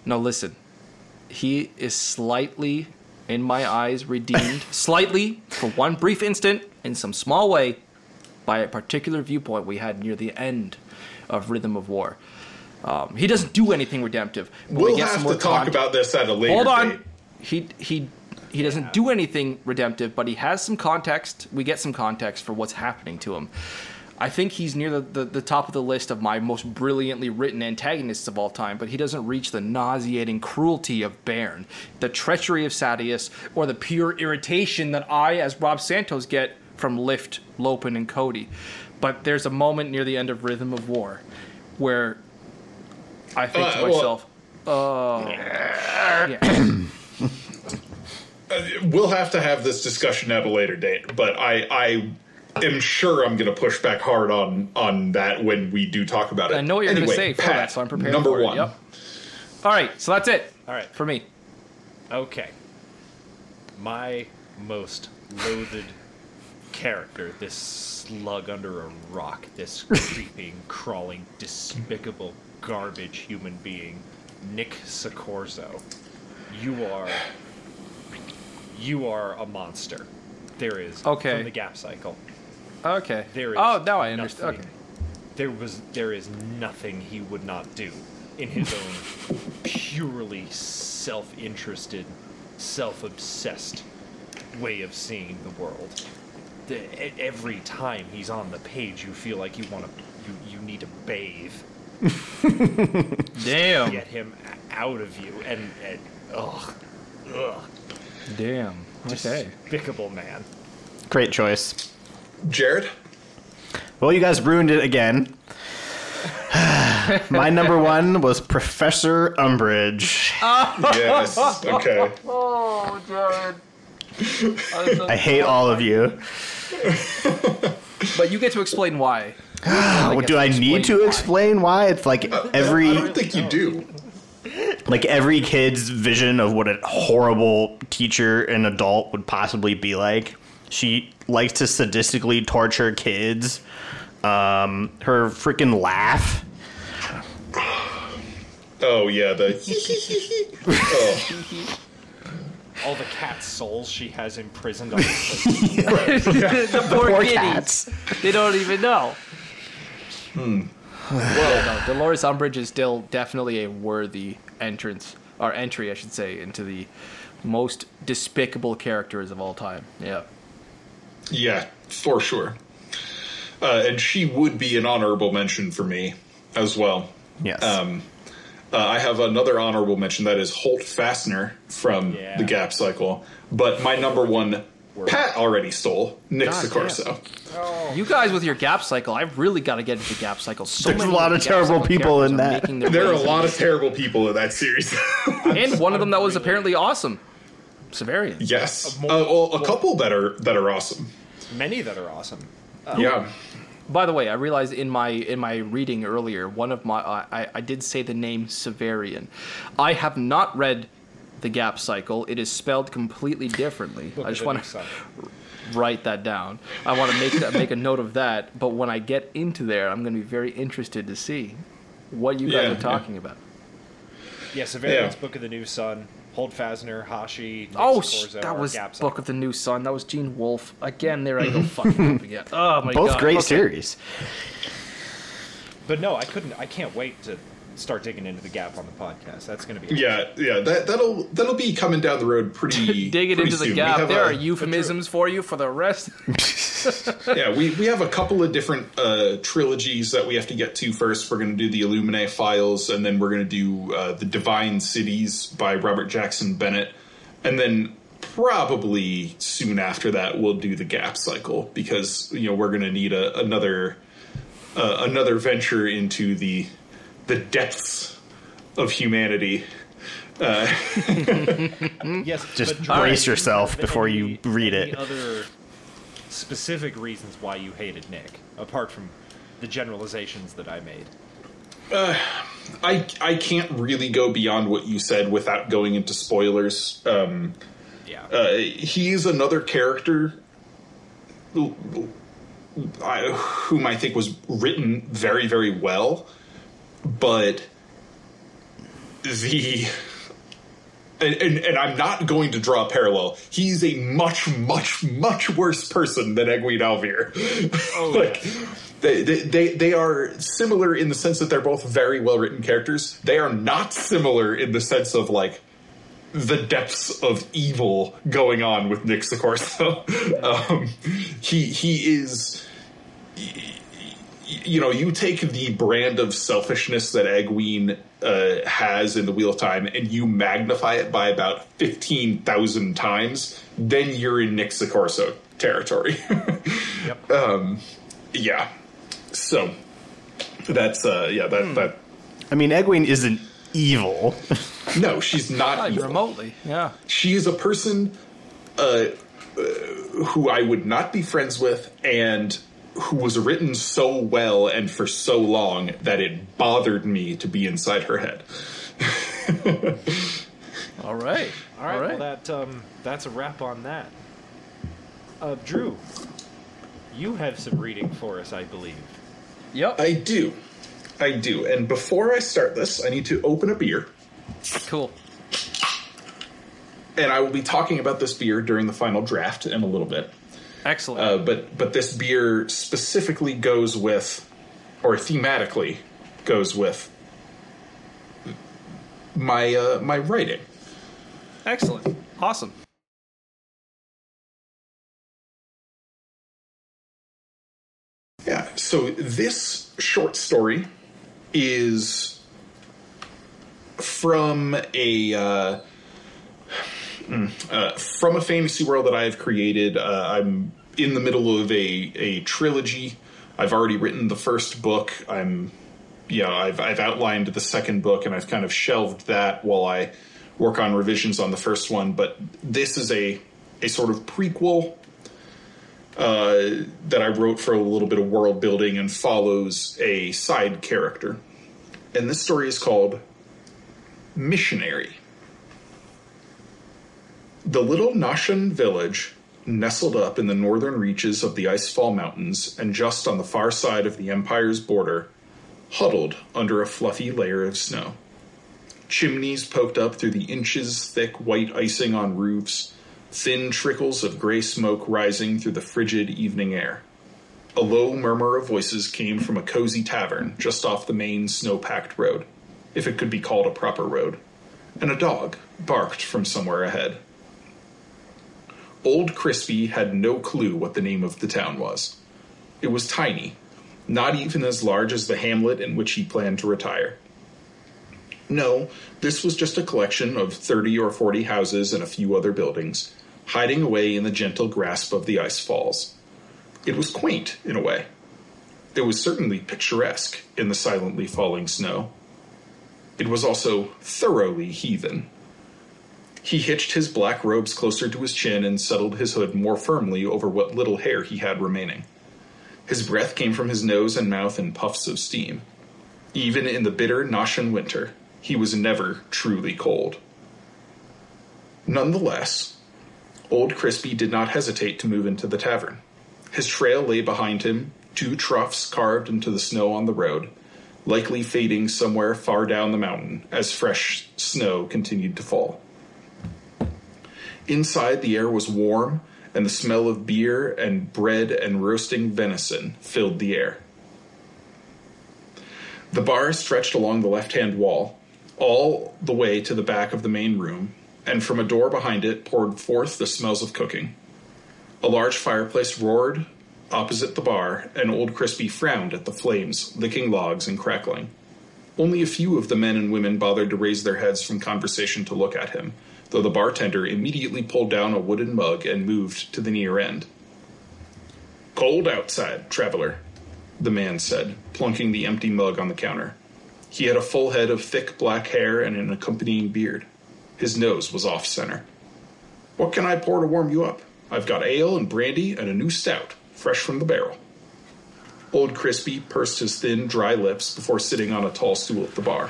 No, listen. He is slightly, in my eyes, redeemed, slightly, for one brief instant, in some small way, by a particular viewpoint we had near the end of Rhythm of War. Um, he doesn't do anything redemptive. We We'll get have some to talk cont- about this at a later Hold on. date. He he he doesn't do anything redemptive, but he has some context. We get some context for what's happening to him. I think he's near the, the, the top of the list of my most brilliantly written antagonists of all time, but he doesn't reach the nauseating cruelty of Berne, the treachery of Sadeas, or the pure irritation that I, as Rob Santos, get from Lift, Lopen, and Cody. But there's a moment near the end of Rhythm of War where I think Uh, to well- myself, oh. Yeah. We'll have to have this discussion at a later date, but I, I am sure I'm going to push back hard on on that when we do talk about it. I know what you're anyway, going to say for Pat, that, so I'm prepared Number for it. one. Yep. All right, so that's it. All right. for me. Okay. My most loathed character, this slug under a rock, this creeping, crawling, despicable, garbage human being, Nick Succorso. You are. You are a monster. There is. Okay. From the Gap Cycle. Okay. There oh, is. oh, now I understand. Okay. There was. There is nothing he would not do in his own purely self-interested, self-obsessed way of seeing the world. The, every time he's on the page, you feel like you want to. You, you need to bathe. Damn. Get him out of you, and, and ugh, ugh, Damn. Okay. despicable man. Great choice. Jared? Well, you guys ruined it again. My number one was Professor Umbridge. Yes. Okay. Oh, Jared. I hate all of you. But you get to explain why. What do I need to why. explain why? It's like every I every don't think you do. like every kid's vision of what a horrible teacher and adult would possibly be like. She likes to sadistically torture kids. Um, her freaking laugh. Oh yeah, the oh, All the cat souls she has imprisoned on the the poor, Poor kiddies. cats. They don't even know. Hmm. well, no, Dolores Umbridge is still definitely a worthy entrance, or entry, I should say, into the most despicable characters of all time. Yeah. Yeah, for sure. Uh, and she would be an honorable mention for me as well. Yes. Um, uh, I have another honorable mention that is Holt Fasner from Yeah. the Gap Cycle, but my number one, Pat already stole Nick God Succorso. You guys with your gap cycle, I've really got to get into gap cycle. So There's a many lot of terrible people in that. There are a lot of terrible people in that series. and one of them that was apparently awesome. Severian. yes, uh, more- well, a couple that are that are awesome. Many that are awesome. Yeah, By the way, I realized in my in my reading earlier, one of my I, I- I did say the name Severian. I have not read the Gap Cycle. It is spelled completely differently. Book I just want to write that down. I want to make that make a note of that. But when I get into there, I'm going to be very interested to see what you guys Yeah, are talking about. Yeah, Severian's Yeah. Book of the New Sun, Holt Fasner, Hashi, Nick Oh, Succorso, that was Gap Book of the New Sun. That was Gene Wolfe again. There I go fucking up again. Oh my Both god. Both great Okay. series. But no, I couldn't. I can't wait to start digging into the Gap on the podcast. That's going to be yeah, yeah. That that'll that'll be coming down the road pretty. Dig it pretty into the soon. We gap. There a- are euphemisms for you for the rest. yeah, we, we have a couple of different uh, trilogies that we have to get to first. We're going to do the Illuminae Files, and then we're going to do uh, the Divine Cities by Robert Jackson Bennett, and then probably soon after that we'll do the Gap Cycle because you know we're going to need a, another uh, another venture into the the depths of humanity. yes. Just brace yourself before you any- read any it. Other specific reasons why you hated Nick, apart from the generalizations that I made. I I can't really go beyond what you said without going into spoilers. Um, Yeah. uh, he is another character I, whom I think was written very, very well, but the and, and, and I'm not going to draw a parallel. He's a much, much, much worse person than Egwene al'Vere. Oh, like, they, they, they, they are similar in the sense that they're both very well written characters. They are not similar in the sense of, like, the depths of evil going on with Nick Succorso. um, he, he is you know, you take the brand of selfishness that Egwene uh, has in the Wheel of Time and you magnify it by about 15,000 times, then you're in Nick Succorso territory. Yep. um, yeah. So that's, uh, yeah, that, that, I mean, Egwene isn't evil. no, she's not Not evil. remotely. Yeah. She is a person uh, uh, who I would not be friends with and who was written so well and for so long that it bothered me to be inside her head. All right. All right, well that um, that's a wrap on that. Uh, Drew, you have some reading for us, I believe. Yep. I do. I do. And before I start this, I need to open a beer. Cool. And I will be talking about this beer during the final draft in a little bit. Excellent. Uh, but but this beer specifically goes with, or thematically goes with my uh, my writing. Excellent. Awesome. Yeah. So this short story is from a uh, mm, uh, from a fantasy world that I have created. Uh, I'm in the middle of a a trilogy. I've already written the first book. I'm know, I've I've outlined the second book and I've kind of shelved that while I work on revisions on the first one. But this is a a sort of prequel uh, that I wrote for a little bit of world building and follows a side character. And this story is called Missionary. The little Nashan village, nestled up in the northern reaches of the Icefall Mountains and just on the far side of the Empire's border, huddled under a fluffy layer of snow. Chimneys poked up through the inches thick white icing on roofs, thin trickles of gray smoke rising through the frigid evening air. A low murmur of voices came from a cozy tavern just off the main snow packed road, if it could be called a proper road, and a dog barked from somewhere ahead. Old Crispy had no clue what the name of the town was. It was tiny, not even as large as the hamlet in which he planned to retire. No, this was just a collection of 30 or 40 houses and a few other buildings, hiding away in the gentle grasp of the ice falls. It was quaint, in a way. It was certainly picturesque in the silently falling snow. It was also thoroughly heathen. He hitched his black robes closer to his chin and settled his hood more firmly over what little hair he had remaining. His breath came from his nose and mouth in puffs of steam. Even in the bitter Noshan winter, he was never truly cold. Nonetheless, Old Crispy did not hesitate to move into the tavern. His trail lay behind him, two troughs carved into the snow on the road, likely fading somewhere far down the mountain as fresh snow continued to fall. Inside, the air was warm, and the smell of beer and bread and roasting venison filled the air. The bar stretched along the left hand wall, all the way to the back of the main room, and from a door behind it poured forth the smells of cooking. A large fireplace roared opposite the bar, and Old Crispy frowned at the flames, licking logs and crackling. Only a few of the men and women bothered to raise their heads from conversation to look at him, though the bartender immediately pulled down a wooden mug and moved to the near end. Cold outside, traveler, the man said, plunking the empty mug on the counter. He had a full head of thick black hair and an accompanying beard. His nose was off center. What can I pour to warm you up? I've got ale and brandy and a new stout, fresh from the barrel. Old Crispy pursed his thin, dry lips before sitting on a tall stool at the bar.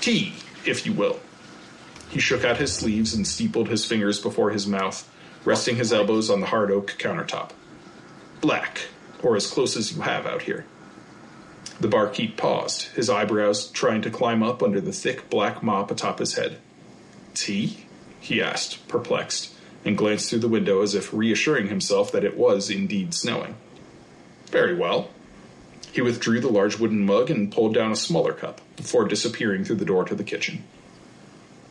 Tea, if you will. He shook out his sleeves and steepled his fingers before his mouth, resting his elbows on the hard oak countertop. Black, or as close as you have out here. The barkeep paused, his eyebrows trying to climb up under the thick black mop atop his head. Tea? he asked, perplexed, and glanced through the window as if reassuring himself that it was indeed snowing. Very well. He withdrew the large wooden mug and pulled down a smaller cup before disappearing through the door to the kitchen.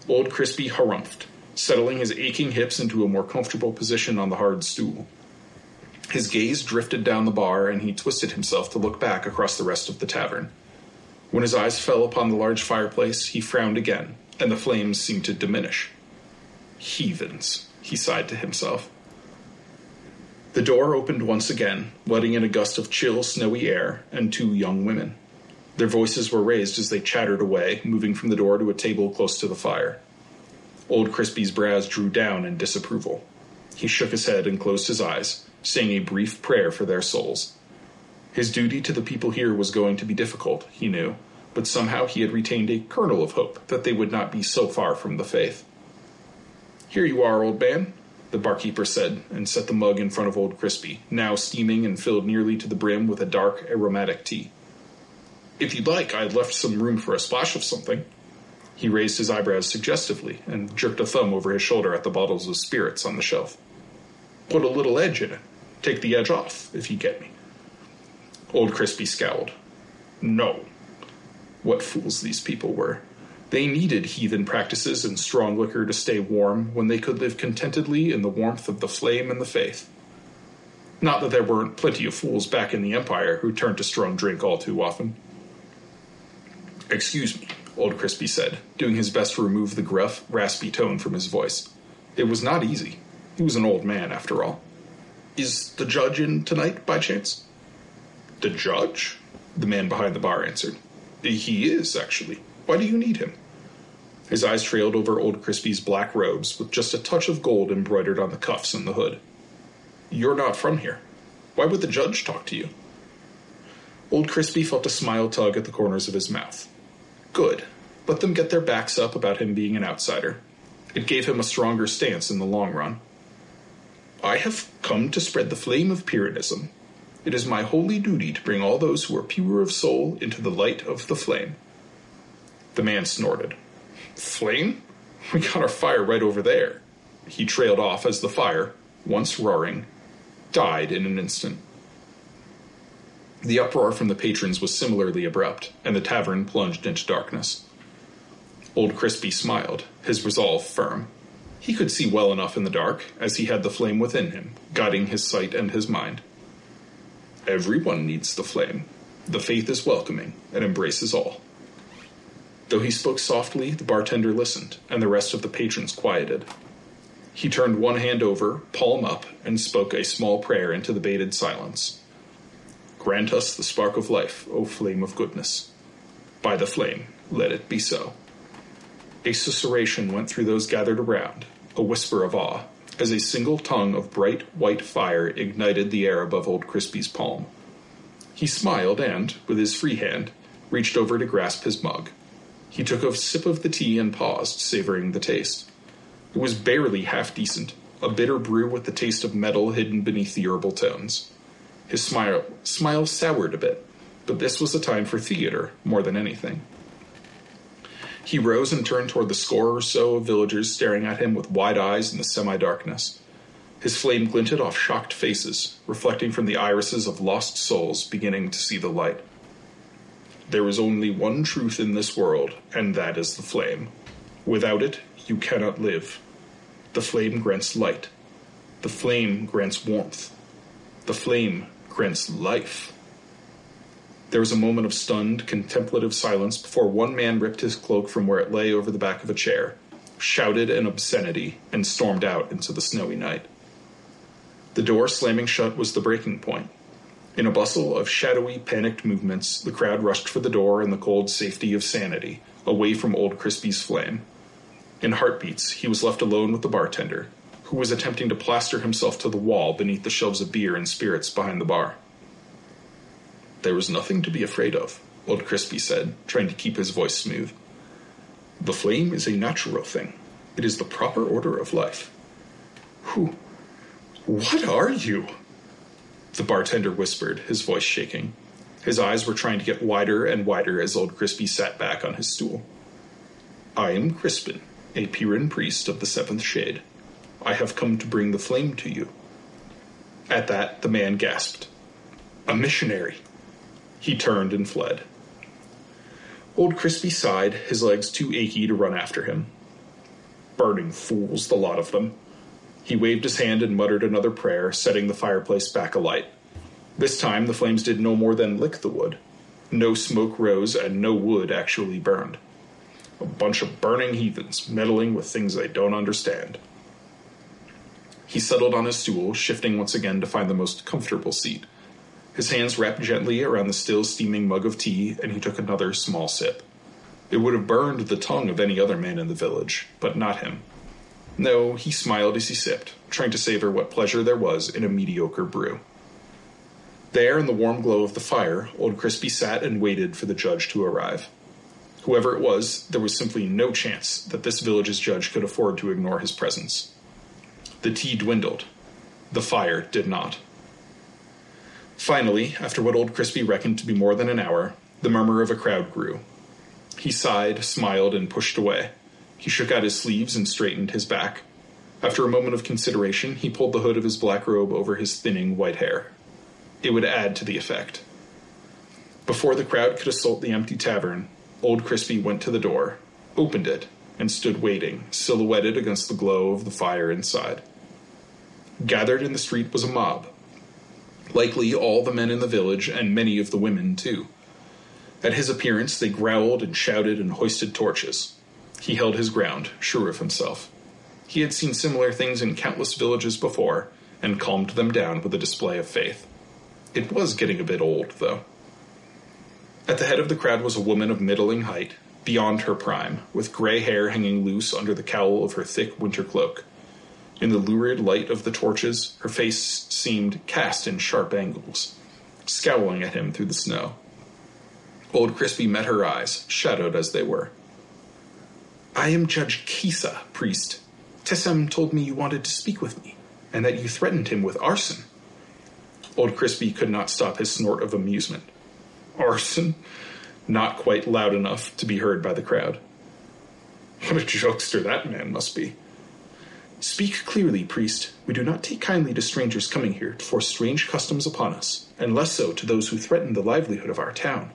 Old Crispy harumphed, settling his aching hips into a more comfortable position on the hard stool. His gaze drifted down the bar and he twisted himself to look back across the rest of the tavern. When his eyes fell upon the large fireplace, he frowned again, and the flames seemed to diminish. Heathens, he sighed to himself. The door opened once again, letting in a gust of chill, snowy air and two young women. Their voices were raised as they chattered away, moving from the door to a table close to the fire. Old Crispy's brows drew down in disapproval. He shook his head and closed his eyes, saying a brief prayer for their souls. His duty to the people here was going to be difficult, he knew, but somehow he had retained a kernel of hope that they would not be so far from the faith. Here you are, old man, the barkeeper said, and set the mug in front of old Crispy, now steaming and filled nearly to the brim with a dark, aromatic tea. If you'd like, I left some room for a splash of something. He raised his eyebrows suggestively and jerked a thumb over his shoulder at the bottles of spirits on the shelf. Put a little edge in it. Take the edge off, if you get me. Old Crispy scowled. No. What fools these people were. They needed heathen practices and strong liquor to stay warm when they could live contentedly in the warmth of the flame and the faith. Not that there weren't plenty of fools back in the Empire who turned to strong drink all too often. Excuse me, Old Crispy said, doing his best to remove the gruff, raspy tone from his voice. It was not easy. He was an old man, after all. Is the judge in tonight, by chance? The judge? The man behind the bar answered. He is, actually. Why do you need him? His eyes trailed over Old Crispy's black robes with just a touch of gold embroidered on the cuffs and the hood. You're not from here. Why would the judge talk to you? Old Crispy felt a smile tug at the corners of his mouth. Good. Let them get their backs up about him being an outsider. It gave him a stronger stance in the long run. I have come to spread the flame of Pyrrhonism. It is my holy duty to bring all those who are pure of soul into the light of the flame. The man snorted. Flame? We got our fire right over there. He trailed off as the fire, once roaring, died in an instant. The uproar from the patrons was similarly abrupt, and the tavern plunged into darkness. Old Crispy smiled, his resolve firm. He could see well enough in the dark, as he had the flame within him, guiding his sight and his mind. Everyone needs the flame. The faith is welcoming and embraces all. Though he spoke softly, the bartender listened, and the rest of the patrons quieted. He turned one hand over, palm up, and spoke a small prayer into the bated silence. Grant us the spark of life, O flame of goodness. By the flame, let it be so. A susurration went through those gathered around, a whisper of awe, as a single tongue of bright white fire ignited the air above Old Crispy's palm. He smiled and, with his free hand, reached over to grasp his mug. He took a sip of the tea and paused, savoring the taste. It was barely half decent, a bitter brew with the taste of metal hidden beneath the herbal tones. His smile, smile soured a bit, but this was a time for theater more than anything. He rose and turned toward the score or so of villagers staring at him with wide eyes in the semi darkness. His flame glinted off shocked faces, reflecting from the irises of lost souls beginning to see the light. There is only one truth in this world, and that is the flame. Without it, you cannot live. The flame grants light. The flame grants warmth. The flame grants life. There was a moment of stunned, contemplative silence before one man ripped his cloak from where it lay over the back of a chair, shouted an obscenity, and stormed out into the snowy night. The door slamming shut was the breaking point. In a bustle of shadowy, panicked movements, the crowd rushed for the door in the cold safety of sanity, away from old Crispy's flame. In heartbeats, he was left alone with the bartender, who was attempting to plaster himself to the wall beneath the shelves of beer and spirits behind the bar. There was nothing to be afraid of, Old Crispy said, trying to keep his voice smooth. The flame is a natural thing. It is the proper order of life. Who? What are you? The bartender whispered, his voice shaking. His eyes were trying to get wider and wider as Old Crispy sat back on his stool. I am Crispin, a Piran priest of the seventh shade. I have come to bring the flame to you. At that, the man gasped. A missionary. He turned and fled. Old Crispy sighed, his legs too achy to run after him. Burning fools, the lot of them. He waved his hand and muttered another prayer, setting the fireplace back alight. This time, the flames did no more than lick the wood. No smoke rose, and no wood actually burned. A bunch of burning heathens meddling with things they don't understand. He settled on his stool, shifting once again to find the most comfortable seat. His hands wrapped gently around the still steaming mug of tea, and he took another small sip. It would have burned the tongue of any other man in the village, but not him. No, he smiled as he sipped, trying to savor what pleasure there was in a mediocre brew. There, in the warm glow of the fire, Old Crispy sat and waited for the judge to arrive. Whoever it was, there was simply no chance that this village's judge could afford to ignore his presence. The tea dwindled. The fire did not. Finally, after what Old Crispy reckoned to be more than an hour, the murmur of a crowd grew. He sighed, smiled, and pushed away. He shook out his sleeves and straightened his back. After a moment of consideration, he pulled the hood of his black robe over his thinning white hair. It would add to the effect. Before the crowd could assault the empty tavern, Old Crispy went to the door, opened it, and stood waiting, silhouetted against the glow of the fire inside. Gathered in the street was a mob. Likely all the men in the village, and many of the women, too. At his appearance, they growled and shouted and hoisted torches. He held his ground, sure of himself. He had seen similar things in countless villages before, and calmed them down with a display of faith. It was getting a bit old, though. At the head of the crowd was a woman of middling height, beyond her prime, with gray hair hanging loose under the cowl of her thick winter cloak. In the lurid light of the torches, her face seemed cast in sharp angles, scowling at him through the snow. Old Crispy met her eyes, shadowed as they were. I am Judge Kisa, priest. Tessem told me you wanted to speak with me, and that you threatened him with arson. Old Crispy could not stop his snort of amusement. Arson? Not quite loud enough to be heard by the crowd. What a jokester that man must be. Speak clearly, priest. We do not take kindly to strangers coming here to force strange customs upon us, and less so to those who threaten the livelihood of our town.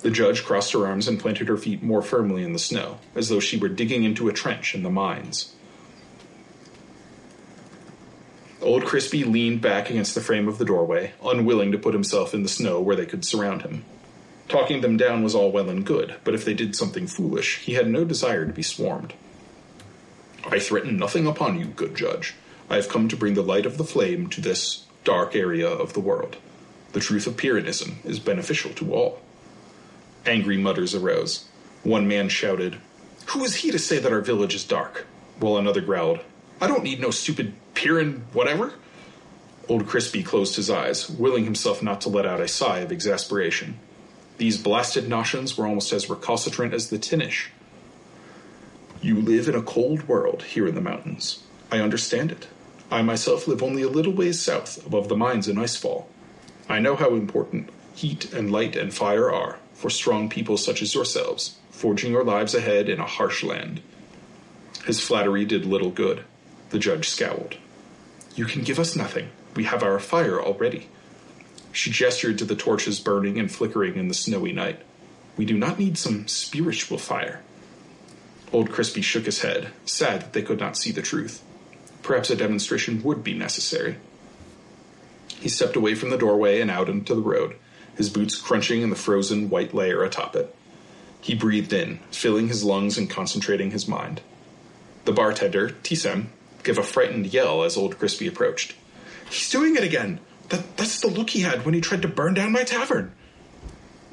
The judge crossed her arms and planted her feet more firmly in the snow, as though she were digging into a trench in the mines. Old Crispy leaned back against the frame of the doorway, unwilling to put himself in the snow where they could surround him. Talking them down was all well and good, but if they did something foolish, he had no desire to be swarmed. I threaten nothing upon you, good judge. I have come to bring the light of the flame to this dark area of the world. The truth of Pyrrhonism is beneficial to all. Angry mutters arose. One man shouted, Who is he to say that our village is dark? While another growled, I don't need no stupid Pyrrhon whatever. Old Crispy closed his eyes, willing himself not to let out a sigh of exasperation. These blasted notions were almost as recalcitrant as the Tinnish. You live in a cold world here in the mountains. I understand it. I myself live only a little ways south, above the mines in Icefall. I know how important heat and light and fire are for strong people such as yourselves, forging your lives ahead in a harsh land. His flattery did little good. The judge scowled. You can give us nothing. We have our fire already. She gestured to the torches burning and flickering in the snowy night. We do not need some spiritual fire. Old Crispy shook his head, sad that they could not see the truth. Perhaps a demonstration would be necessary. He stepped away from the doorway and out into the road, his boots crunching in the frozen white layer atop it. He breathed in, filling his lungs and concentrating his mind. The bartender, Tisem, gave a frightened yell as Old Crispy approached. He's doing it again! That, that's the look he had when he tried to burn down my tavern!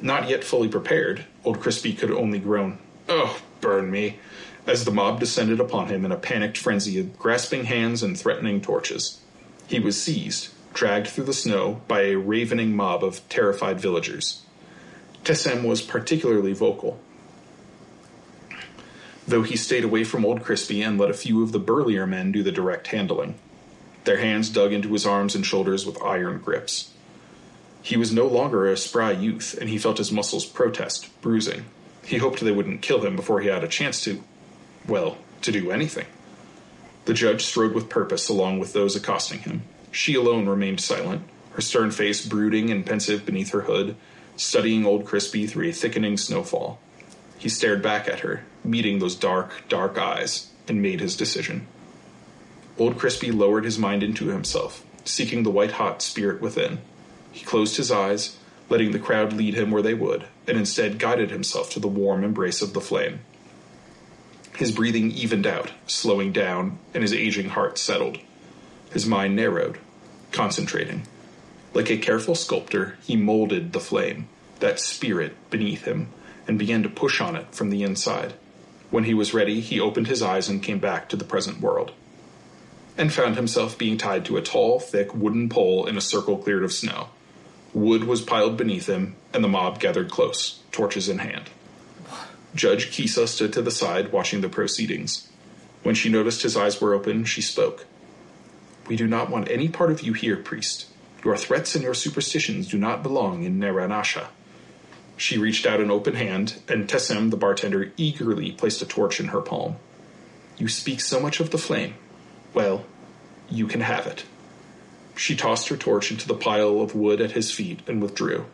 Not yet fully prepared, Old Crispy could only groan, Oh, burn me, as the mob descended upon him in a panicked frenzy of grasping hands and threatening torches. He was seized, dragged through the snow by a ravening mob of terrified villagers. Tessem was particularly vocal. Though he stayed away from Old Crispy and let a few of the burlier men do the direct handling. Their hands dug into his arms and shoulders with iron grips. He was no longer a spry youth, and he felt his muscles protest, bruising. He hoped they wouldn't kill him before he had a chance to. Well, to do anything. The judge strode with purpose along with those accosting him. She alone remained silent, her stern face brooding and pensive beneath her hood, studying old Crispy through a thickening snowfall. He stared back at her, meeting those dark, dark eyes, and made his decision. Old Crispy lowered his mind into himself, seeking the white hot spirit within. He closed his eyes, letting the crowd lead him where they would, and instead guided himself to the warm embrace of the flame. His breathing evened out, slowing down, and his aging heart settled. His mind narrowed, concentrating. Like a careful sculptor, he molded the flame, that spirit beneath him, and began to push on it from the inside. When he was ready, he opened his eyes and came back to the present world. And found himself being tied to a tall, thick wooden pole in a circle cleared of snow. Wood was piled beneath him, and the mob gathered close, torches in hand. Judge Kisa stood to the side, watching the proceedings. When she noticed his eyes were open, she spoke. We do not want any part of you here, priest. Your threats and your superstitions do not belong in Naranasha. She reached out an open hand, and Tessem, the bartender, eagerly placed a torch in her palm. You speak so much of the flame. Well, you can have it. She tossed her torch into the pile of wood at his feet and withdrew.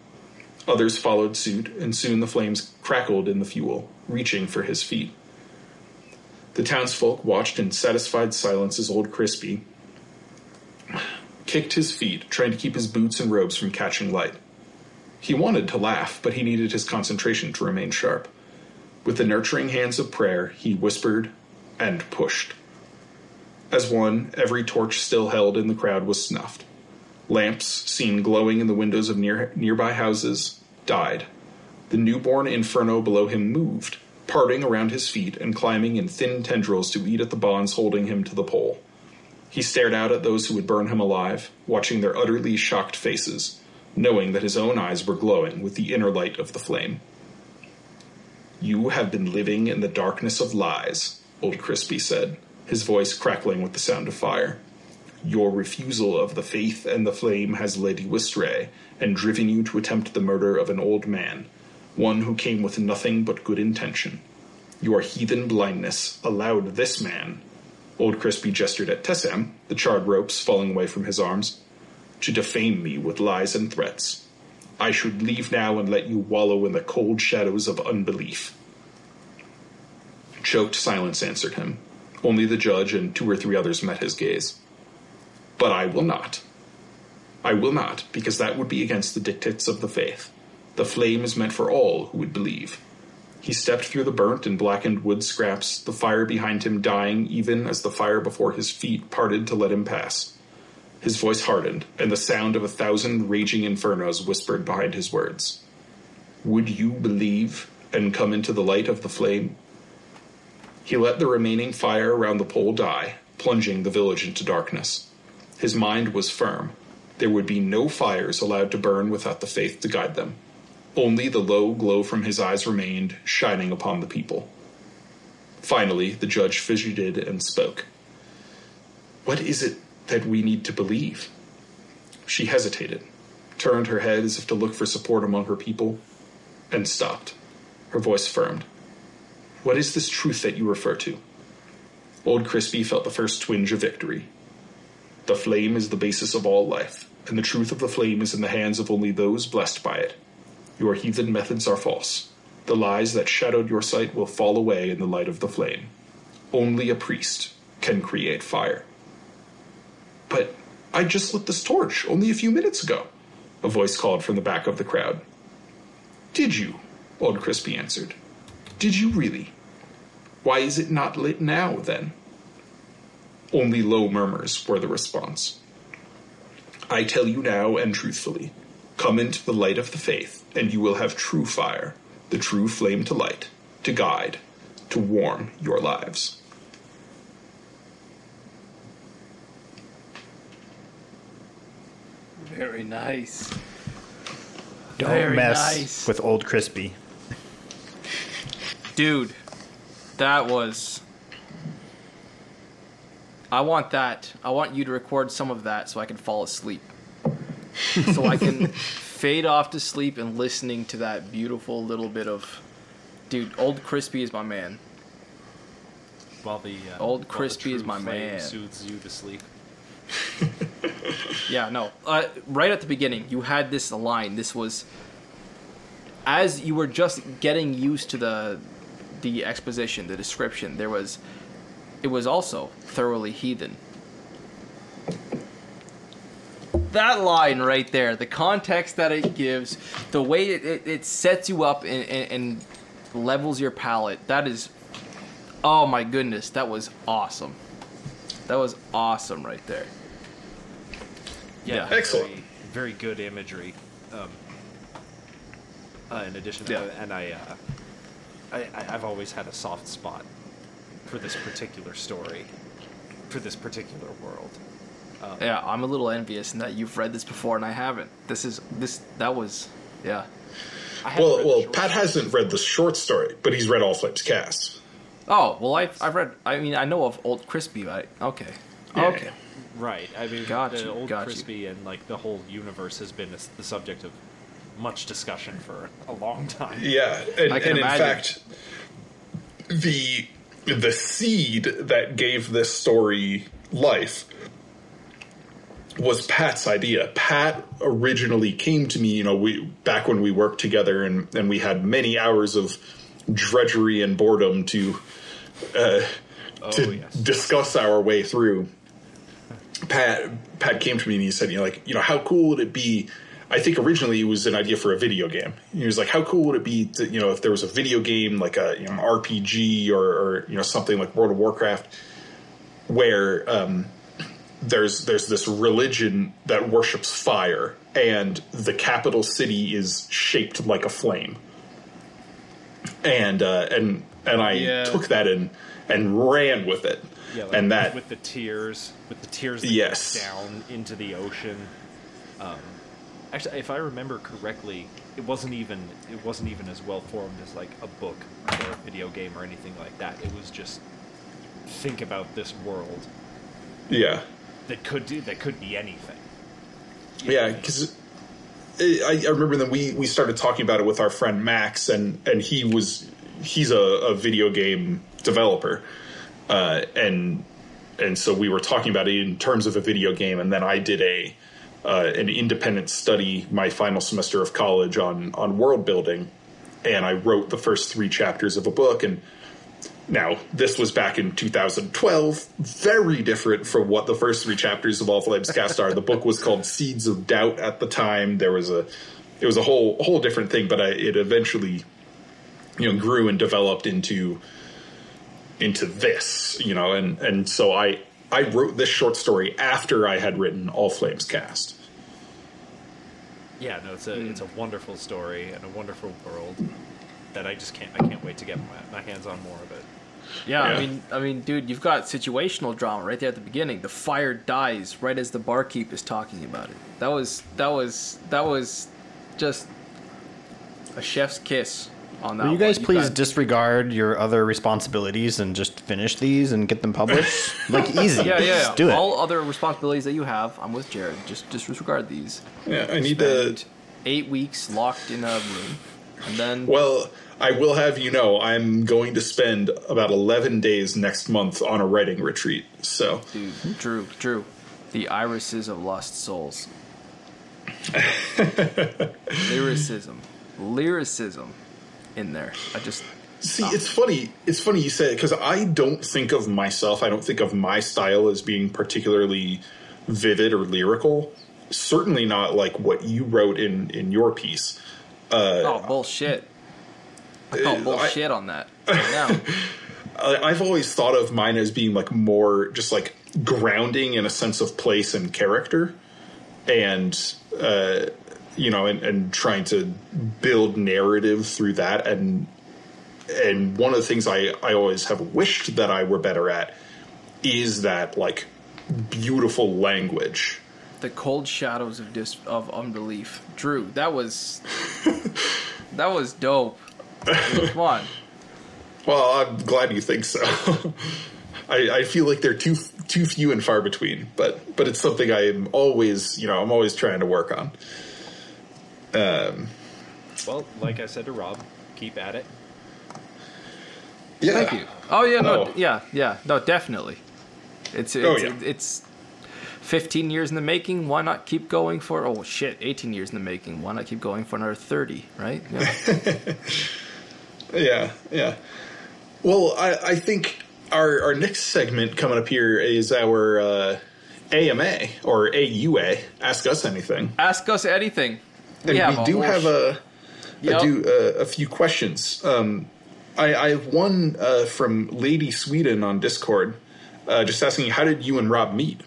Others followed suit, and soon the flames crackled in the fuel, reaching for his feet. The townsfolk watched in satisfied silence as old Crispy kicked his feet, trying to keep his boots and robes from catching light. He wanted to laugh, but he needed his concentration to remain sharp. With the nurturing hands of prayer, he whispered and pushed. As one, every torch still held in the crowd was snuffed. Lamps, seen glowing in the windows of near, nearby houses, died. The newborn inferno below him moved, parting around his feet and climbing in thin tendrils to eat at the bonds holding him to the pole. He stared out at those who would burn him alive, watching their utterly shocked faces, knowing that his own eyes were glowing with the inner light of the flame. You have been living in the darkness of lies, old Crispy said, his voice crackling with the sound of fire. Your refusal of the faith and the flame has led you astray and driven you to attempt the murder of an old man, one who came with nothing but good intention. Your heathen blindness allowed this man, old Crispy gestured at Tessem, the charred ropes falling away from his arms, to defame me with lies and threats. I should leave now and let you wallow in the cold shadows of unbelief. Choked silence answered him. Only the judge and two or three others met his gaze. But I will not. I will not, because that would be against the dictates of the faith. The flame is meant for all who would believe. He stepped through the burnt and blackened wood scraps, the fire behind him dying even as the fire before his feet parted to let him pass. His voice hardened, and the sound of a thousand raging infernos whispered behind his words. Would you believe and come into the light of the flame? He let the remaining fire around the pole die, plunging the village into darkness. His mind was firm. There would be no fires allowed to burn without the faith to guide them. Only the low glow from his eyes remained, shining upon the people. Finally, the judge fidgeted and spoke. What is it that we need to believe? She hesitated, turned her head as if to look for support among her people, and stopped. Her voice firmed. What is this truth that you refer to? Old Crispy felt the first twinge of victory. The flame is the basis of all life, and the truth of the flame is in the hands of only those blessed by it. Your heathen methods are false. The lies that shadowed your sight will fall away in the light of the flame. Only a priest can create fire. But I just lit this torch only a few minutes ago, a voice called from the back of the crowd. Did you? Old Crispy answered. Did you really? Why is it not lit now, then? Only low murmurs were the response. I tell you now and truthfully come into the light of the faith, and you will have true fire, the true flame to light, to guide, to warm your lives. Very nice. Don't Very mess nice. with old Crispy. Dude, that was. I want that. I want you to record some of that so I can fall asleep. so I can fade off to sleep and listening to that beautiful little bit of. Dude, Old Crispy is my man. While the uh, Old while the Crispy is my flame man. Soothes you to sleep. Yeah, no. Uh, right at the beginning, you had this line. This was as you were just getting used to the the exposition, the description. There was it was also thoroughly heathen. That line right there, the context that it gives, the way it, it, it sets you up and, and, and levels your palate, that is, oh my goodness, that was awesome. That was awesome right there. Yeah, Excellent. Very, very good imagery. Um, uh, in addition, Yeah. uh, and I, uh, I, I, I've always had a soft spot for this particular story, for this particular world. Um, yeah, I'm a little envious in that you've read this before and I haven't. This is this that was yeah. I Well, well, Pat story. hasn't read the short story, but he's read All Flames Cast. Oh well, I've I've read. I mean, I know of Old Crispy, right? Okay, Yeah. okay. Right. I mean, Got the you, old got you. crispy and like the whole universe has been the subject of much discussion for a long time. Yeah, and, I can and in fact, the the seed that gave this story life was Pat's idea. Pat originally came to me, you know, we back when we worked together, and and we had many hours of drudgery and boredom to uh, to yes. discuss our way through. Pat Pat came to me and he said, you know, like, you know, how cool would it be? I think originally it was an idea for a video game. He was like, how cool would it be to, you know, if there was a video game like a you know, RPG or, or you know something like World of Warcraft, where um, there's there's this religion that worships fire, and the capital city is shaped like a flame. And uh, and and I Yeah. took that and and ran with it, Yeah, like and that with the tears, with the tears that Yes. down into the ocean. Um, actually, if I remember correctly, it wasn't even it wasn't even as well formed as like a book or a video game or anything like that. It was just think about this world yeah. that could do that could be anything. Yeah, because I, I remember that we we started talking about it with our friend Max, and and he was he's a, a video game developer, uh, and and so we were talking about it in terms of a video game, and then I did a uh, an independent study my final semester of college on on world building, and I wrote the first three chapters of a book, and now, this was back in 2012, very different from what the first three chapters of All Flames Cast are. The book was called Seeds of Doubt at the time. There was a, it was a whole whole different thing, but I, it eventually, you know, grew and developed into into this, you know, and and so I I wrote this short story after I had written All Flames Cast. Yeah, no, it's a Hmm. it's a wonderful story and a wonderful world that I just can't I can't wait to get my, my hands on more of it. Yeah, I mean, I mean, dude, you've got situational drama right there at the beginning. The fire dies right as the barkeep is talking about it. That was that was that was just a chef's kiss on that. Will you one. guys please got- disregard your other responsibilities and just finish these and get them published? like easy. yeah, yeah, yeah. Just do it. All other responsibilities that you have, I'm with Jared. Just disregard these. Yeah, I need to. Spend eight weeks locked in a room, and then Well, I will have you know, I'm going to spend about 11 days next month on a writing retreat. So, Dude, Drew, Drew, the irises of lost souls. lyricism, lyricism, in there. I just see, it's funny. It's funny you say it because I don't think of myself, I don't think of my style as being particularly vivid or lyrical. Certainly not like what you wrote in, in your piece. oh bullshit. I call Uh, bullshit on that right. I- I've always thought of mine as being like more just like grounding in a sense of place and character, and uh, you know, and, and trying to build narrative through that. And and one of the things I I always have wished that I were better at is that like beautiful language. the cold shadows of dis of unbelief. Drew, that was that was dope. Come on. Well, I'm glad you think so. I, I feel like they're too too few and far between, but but it's something I'm always you know I'm always trying to work on. Well, like I said to Rob, keep at it. Yeah. Thank you. Oh yeah, no, Oh. yeah, yeah, no, definitely. It's it's, Oh, yeah. it's 15 years in the making. Why not keep going for? Oh shit, 18 years in the making. Why not keep going for another 30? Right? Yeah. Yeah, yeah. Well, I, I think our our next segment coming up here is our uh, AMA or AUA. Ask us anything. Ask us anything. Have we do have a, Yep. Do uh, a few questions. Um, I, I have one uh, from Lady Sweden on Discord, uh, just asking, how did you and Rob meet?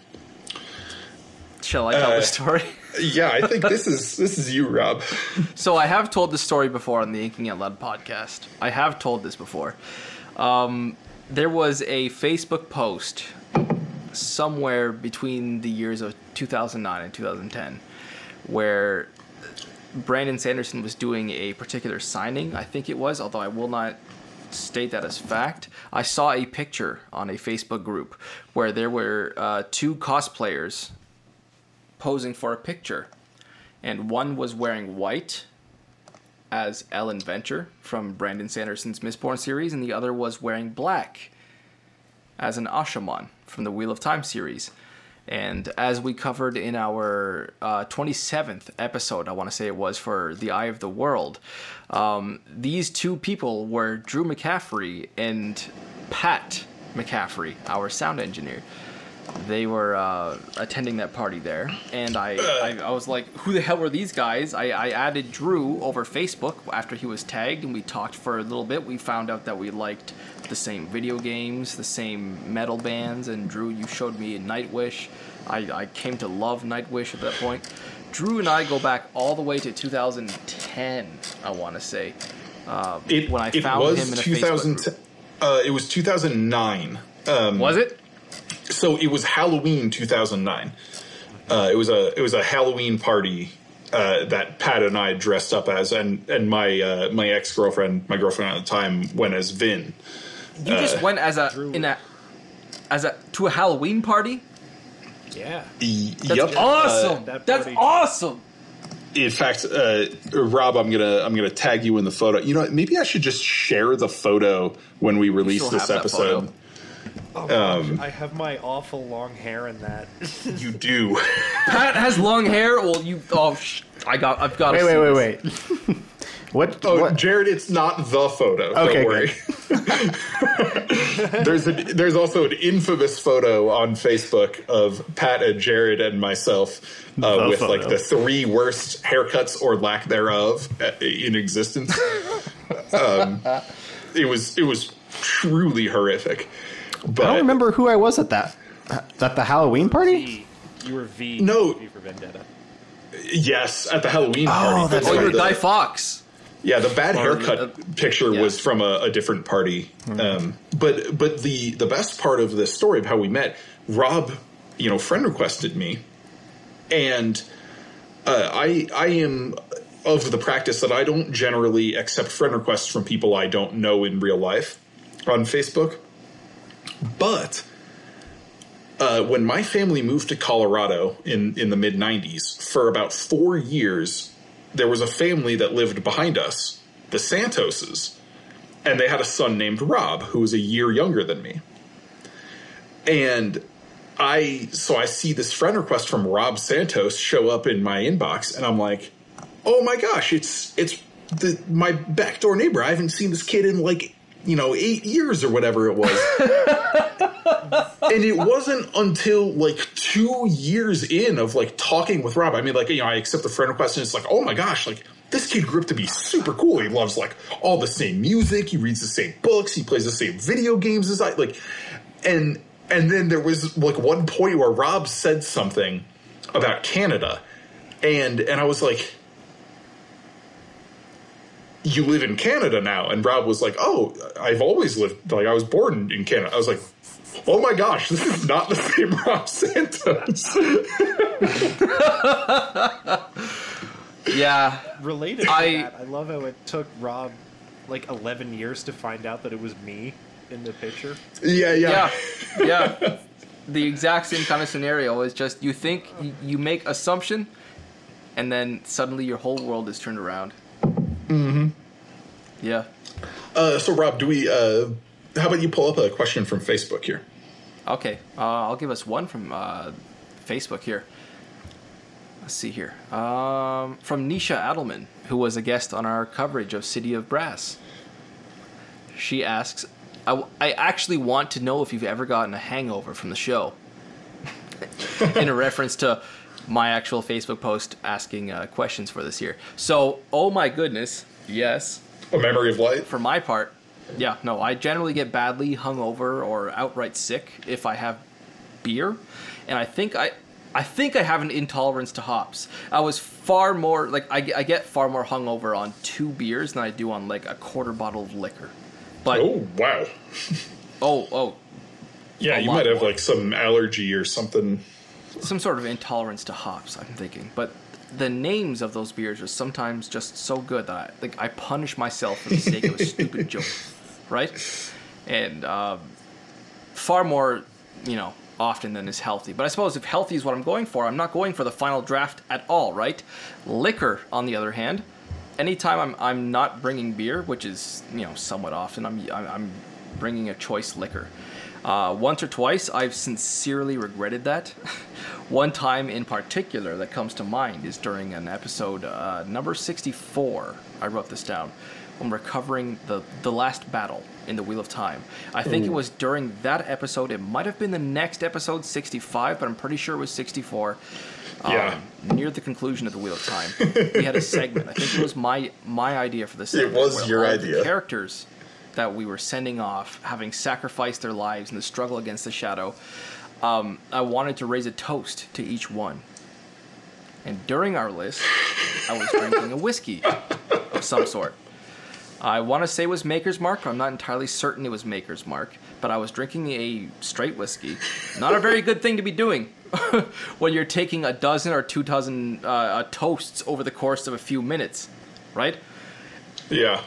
Shall I tell uh, the story? Yeah, I think this is this is you, Rob. So I have told this story before on the Inking Out Loud podcast. I have told this before. Um, there was a Facebook post somewhere between the years of 2009 and 2010 where Brandon Sanderson was doing a particular signing, I think it was, although I will not state that as fact. I saw a picture on a Facebook group where there were uh, two cosplayers posing for a picture and one was wearing white as Elend Venture from Brandon Sanderson's Mistborn series, and the other was wearing black as an Asha'man from the Wheel of Time series. And as we covered in our uh, 27th episode, I want to say it was for The Eye of the World, um, these two people were Drew McCaffrey and Pat McCaffrey, our sound engineer they were uh, attending that party there, and I, I, I was like, "Who the hell were these guys?" I, I added Drew over Facebook after he was tagged, and we talked for a little bit. We found out that we liked the same video games, the same metal bands, and Drew, you showed me Nightwish. I, I came to love Nightwish at that point. Drew and I go back all the way to 2010. I want to say um, It, when I found was him in a 2000 Facebook group. Uh, it was 2009. Um, Was it? So it was Halloween 2009. Uh, it was a it was a Halloween party uh, that Pat and I dressed up as, and and my uh, my ex girlfriend, my girlfriend at the time, went as Vin. You just went as a in a as a to a Halloween party. Yeah. That's yep. awesome. that That's awesome. in fact, uh, Rob, I'm gonna I'm gonna tag you in the photo. You know, maybe I should just share the photo when we release this have that episode. Photo. Oh, gosh, I have my awful long hair in that. You do. Pat has long hair. Well, you. Oh, sh- I got. I've got. Wait, wait, wait, wait. what? Oh, what? Jared, it's not the photo. Okay, don't worry. there's a, there's also an infamous photo on Facebook of Pat and Jared and myself uh, with photo. like the three worst haircuts or lack thereof uh, in existence. um, it was it was truly horrific. But I don't remember who I was at that at the Halloween party. V. You were V. No. V for Vendetta. Yes, at the Halloween party. that's Oh, you're the- Guy Fawkes. Yeah, the bad Or, haircut uh, picture yeah. was from a, a different party. Um, but but the the best part of this story of how we met, Rob, you know, friend requested me, and uh, I I am of the practice that I don't generally accept friend requests from people I don't know in real life on Facebook, but. Uh, when my family moved to Colorado in, in the mid 90s, for about four years, there was a family that lived behind us, the Santoses, and they had a son named Rob who was a year younger than me. And I so I see this friend request from Rob Santos show up in my inbox and I'm like, "Oh my gosh, it's it's the my backdoor neighbor. I haven't seen this kid in like, you know, 8 years or whatever it was." and it wasn't until like two years in of like talking with Rob. I mean, like you know, I accept the friend request, and it's like, oh my gosh, like this kid grew up to be super cool. He loves like all the same music. He reads the same books. He plays the same video games as I like, and and then there was like one point where Rob said something about Canada, and and I was like. You live in Canada now, and Rob was like, "Oh, I've always lived. Like, I was born in Canada." I was like, Oh my gosh, this is not the same Rob Santos. Yeah. Related to I- that, I love how it took Rob like 11 years to find out that it was me in the picture. yeah, yeah. Yeah. Yeah. the exact same kind of scenario is just you think you, you make assumption, and then suddenly your whole world is turned around. Mm-hmm. Yeah. Uh, so, Rob, do we uh, how about you pull up a question from Facebook here? Okay, uh, I'll give us one from uh, Facebook here. Let's see here. Um, from Nisha Adelman, who was a guest on our coverage of City of Brass. She asks, I, I actually want to know if you've ever gotten a hangover from the show. In a reference to my actual Facebook post asking uh, questions for this year. So, oh my goodness, yes A memory of light. for my part, yeah, no, I generally get badly hungover or outright sick if I have beer, and I think I, I think I have an intolerance to hops. I was far more like I, I get far more hungover on two beers than I do on like a quarter bottle of liquor. But oh, wow. oh, oh, Yeah, you might have more. like some allergy or something. Some sort of intolerance to hops. I'm thinking, but the names of those beers are sometimes just so good that I like I punish myself for the sake of a stupid joke, right? And um, far more, you know, often than is healthy. But I suppose if healthy is what I'm going for, I'm not going for the final draft at all, right? Liquor, on the other hand, anytime I'm I'm not bringing beer, which is you know somewhat often, I'm I'm, I'm bringing a choice liquor. Uh, once or twice, I've sincerely regretted that. One time in particular that comes to mind is during an episode uh, number 64. I wrote this down when we're covering the the last battle in the Wheel of Time. I think it was during that episode. It might have been the next episode, 65, but I'm pretty sure it was 64 Yeah. um, near the conclusion of the Wheel of Time, we had a segment. I think it was my my idea for the segment. was your idea. characters that we were sending off, having sacrificed their lives in the struggle against the shadow. Um, I wanted to raise a toast to each one. And during our list, I was drinking a whiskey of some sort. I want to say it was Maker's Mark, but I'm not entirely certain it was Maker's Mark. But I was drinking a straight whiskey. Not a very good thing to be doing when you're taking a dozen or two dozen uh, uh, toasts over the course of a few minutes, right? Yeah.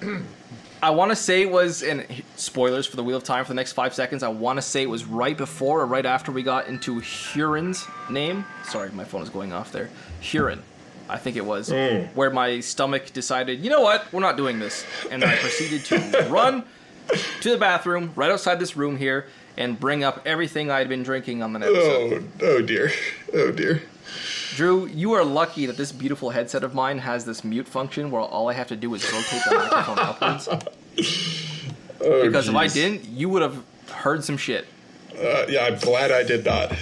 I want to say it was, and spoilers for the Wheel of Time for the next five seconds. I want to say it was right before or right after we got into Huron's name. Sorry, my phone is going off there. Huron, I think it was, mm. where my stomach decided, you know what, we're not doing this, and I proceeded to run to the bathroom right outside this room here and bring up everything I had been drinking on the oh, episode. Oh, oh dear. Oh dear. Drew, you are lucky that this beautiful headset of mine has this mute function where all I have to do is rotate the microphone upwards. Oh, Because if I didn't, you would have heard some shit. Uh, yeah, I'm glad I did not.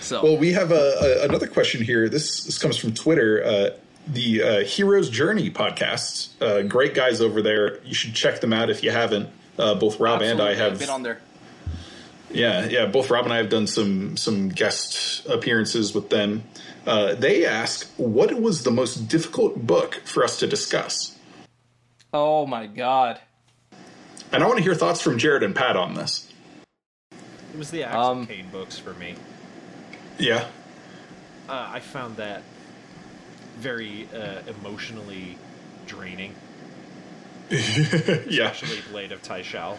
So Well, we have a, a, another question here. This this comes from Twitter. Uh, the uh, Hero's Journey podcast. Uh, great guys over there. You should check them out if you haven't. Uh, both Rob and I Absolutely, I've have. been on there. Yeah, yeah. Both Rob and I have done some some guest appearances with them. Uh, they ask, "What was the most difficult book for us to discuss?" Oh my god. And I want to hear thoughts from Jared and Pat on this. It was the Axel Um, Caine books for me. Yeah, Uh, I found that very uh, emotionally draining, yeah, especially Blade of Tyshalle.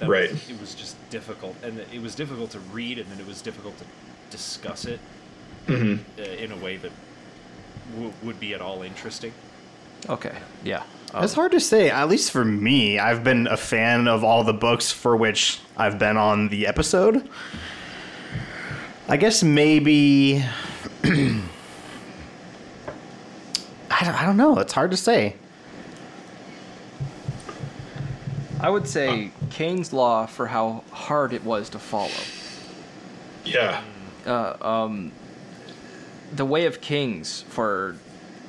That Right. Was, it was just difficult, and it was difficult to read, and then it was difficult to discuss it Mm-hmm. uh, in a way that w- would be at all interesting. Okay. Yeah. It's hard to say. At least for me, I've been a fan of all the books for which I've been on the episode. I guess maybe. I don't, I don't know. It's hard to say. I would say Caine's Law for how hard it was to follow. yeah. Um. The Way of Kings for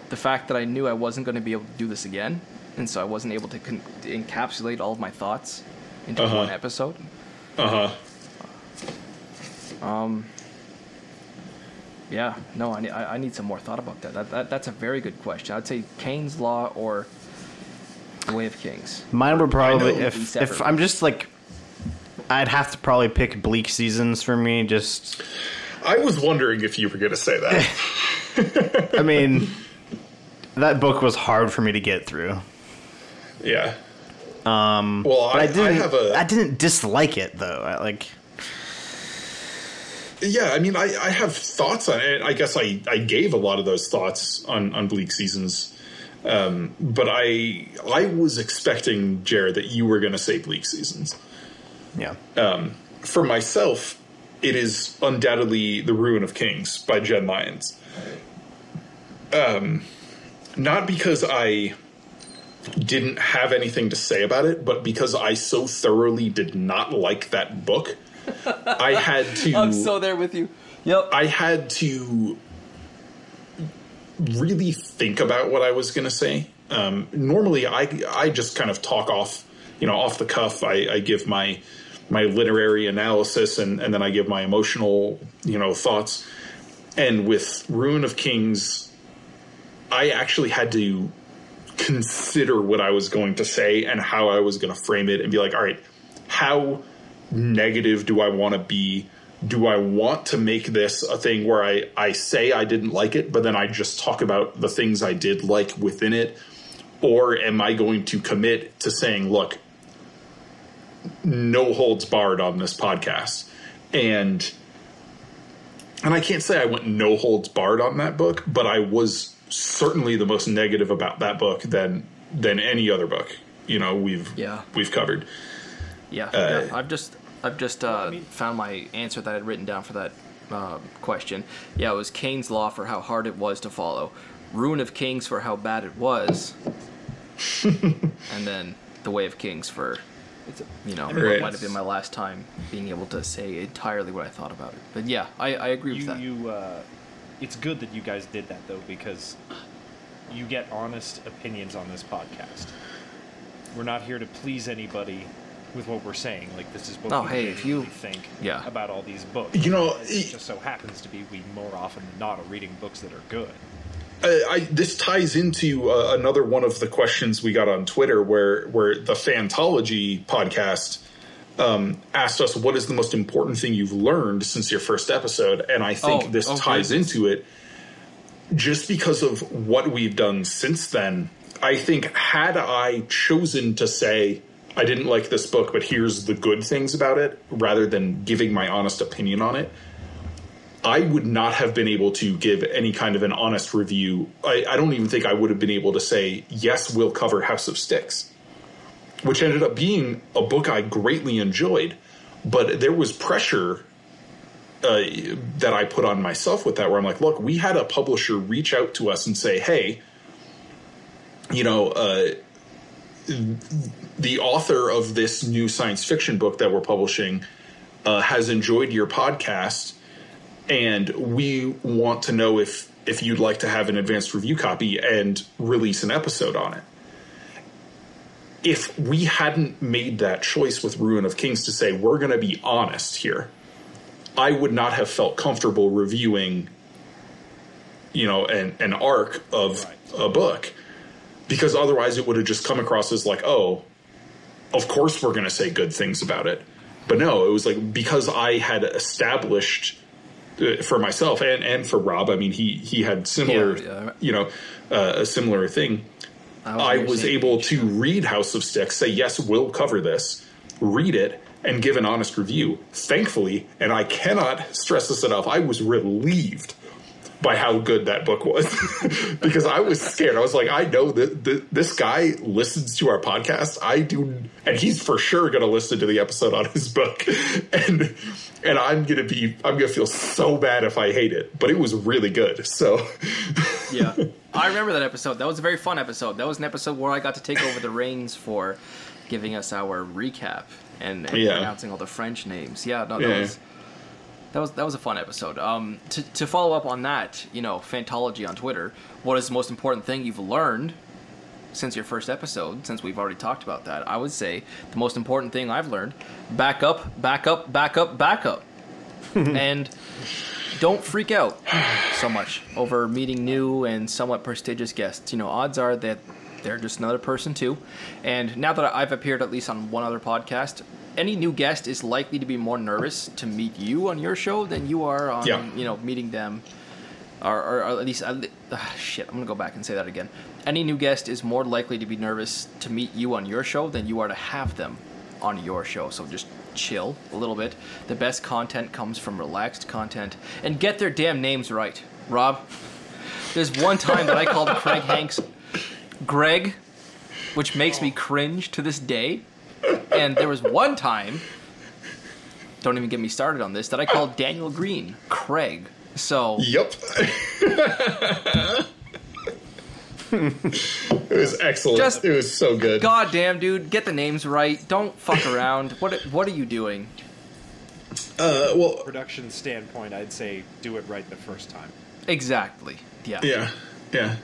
the fact that I knew I wasn't going to be able to do this again, and so I wasn't able to, con- encapsulate all of my thoughts into Uh-huh. one episode. Uh huh. Um. Yeah, no, I need, I need some more thought about that. That, that. That's a very good question. I'd say Caine's Law or Way of Kings. Mine would probably know. if if I'm just like, I'd have to probably pick Bleak Seasons for me. Just, I was wondering if you were going to say that. I mean, that book was hard for me to get through. yeah. Um. Well, I, I didn't. I have a. I didn't dislike it though. I, like, Yeah, I mean, I, I have thoughts on it. I guess I, I gave a lot of those thoughts on, on Bleak Seasons. Um, but I I was expecting Jared that you were going to say Bleak Seasons. Yeah. For myself, it is undoubtedly The Ruin of Kings by Jenn Lyons. Um, not because I didn't have anything to say about it, but because I so thoroughly did not like that book. I had to. I'm so there with you. Yep. I had to really think about what I was going to say. Um, normally, I I just kind of talk off, you know, off the cuff. I, I give my my literary analysis and and then I give my emotional, you know, thoughts. And with Ruin of Kings, I actually had to consider what I was going to say and how I was going to frame it and be like, all right, how negative do I want to be? Do I want to make this a thing where I, I say I didn't like it, but then I just talk about the things I did like within it? Or am I going to commit to saying, look, no holds barred on this podcast? And and I can't say I went no holds barred on that book, but I was certainly the most negative about that book than than any other book you know we've Yeah. we've covered. Yeah, Uh, yeah. I've just I've just uh, I mean- found my answer that I'd written down for that uh, question. Yeah, it was Caine's Law for how hard it was to follow, Ruin of Kings for how bad it was, and then The Way of Kings for It's you know Right. what might have been my last time being able to say entirely what I thought about it. But yeah, I, I agree with that. you uh, it's good that you guys did that though because you get honest opinions on this podcast. We're not here to please anybody with what we're saying. Like this is what Oh, we hey, if you- think yeah. about all these books. You know, it it- just so happens to be we more often than not are reading books that are good. Uh, I, this ties into uh, another one of the questions we got on Twitter, where where the Fantology podcast um, asked us, "What is the most important thing you've learned since your first episode?" And I think Oh, this oh, ties into it, just because of what we've done since then. I think had I chosen to say I didn't like this book, but here's the good things about it, rather than giving my honest opinion on it, I would not have been able to give any kind of an honest review. I, I don't even think I would have been able to say, yes, we'll cover House of Sticks, which ended up being a book I greatly enjoyed. But there was pressure uh, that I put on myself with that, where I'm like, look, we had a publisher reach out to us and say, hey, you know, uh, the author of this new science fiction book that we're publishing uh, has enjoyed your podcast and we want to know if if you'd like to have an advanced review copy and release an episode on it. If we hadn't made that choice with Ruin of Kings to say we're going to be honest here, I would not have felt comfortable reviewing, you know, an an arc of a book, because otherwise it would have just come across as like, oh, of course we're going to say good things about it. But no, it was like because I had established uh, for myself and and for Rob. I mean, he he had similar, Yeah, yeah. you know, uh, a similar thing. I on your was able page. to read House of Sticks, say yes, we'll cover this, read it, and give an honest review. Thankfully, and I cannot stress this enough, I was relieved by how good that book was because I was scared. I was like, I know that this guy listens to our podcast. I do, and he's for sure going to listen to the episode on his book, and and I'm going to be, I'm going to feel so bad if I hate it. But it was really good. So yeah, I remember that episode. That was a very fun episode. That was an episode where I got to take over the reins for giving us our recap and, and Yeah. pronouncing all the French names. Yeah, no, that Yeah. was that was that was a fun episode. Um, to to follow up on that, you know, Fantology on Twitter. What is the most important thing you've learned since your first episode? Since we've already talked about that, I would say the most important thing I've learned: back up, back up, back up, back up, and don't freak out so much over meeting new and somewhat prestigious guests. You know, odds are that they're just another person too. And now that I've appeared at least on one other podcast, any new guest is likely to be more nervous to meet you on your show than you are on, Yeah. you know, meeting them. Or, or, or at least, ah, shit, I'm gonna go back and say that again. Any new guest is more likely to be nervous to meet you on your show than you are to have them on your show. So just chill a little bit. The best content comes from relaxed content. And get their damn names right. Rob, there's one time that I called Craig Hanks Greg, which makes me cringe to this day. And there was one time, don't even get me started on this, that I called Daniel Green Craig. So Yep. it was excellent. Just- it was so good. goddamn, dude, get the names right. Don't fuck around. What what are you doing? Uh, well, Production standpoint, I'd say do it right the first time. Exactly. Yeah. yeah, yeah.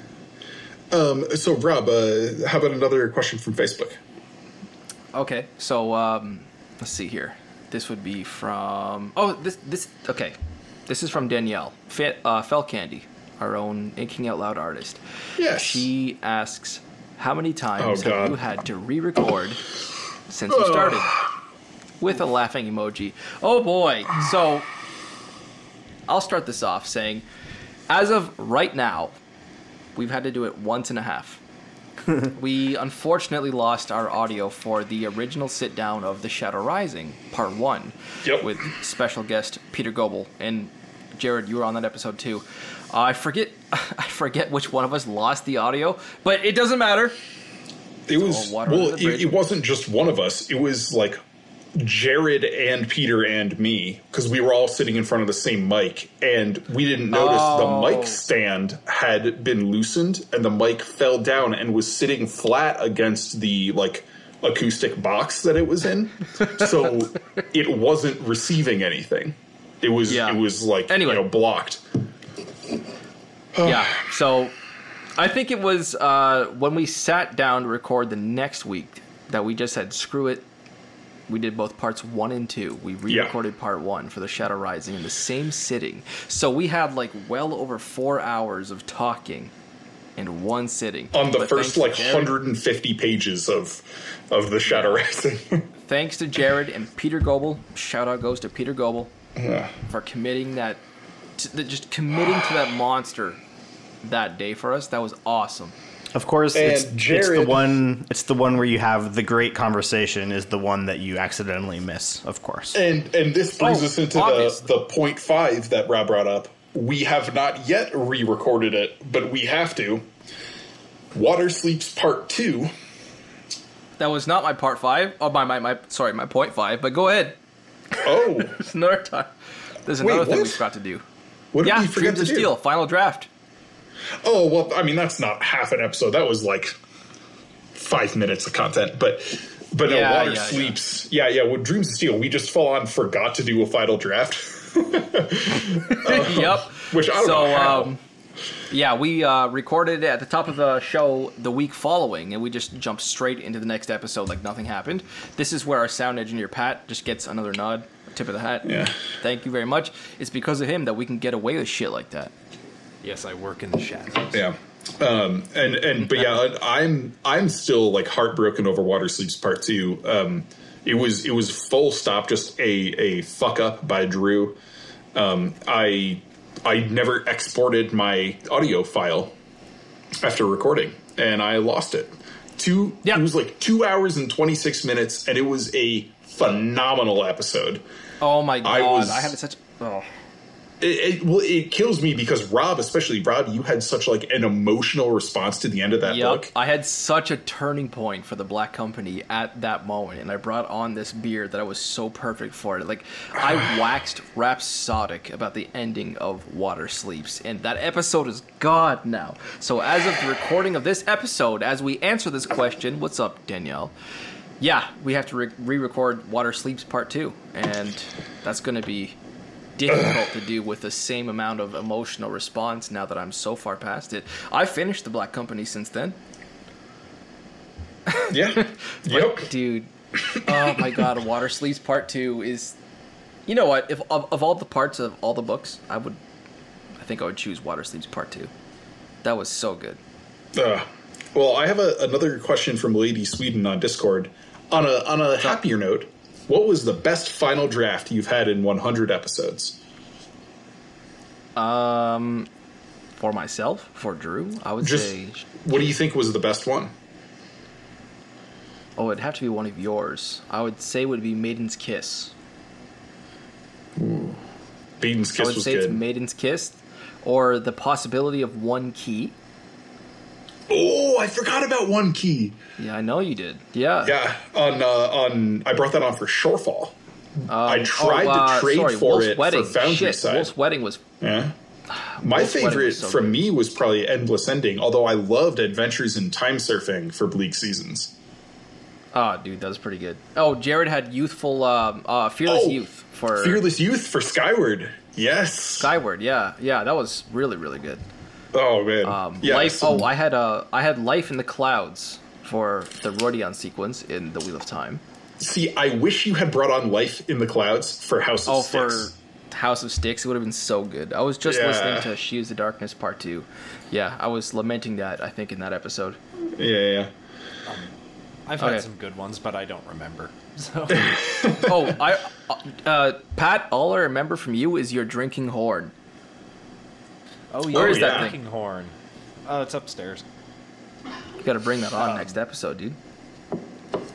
Um, so, Rob, uh, how about another question from Facebook? Okay. So um, let's see here. This would be from. Oh, this this. Okay. This is from Danielle Fe- uh, Fell Candy, our own Inking Out Loud artist. Yes. She asks, "How many times Oh, have you had to re-record since you started?" With a laughing emoji. Oh boy. So I'll start this off saying, as of right now, we've had to do it once and a half. we unfortunately lost our audio for the original sit down of The Shadow Rising, part one, Yep. with special guest Peter Goebel and Jared. You were on that episode too. Uh, I forget, I forget which one of us lost the audio, but it doesn't matter. It was all water under well. It, it wasn't just one of us. It was like Jared and Peter and me because we were all sitting in front of the same mic, and we didn't notice Oh. the mic stand had been loosened, and the mic fell down and was sitting flat against the like acoustic box that it was in. so it wasn't receiving anything. It was Yeah. it was like Anyway. you know blocked. yeah. So I think it was uh, when we sat down to record the next week that we just said, screw it. We did both parts one and two. We re recorded part one for The Shadow Rising in the same sitting. So we had like well over four hours of talking in one sitting. On the But first like Jared- 150 pages of of the Shadow Rising. Thanks to Jared and Peter Goebel. Shout out goes to Peter Goebel for committing that, to, the- just committing to that monster that day for us. That was awesome. Of course, And it's, it's the one. It's the one where you have the great conversation. Is the one that you accidentally miss. Of course. And and this oh, brings Oh, us into obvious. the the point five that Rob brought up. We have not yet re-recorded it, but we have to. Water Sleeps Part Two. That was not my part five. Oh, my, my, my sorry, my point five. But go ahead. Oh, There's another time. There's Wait, another thing we what? forgot to do. what did Yeah, we forget Dreams to of do? Steel, final draft. Oh well, I mean that's not half an episode. That was like five minutes of content. But but no, Water yeah, yeah. Sleeps. Yeah, yeah. With Dreams of Steel, we just full on forgot to do a final draft. yep. Which I don't so, know how. um, yeah, we uh, recorded it at the top of the show the week following, and we just jumped straight into the next episode like nothing happened. This is where our sound engineer Pat just gets another nod, tip of the hat. Yeah. Thank you very much. It's because of him that we can get away with shit like that. Yes, I work in the shadows. Yeah. Um, and and but yeah, I'm I'm still like heartbroken over Water Sleeps Part Two. Um, it was it was full stop, just a a fuck up by Drew. Um, I I never exported my audio file after recording, and I lost it. Two Yeah. it was like two hours and twenty six minutes, and it was a phenomenal episode. Oh my god, I was, I, had such. Oh. It, it, well, it kills me because Rob, especially Rob, you had such like an emotional response to the end of that Yep, book. I had such a turning point for the Black Company at that moment, and I brought on this beer that I was so perfect for it. Like, I waxed rhapsodic about the ending of Water Sleeps, and that episode is God now. So, as of the recording of this episode, as we answer this question, what's up, Danielle? Yeah, we have to re- re-record Water Sleeps Part Two, and that's going to be difficult to do with the same amount of emotional response now that I'm so far past it. I finished the Black Company since then. Yeah. yep. Dude, oh my god, Water Sleeps Part 2 is You know what? If of, of all the parts of all the books, I would I think I would choose Water Sleeps Part 2. That was so good. Uh, well, I have a, another question from Lady Sweden on Discord. On a on a happier note, what was the best final draft you've had in 100 episodes? Um for myself, for Drew, I would Just say what do you think was the best one? oh, it'd have to be one of yours. I would say it would be Maiden's Kiss. Beaton's I Kiss I would say it's. Maiden's Kiss or the possibility of one key. Oh, I forgot about one key. Yeah, I know you did. Yeah. Yeah, on uh, on I brought that on for Shorefall. I tried Oh, uh, to trade sorry, for Wolf's it wedding. for Foundry Shit, side. Wolf's wedding was Yeah. My Wolf's favorite so from good. me was probably Endless Ending, although I loved Adventures in Time Surfing for Bleak Seasons. Oh, dude, that was pretty good. Oh, Jared had youthful, um, uh, fearless Oh, youth for Fearless Youth for Skyward. Yes. Skyward. Yeah, yeah, that was really, really good. Oh man. Um, yeah, life. so- Oh, I had uh, I had life in the clouds for the Rhuidean sequence in the Wheel of Time. see, I wish you had brought on Life in the Clouds for House of Oh, Sticks. for House of Sticks, it would have been so good. I was just Yeah. listening to She is the Darkness Part Two. Yeah, I was lamenting that. I think in that episode. Yeah, yeah, yeah. I've Okay. had some good ones, but I don't remember. So oh, I, uh, Pat, all I remember from you is your drinking horn. Oh yeah, Where is that drinking horn? Oh, it's upstairs. You got to bring that on next episode, dude.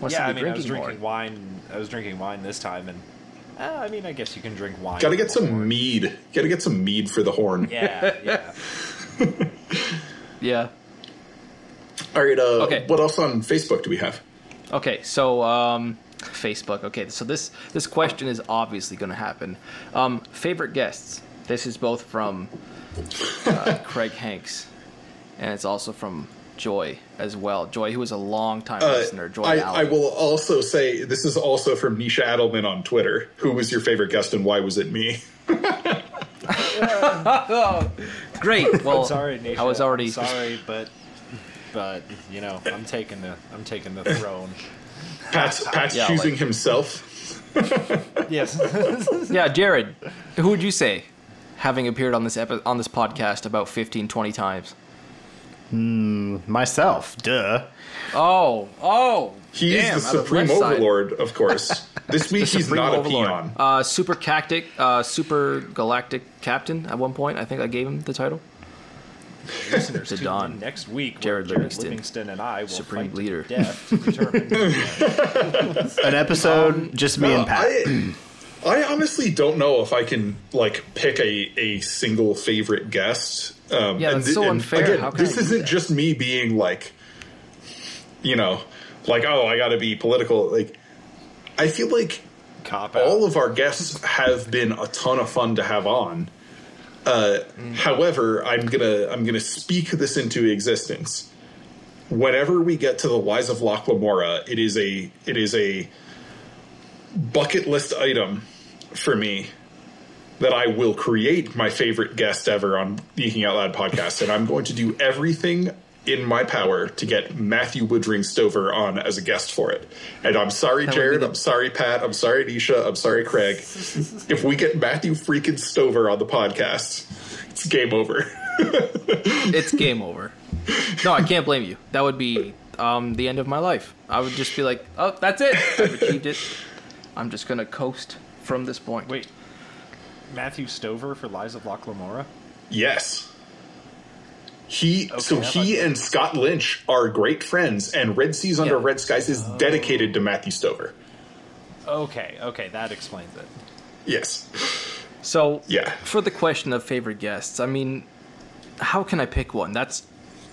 What's yeah, the I mean, I was drinking drinking wine. I was drinking wine this time, and uh, I mean, I guess you can drink wine. Gotta get some horn. mead. Gotta get some mead for the horn. Yeah, yeah. Yeah. All right. Uh, Okay. What else on Facebook do we have? Okay, so um, Facebook. Okay, so this this question is obviously going to happen. Um, favorite guests. This is both from uh, Craig Hanks, and it's also from Joy as well. Joy, who is a long time Uh, listener. Joy I, I will also say this is also from Nisha Adelman on Twitter. Who was your favorite guest and why was it me? Great. Well, I'm sorry, Nisha. I was already I'm sorry, but but you know, I'm taking the I'm taking the throne. Pat's, Pat's Yeah, choosing like- himself. yes. Yeah, Jared. Who would you say, having appeared on this epi- on this podcast about 15, 20 times? Myself, duh. Oh, oh. He damn, is the out of supreme side. overlord, of course. This week he's Supreme not a peon. Uh, super cactic, uh, super galactic captain. At one point, I think I gave him the title. Listeners, To tune Dawn. next week, Jared where Livingston, Livingston and I will Supreme fight to Leader. death to determine. An episode, just me No, and Pat. I, I honestly don't know if I can like pick a, a single favorite guest. Um, Yeah, and that's thi- so and unfair. Again, How can this isn't that? just me being like, you know, like oh, I got to be political. Like, I feel like Cop out. all of our guests have been a ton of fun to have on. Uh, However, I'm gonna I'm gonna speak this into existence. Whenever we get to the Lies of Locke Lamora, it is a it is a bucket list item for me that I will create my favorite guest ever on the Out Loud podcast, and I'm going to do everything in my power to get Matthew Woodring Stover on as a guest for it. And I'm sorry, That would be Jared. I'm sorry, Pat. I'm sorry, Nisha. I'm sorry, Craig. if we get Matthew freaking Stover on the podcast, it's game over. It's game over. No, I can't blame you. That would be um, the end of my life. I would just be like, oh, that's it. I've achieved it. I'm just gonna coast from this point. Wait, Matthew Stover for Lies of Locke Lamora? Yes. He so he and Scott Lynch are great friends, and Red Seas Under Yeah. Red Skies is dedicated to Matthew Stover. Okay, okay, that explains it. Yes. So, Yeah. for the question of favorite guests, I mean, how can I pick one? That's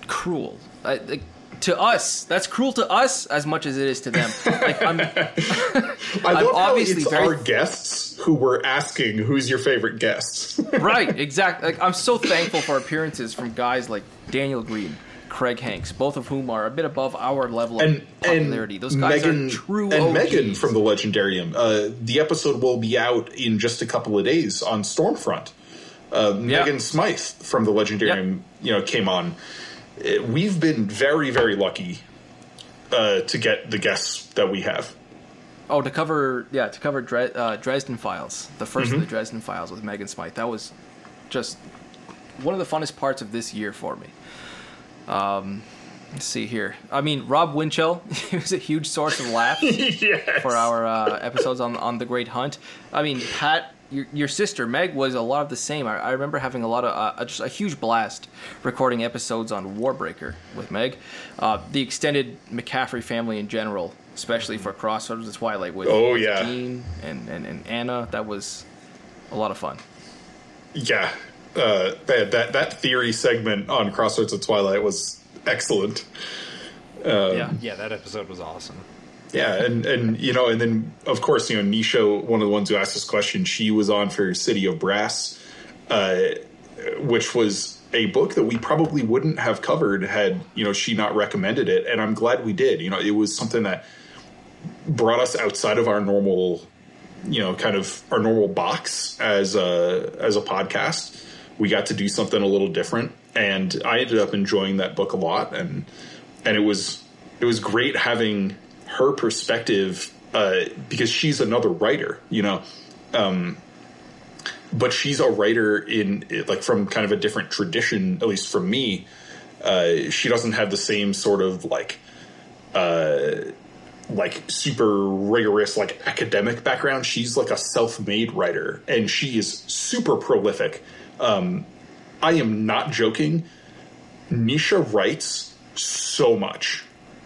cruel. I, like, to us, that's cruel to us as much as it is to them. Like, I'm, I I'm obviously it's very- our guests who were asking who's your favorite guest. right, exactly. Like, I'm so thankful for appearances from guys like Daniel Green, Craig Hanks, both of whom are a bit above our level of and popularity. and Those guys Megan are true and OGs. Megan from the Legendarium. Uh, the episode will be out in just a couple of days on Stormfront. Uh, Megan Smythe from the Legendarium, you know, came on. Uh, We've been very, very lucky uh, to get the guests that we have. Oh, to cover yeah, to cover Dre- uh, Dresden Files, the 1st Mm-hmm. of the Dresden Files with Megan Smythe. That was just one of the funnest parts of this year for me. Um, let's see here. I mean, Rob Winchell he was a huge source of laughs yes. for our uh, episodes on on the Great Hunt. I mean, Pat, your, your sister Meg was a lot of the same. I, I remember having a lot of uh, just a huge blast recording episodes on Warbreaker with Meg. Uh, the extended McCaffrey family in general, especially for Crossroads of Twilight with, Oh, with yeah. Dean and, and and Anna, that was a lot of fun. Yeah, uh, man, that that theory segment on Crossroads of Twilight was excellent. yeah. Yeah, that episode was awesome. Yeah, and and you know, and then of course, you know, Nisha, one of the ones who asked this question, she was on for City of Brass, uh, which was a book that we probably wouldn't have covered had you know she not recommended it, and I'm glad we did. You know, it was something that brought us outside of our normal, you know, kind of our normal box as a as a podcast. We got to do something a little different, and I ended up enjoying that book a lot, and and it was it was great having her perspective uh, because she's another writer, you know. Um, but she's a writer in like from kind of a different tradition, at least from me. Uh, she doesn't have the same sort of like uh, like super rigorous like academic background. She's like a self-made writer, and she is super prolific. Um, I am not joking. Nisha writes so much.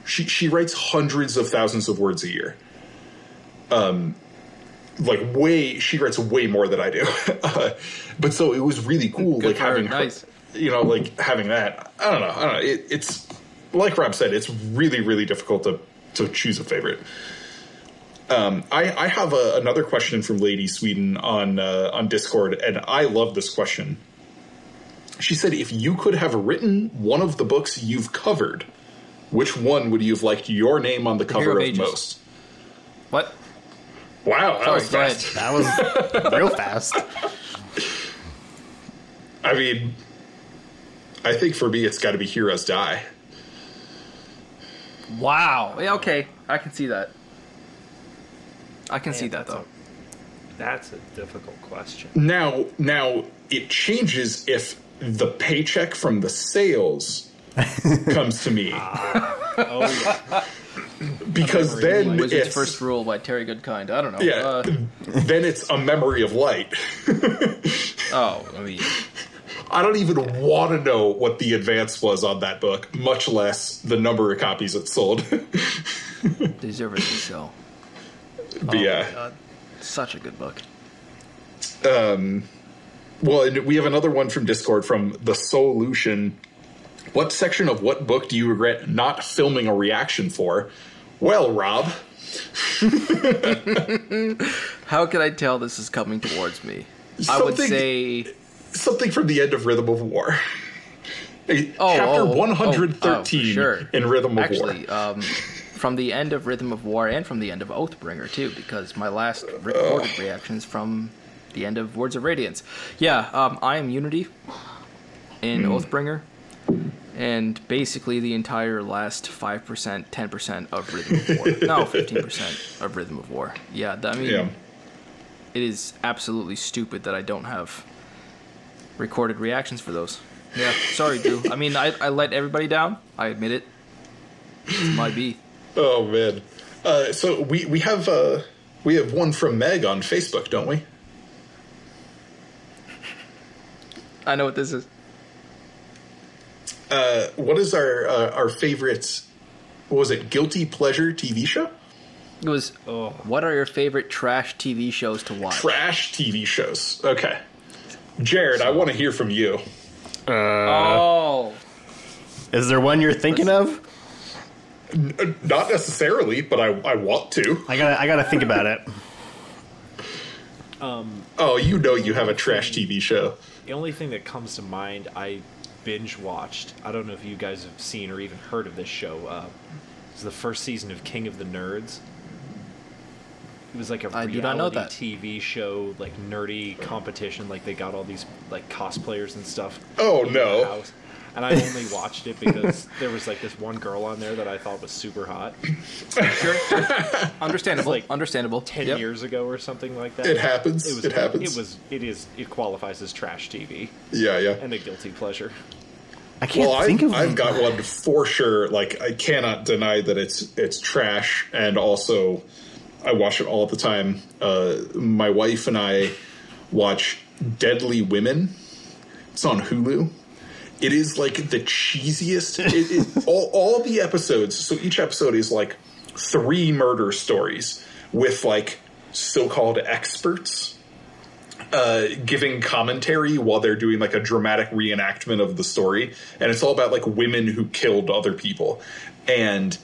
She she writes hundreds of thousands of words a year. Um, like way she writes way more than I do. uh, but so it was really cool, Good like having her- nice. you know, like having that. I don't know. I don't know. It, it's like Rob said, it's really really difficult to to choose a favorite. Um, I, I have a, another question from Lady Sweden on uh, on Discord, and I love this question. She said, "If you could have written one of the books you've covered, which one would you have liked your name on the Hero cover of of Ages. most?" What? Wow, that Sorry, was fast. That was real fast. I mean, I think for me, it's got to be Heroes Die. Wow. Yeah, okay. I can see that. I can Man, see that that's though. A, that's a difficult question. Now, now it changes if the paycheck from the sales comes to me Oh yeah, because then Wizard's it's First Rule by Terry Goodkind. I don't know. yeah, Uh, then it's a memory of light. oh, I mean, I don't even want to know what the advance was on that book, much less the number of copies it sold. deservedly so. but Oh yeah, my God. Such a good book. Um, well, and we have another one from Discord from the Solution. What section of what book do you regret not filming a reaction for? Well, Rob, How can I tell this is coming towards me? I would say something from the end of Rhythm of War. Oh, Chapter oh, oh, 113 oh, sure. in Rhythm of War. actually War. um, from the end of Rhythm of War and from the end of Oathbringer too, because my last recorded reactions from the end of Words of Radiance. Yeah, um, I am Unity in Hmm. Oathbringer, and basically the entire last five percent, ten percent of Rhythm of War. no, fifteen percent of Rhythm of War. Yeah, th- I mean, Yeah. it is absolutely stupid that I don't have recorded reactions for those. Yeah, sorry, Drew. I mean, I, I let everybody down. I admit it. It's my B. Oh man. Uh, so we we have uh, we have one from Meg on Facebook, don't we? I know what this is. Uh, what is our uh, our favorite? What was it? Guilty pleasure TV show? It was. Oh. What are your favorite trash TV shows to watch? Trash TV shows. Okay. Jared, I want to hear from you. Oh, Is there one you're thinking of? Uh, Not necessarily, but I, I want to. I gotta, I gotta think about it. Um, Oh, you know you have a trash TV show. the only thing that comes to mind, I binge watched. I don't know if you guys have seen or even heard of this show. Uh, it's the first season of King of the Nerds. It was like a I reality do not know that. TV show, like nerdy competition. Like they got all these like cosplayers and stuff. Oh, in their no. House. And I only watched it because there was like this one girl on there that I thought was super hot. sure. Understandable. Like Understandable. Ten Yep. years ago or something like that. It happens. It was. It happens. It was. It is. It qualifies as trash TV Yeah, yeah. and a guilty pleasure. I can't well, think I've, of. I've got one for sure. Like I cannot deny that it's it's trash, and also I watch it all the time. Uh, my wife and I watch Deadly Women. It's on Hulu. It is like the cheesiest. It, it, all all the episodes. So each episode is like three murder stories with like so-called experts uh, giving commentary while they're doing like a dramatic reenactment of the story, and it's all about like women who killed other people, and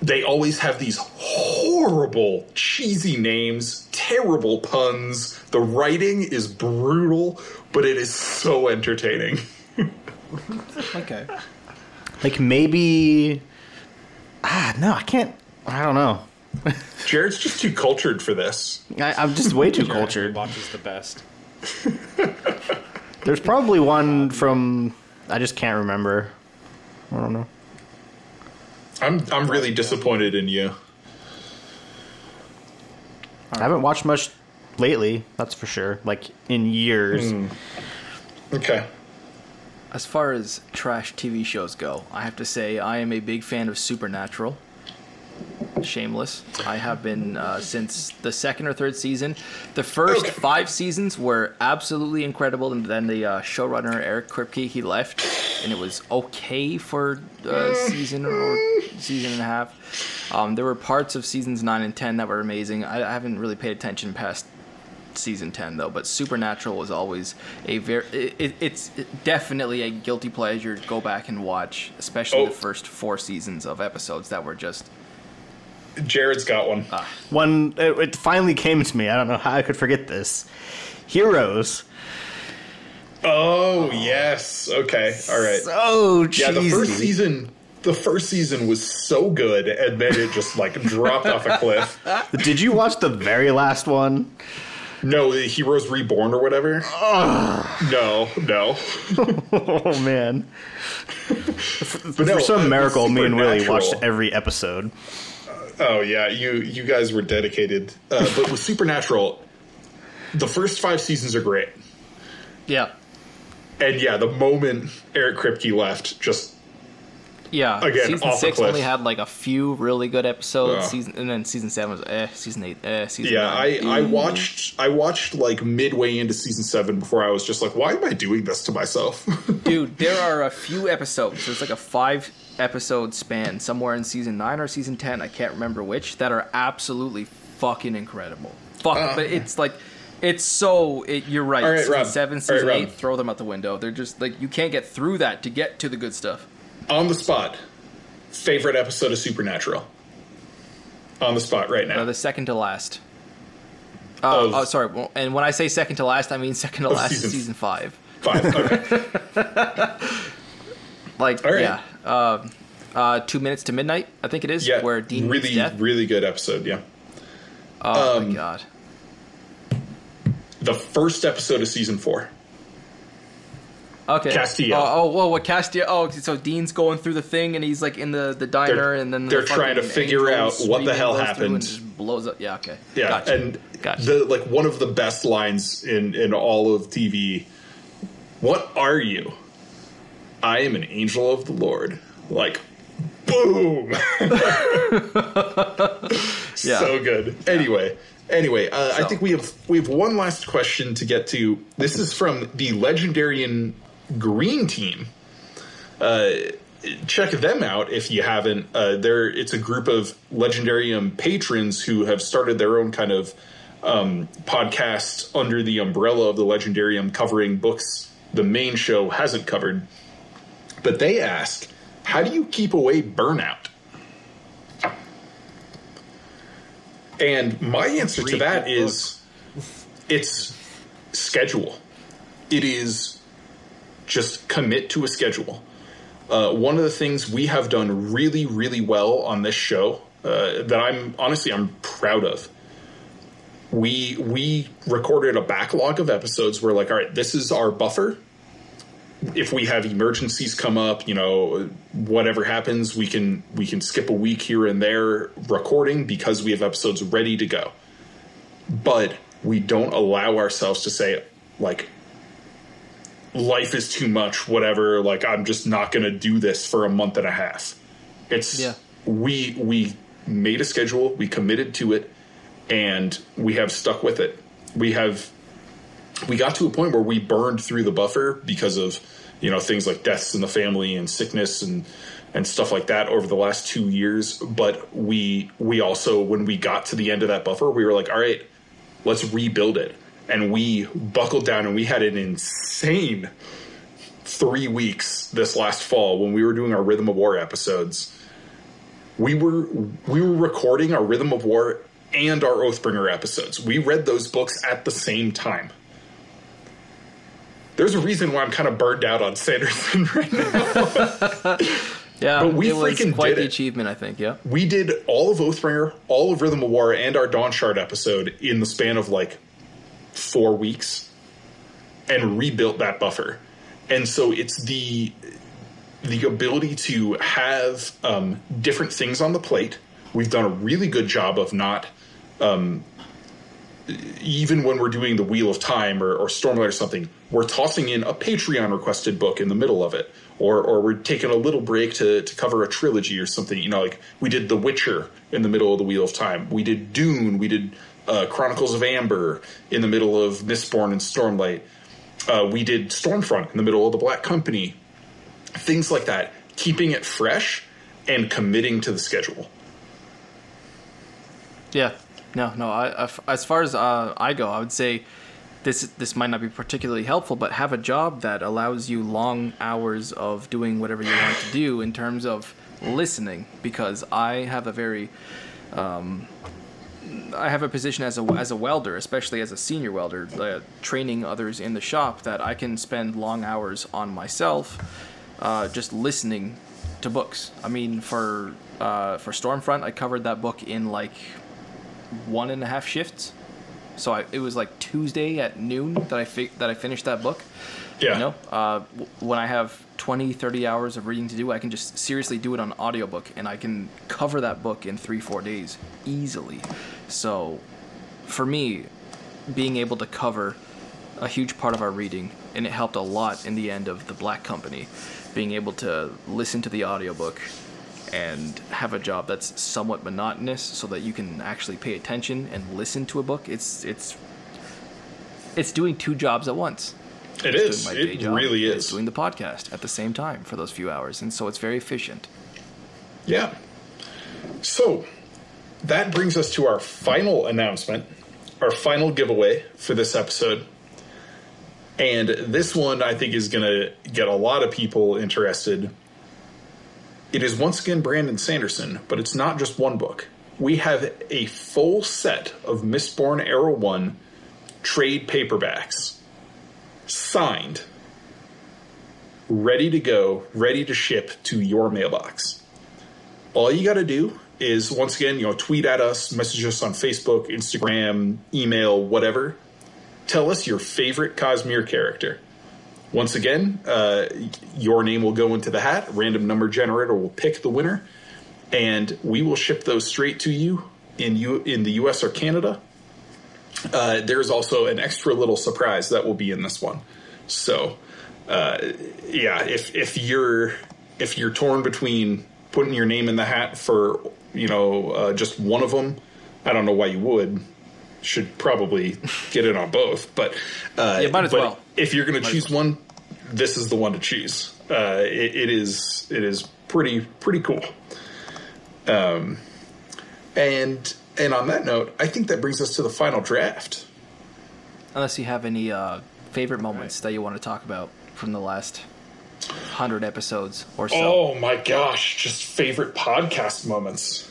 they always have these horrible, cheesy names, terrible puns. The writing is brutal, but it is so entertaining. Okay. Like maybe. Ah, no, I can't. I don't know. Jared's just too cultured for this. I, I'm just way too Jared cultured. watches the best. There's probably one from. I just can't remember. I don't know. I'm I'm really disappointed in you. I haven't watched much lately. That's for sure. Like in years. Okay. As far as trash TV shows go, I have to say I am a big fan of Supernatural. Shameless. I have been uh, since the second or third season. The first Okay. five seasons were absolutely incredible, and then the uh, showrunner Eric Kripke he left, and it was okay for a season or season and a half. Um, there were parts of seasons nine and ten that were amazing. I, I haven't really paid attention past season 10 though but supernatural was always a very it, it, it's definitely a guilty pleasure to go back and watch especially Oh. the first four seasons of episodes that were just Jared's got one. Ah. One, it, it finally came to me. I don't know how I could forget this. Heroes. Oh yes. Okay. All right. So cheesy. Yeah, the first season. The first season was so good, and then it just like dropped off a cliff. Did you watch the very last one? No, the Heroes Reborn or whatever. No, no. Oh man! But For no, some uh, miracle, me and Willie watched every episode. Oh yeah, you you guys were dedicated. Uh, but with Supernatural, the first five seasons are great, yeah and yeah, the moment Eric Kripke left, just yeah Again, season off a six cliff. only had like a few really good episodes Ugh. season and then season seven was eh season eight eh season yeah. I nine, I eh. watched I watched like midway into season seven before I was just like, why am I doing this to myself? Dude, there are a few episodes. There's like a five episode span somewhere in season nine or season ten. I can't remember which that are absolutely fucking incredible. Fuck, but it's like it's so. It, you're right. Uh. All right, season Rob. seven, season Rob. eight, throw them out the window. They're just like you can't get through that to get to the good stuff. On the spot, favorite episode of Supernatural. On the spot right now. Uh, the second to last. Uh, Of- oh, sorry. And when I say second to last, I mean second to last season- season, five. Five. Okay. Like right. yeah, uh, uh, two minutes to midnight. I think it is Yeah. where Dean really, really good episode. Yeah. Oh um, my god. The first episode of season four. Okay. Castiel. Oh, oh, whoa, what Castiel? Oh, so Dean's going through the thing, and he's like in the, the diner, They're- and then they're the trying to figure out what the hell happened. blows up. Yeah. Okay. Yeah, Gotcha. and Gotcha. the like one of the best lines in in all of TV. What are you? I am an angel of the Lord. Like, boom. Yeah. So good. Anyway, anyway, uh, I think we have we have one last question to get to. This is from the Legendarium Green Team. Uh, check them out if you haven't. Uh, they're it's a group of Legendarium patrons who have started their own kind of um, podcast under the umbrella of the Legendarium, covering books the main show hasn't covered. But they ask, how do you keep away burnout? And my answer to that is it's schedule. It is just commit to a schedule. Uh, one of the things we have done really, really well on this show uh, that I'm honestly I'm proud of. We we recorded a backlog of episodes. We're like, all right, this is our buffer. If we have emergencies come up, you know, whatever happens, we can we can skip a week here and there recording because we have episodes ready to go. But we don't allow ourselves to say like life is too much, whatever, like I'm just not going to do this for a month and a half. It's Yeah. we we made a schedule, we committed to it, and we have stuck with it. We have we got to a point where we burned through the buffer because of you know things like deaths in the family and sickness and and stuff like that over the last two years. But we we also when we got to the end of that buffer, we were like, all right, let's rebuild it. And we buckled down and we had an insane three weeks this last fall when we were doing our Rhythm of War episodes. We were we were recording our Rhythm of War and our Oathbringer episodes. We read those books at the same time. There's a reason why I'm kind of burned out on Sanderson right now. Yeah, But we freaking quite did the it. achievement, I think. Yeah. we did all of Oathbringer, all of Rhythm of War, and our Dawnshard episode in the span of like four weeks, and rebuilt that buffer. And so it's the the ability to have um, different things on the plate. We've done a really good job of not, um, even when we're doing the Wheel of Time or, or Stormlight or something, we're tossing in a Patreon requested book in the middle of it, or or we're taking a little break to to cover a trilogy or something. You know, like we did The Witcher in the middle of the Wheel of Time. We did Dune. We did uh, Chronicles of Amber in the middle of Mistborn and Stormlight. Uh, we did Stormfront in the middle of the Black Company. Things like that, keeping it fresh and committing to the schedule. Yeah, no, no. I, I- as far as uh, I go, I would say this this might not be particularly helpful, but have a job that allows you long hours of doing whatever you want to do in terms of listening. Because I have a very um, I have a position as a as a welder, especially as a senior welder, uh, training others in the shop. That I can spend long hours on myself, uh, just listening to books. I mean, for uh, for Stormfront, I covered that book in like one and a half shifts. So I, it was like Tuesday at noon that I fi- that I finished that book. Yeah. You know, uh, w- when I have 20, 30 hours of reading to do, I can just seriously do it on audiobook and I can cover that book in three, four days easily. So for me, being able to cover a huge part of our reading, and it helped a lot in the end of The Black Company, being able to listen to the audiobook and have a job that's somewhat monotonous so that you can actually pay attention and listen to a book. It's it's it's doing two jobs at once. It It's is. It job really is. doing the podcast at the same time for those few hours, and so it's very efficient. Yeah. So that brings us to our final announcement, our final giveaway for this episode. And this one I think is going to get a lot of people interested. It is once again Brandon Sanderson, but it's not just one book. We have a full set of Mistborn Era 1 trade paperbacks signed, ready to go, ready to ship to your mailbox all you got to do is once again, you know, tweet at us, message us on Facebook, Instagram, email, whatever. Tell us your favorite Cosmere character. Once again, uh, your name will go into the hat. Random number generator will pick the winner, and we will ship those straight to you in you in the U.S. or Canada. Uh, there's also an extra little surprise that will be in this one. So, uh, yeah, if if you're if you're torn between putting your name in the hat for you know uh, just one of them, I don't know why you would. Should probably get in on both, but uh, Yeah, might as but well. If you're going to as choose one, this is the one to choose. Uh, it, it is it is pretty pretty cool. Um, and and on that note, I think that brings us to the final draft. Unless you have any uh, favorite moments that you want to talk about from the last hundred episodes or so. Oh my gosh, just favorite podcast moments.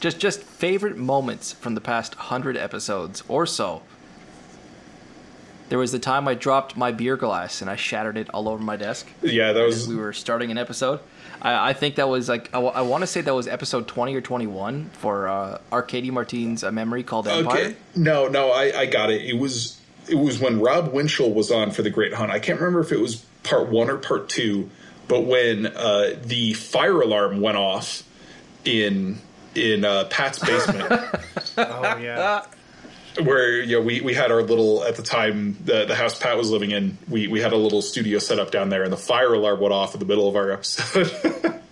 Just just favorite moments from the past hundred episodes or so. There was the time I dropped my beer glass and I shattered it all over my desk. Yeah, that was we were starting an episode. I, I think that was like I, want to say that was episode twenty or twenty one for uh, Arkady Martine's a memory called Empire. okay. No, no, I, I got it. It was it was when Rob Winchell was on for the Great Hunt. I can't remember if it was part one or part two, but when uh, the fire alarm went off in in uh, Pat's basement. Oh yeah. where you know we, we had our little at the time the, the house Pat was living in we, we had a little studio set up down there and the fire alarm went off in the middle of our episode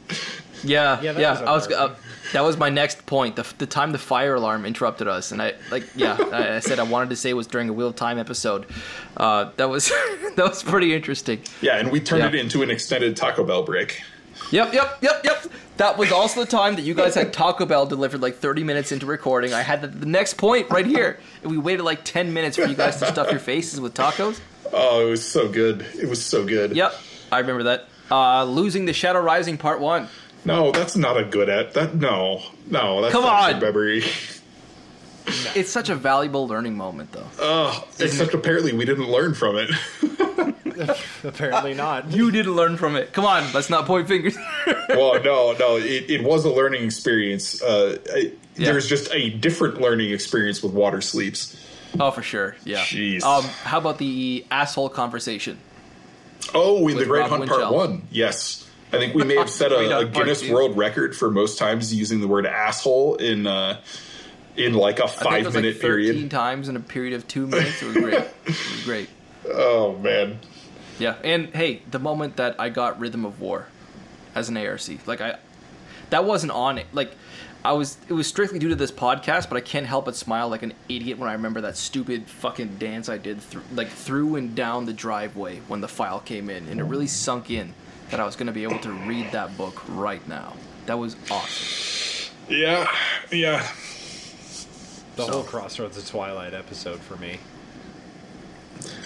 Yeah, Yeah, yeah. was I was uh, that was my next point. The, the time the fire alarm interrupted us, and I like yeah. I, I said I wanted to say it was during a Wheel of Time episode. Uh, that was that was pretty interesting. yeah and we turned Yeah. it into an extended Taco Bell break Yep, yep, yep, yep. That was also the time that you guys had Taco Bell delivered like 30 minutes into recording. I had the, the next point right here. And we waited like 10 minutes for you guys to stuff your faces with tacos. Oh, it was so good. It was so good. Yep, I remember that. Uh, losing the Shadow Rising Part 1. No, that's not a good at that. No, no, that's Come not a on. good memory. It's such a valuable learning moment, though. Oh, except apparently we didn't learn from it. Apparently not. You didn't learn from it. Come on, let's not point fingers. well, no, no, it, it was a learning experience. Uh, I, Yeah. There's just a different learning experience with water sleeps. oh, for sure. Yeah. Jeez. Um, how about the asshole conversation? Oh, in the Great Rob Hunt Part Winchell. One, yes. I think we may have set a, a Guinness World Record for most times using the word asshole in uh, in like a I think it five minute like 13 period. times in a period of two minutes. It was great. it was great. Oh man, Yeah, and hey, the moment that I got Rhythm of War as an ARC, like I, that wasn't on it. Like, I was, it was strictly due to this podcast, but I can't help but smile like an idiot when I remember that stupid fucking dance I did, through, like through and down the driveway when the file came in, and it really sunk in that I was going to be able to read that book right now. That was awesome. yeah, yeah. The whole Crossroads of Twilight episode for me.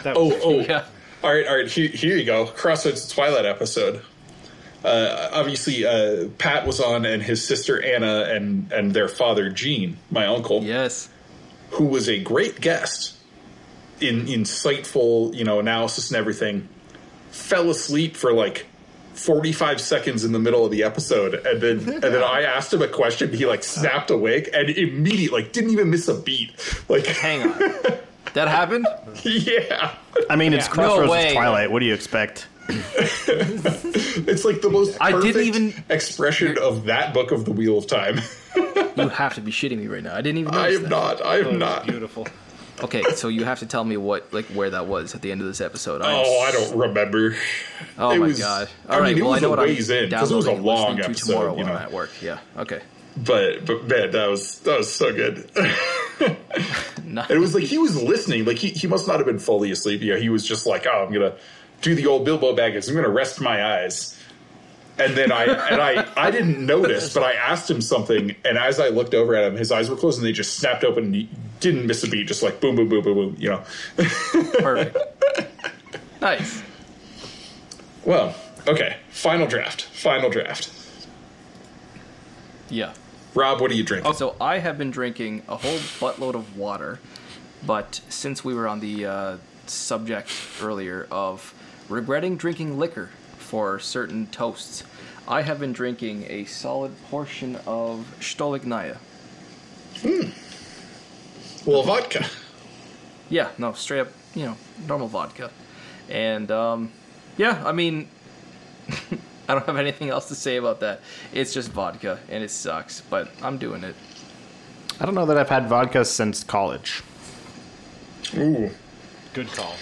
That Oh, was, oh. Yeah. All right, all right. Here, here you go. Crossroads Twilight episode. Uh, obviously, uh, Pat was on, and his sister Anna, and and their father Gene, my uncle, Yes. who was a great guest, in insightful, you know, analysis and everything, fell asleep for like. 45 seconds in the middle of the episode and then and then I asked him a question he like snapped awake and immediately like didn't even miss a beat like Hang on. that happened? yeah I mean, it's Yeah. Crossroads No way. Twilight. What do you expect? It's like the most I perfect didn't even- expression of that book of the Wheel of Time. You have to be shitting me right now. I didn't even know. I am that. not. I am was not. beautiful. Okay, so you have to tell me what, like, where that was at the end of this episode. I am Oh, I don't remember. Oh It my was- god! I All right, mean, well I know a what I'm in, 'cause it was a long listening to episode, tomorrow you know. I'm at work. Yeah. Okay. But but man, that was that was so good. It was like he was listening. Like he, he must not have been fully asleep. Yeah, he was just like, oh, I'm gonna do the old Bilbo Baggins. I'm gonna rest my eyes. And then I and I I didn't notice, but I asked him something, and as I looked over at him, his eyes were closed and they just snapped open. and He didn't miss a beat, just like boom, boom, boom, boom, boom. You know. Perfect. nice. Well, okay. Final draft. Final draft. Yeah. Rob, what are you drinking? Oh, so I have been drinking a whole buttload of water, but since we were on the uh, subject earlier of regretting drinking liquor for certain toasts, I have been drinking a solid portion of Stolichnaya. Well, vodka. Yeah, no, straight up, you know, normal vodka. And um, yeah, I mean, I don't have anything else to say about that. It's just vodka, and it sucks, but I'm doing it. I don't know that I've had vodka since college. Ooh. Good call.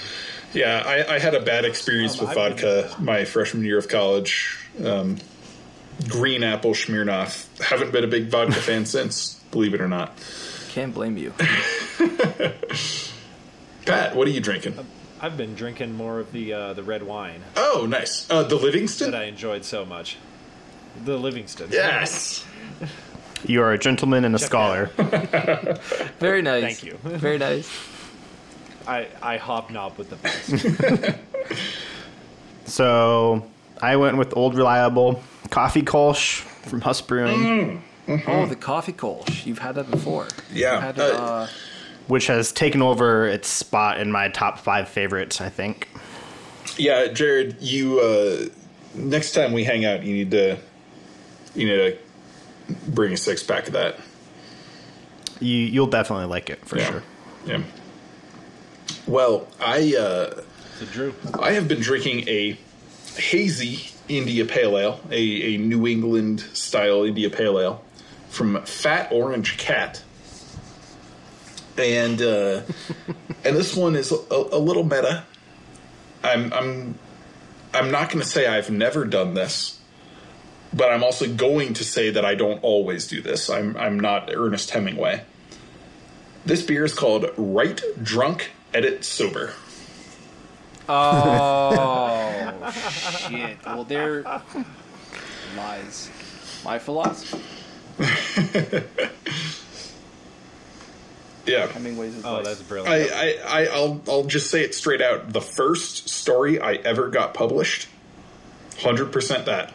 Yeah, I, I had a bad experience Um, with I've been- vodka my freshman year of college. Um, green apple Smirnoff. Haven't been a big vodka fan since, believe it or not. Can't blame you. Pat, what are you drinking? I've been drinking more of the uh, the red wine Oh, nice. Uh, the Livingston? that I enjoyed so much. The Livingston. yes. You are a gentleman and a scholar. Very nice. Thank you. Very nice. I, I hobnob with the best. So I went with old reliable coffee Kolsch from Huss Brewing, Oh, the coffee kolsch. You've had that before. Yeah, had, uh, uh, which has taken over its spot in my top five favorites. I think. Yeah, Jared, you uh, next time we hang out, you need to you need to bring a six pack of that. You you'll definitely like it for yeah. sure. Yeah. Well, I uh, Drew, I have been drinking a hazy India Pale Ale, a, a New England style India Pale Ale from Fat Orange Cat. And uh, and this one is a, a little meta. I'm I'm I'm not going to say I've never done this, but I'm also going to say that I don't always do this. I'm I'm not Ernest Hemingway. This beer is called Write Drunk Edit Sober. oh, shit. Well, there lies. my philosophy. Yeah. Hemingway's advice. Oh, that's brilliant. I, I, I, I'll, I'll just say it straight out. The first story I ever got published, 100% that.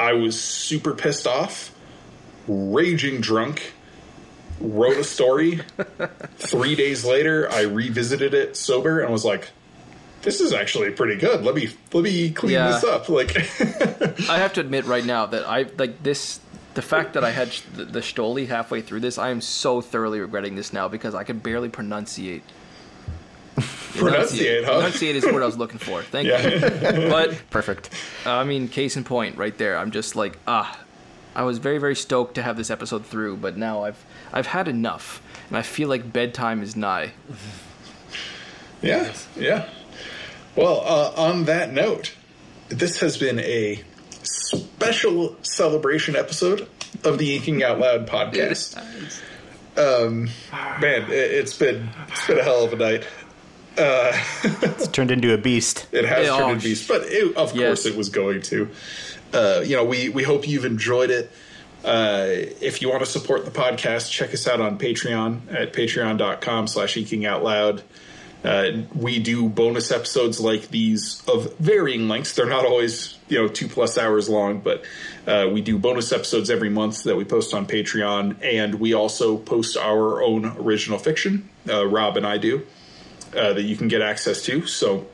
I was super pissed off, raging drunk, wrote a story. Three days later, I revisited it sober and was like, this is actually pretty good. Let me let me clean Yeah. this up. Like, I have to admit right now that I like this. The fact that I had sh- the, the Stoli halfway through this, I am so thoroughly regretting this now because I can barely pronunciate. Pronunciate, huh? Pronunciate is what I was looking for. Thank Yeah. you. But Perfect. I mean, case in point, right there. I'm just like, ah, I was very, very stoked to have this episode through, but now I've, I've had enough, and I feel like bedtime is nigh. Yeah, yeah. Well, uh, on that note, this has been a special celebration episode of the Inking Out Loud podcast. Um, man, it, it's been it's been a hell of a night. It's turned into a beast. It has Yeah, turned into beast, but it, of Yes. course it was going to. Uh, you know, we we hope you've enjoyed it. Uh, if you want to support the podcast, check us out on Patreon at patreon.com slash inking out loud. Uh, we do bonus episodes like these of varying lengths. They're not always, you know, two plus hours long, but uh, we do bonus episodes every month that we post on Patreon. And we also post our own original fiction, uh, Rob and I do, uh, that you can get access to. So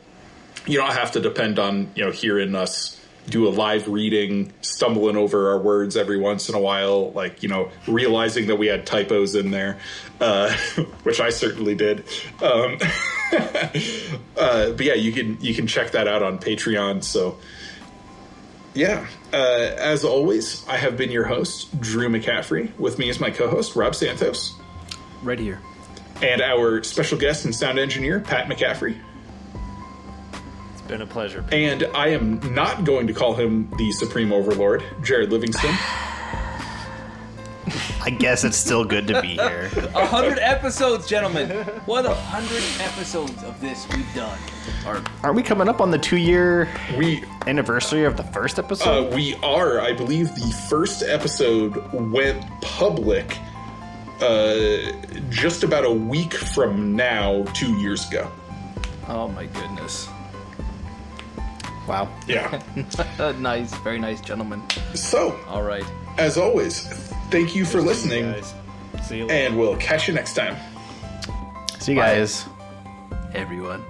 you don't have to depend on you know hearing us do a live reading stumbling over our words every once in a while like you know realizing that we had typos in there uh, which i certainly did um, uh, but yeah you can you can check that out on patreon so yeah uh, as always i have been your host drew mccaffrey with me is my co-host rob santos Right here. and our special guest and sound engineer pat mccaffrey It's been a pleasure. And I am not going to call him the Supreme Overlord, Jared Livingston. I guess it's still good to be here. A hundred episodes, gentlemen. What a hundred episodes of this we've done. Or Aren't we coming up on the two year We anniversary of the first episode? uh, we are, I believe, the first episode went public uh, just about a week from now, two years ago. oh my goodness. wow. Yeah. Nice, very nice, gentlemen. so, All right. as always, thank you for listening, guys. See you later. and we'll catch you next time. See you guys. Everyone.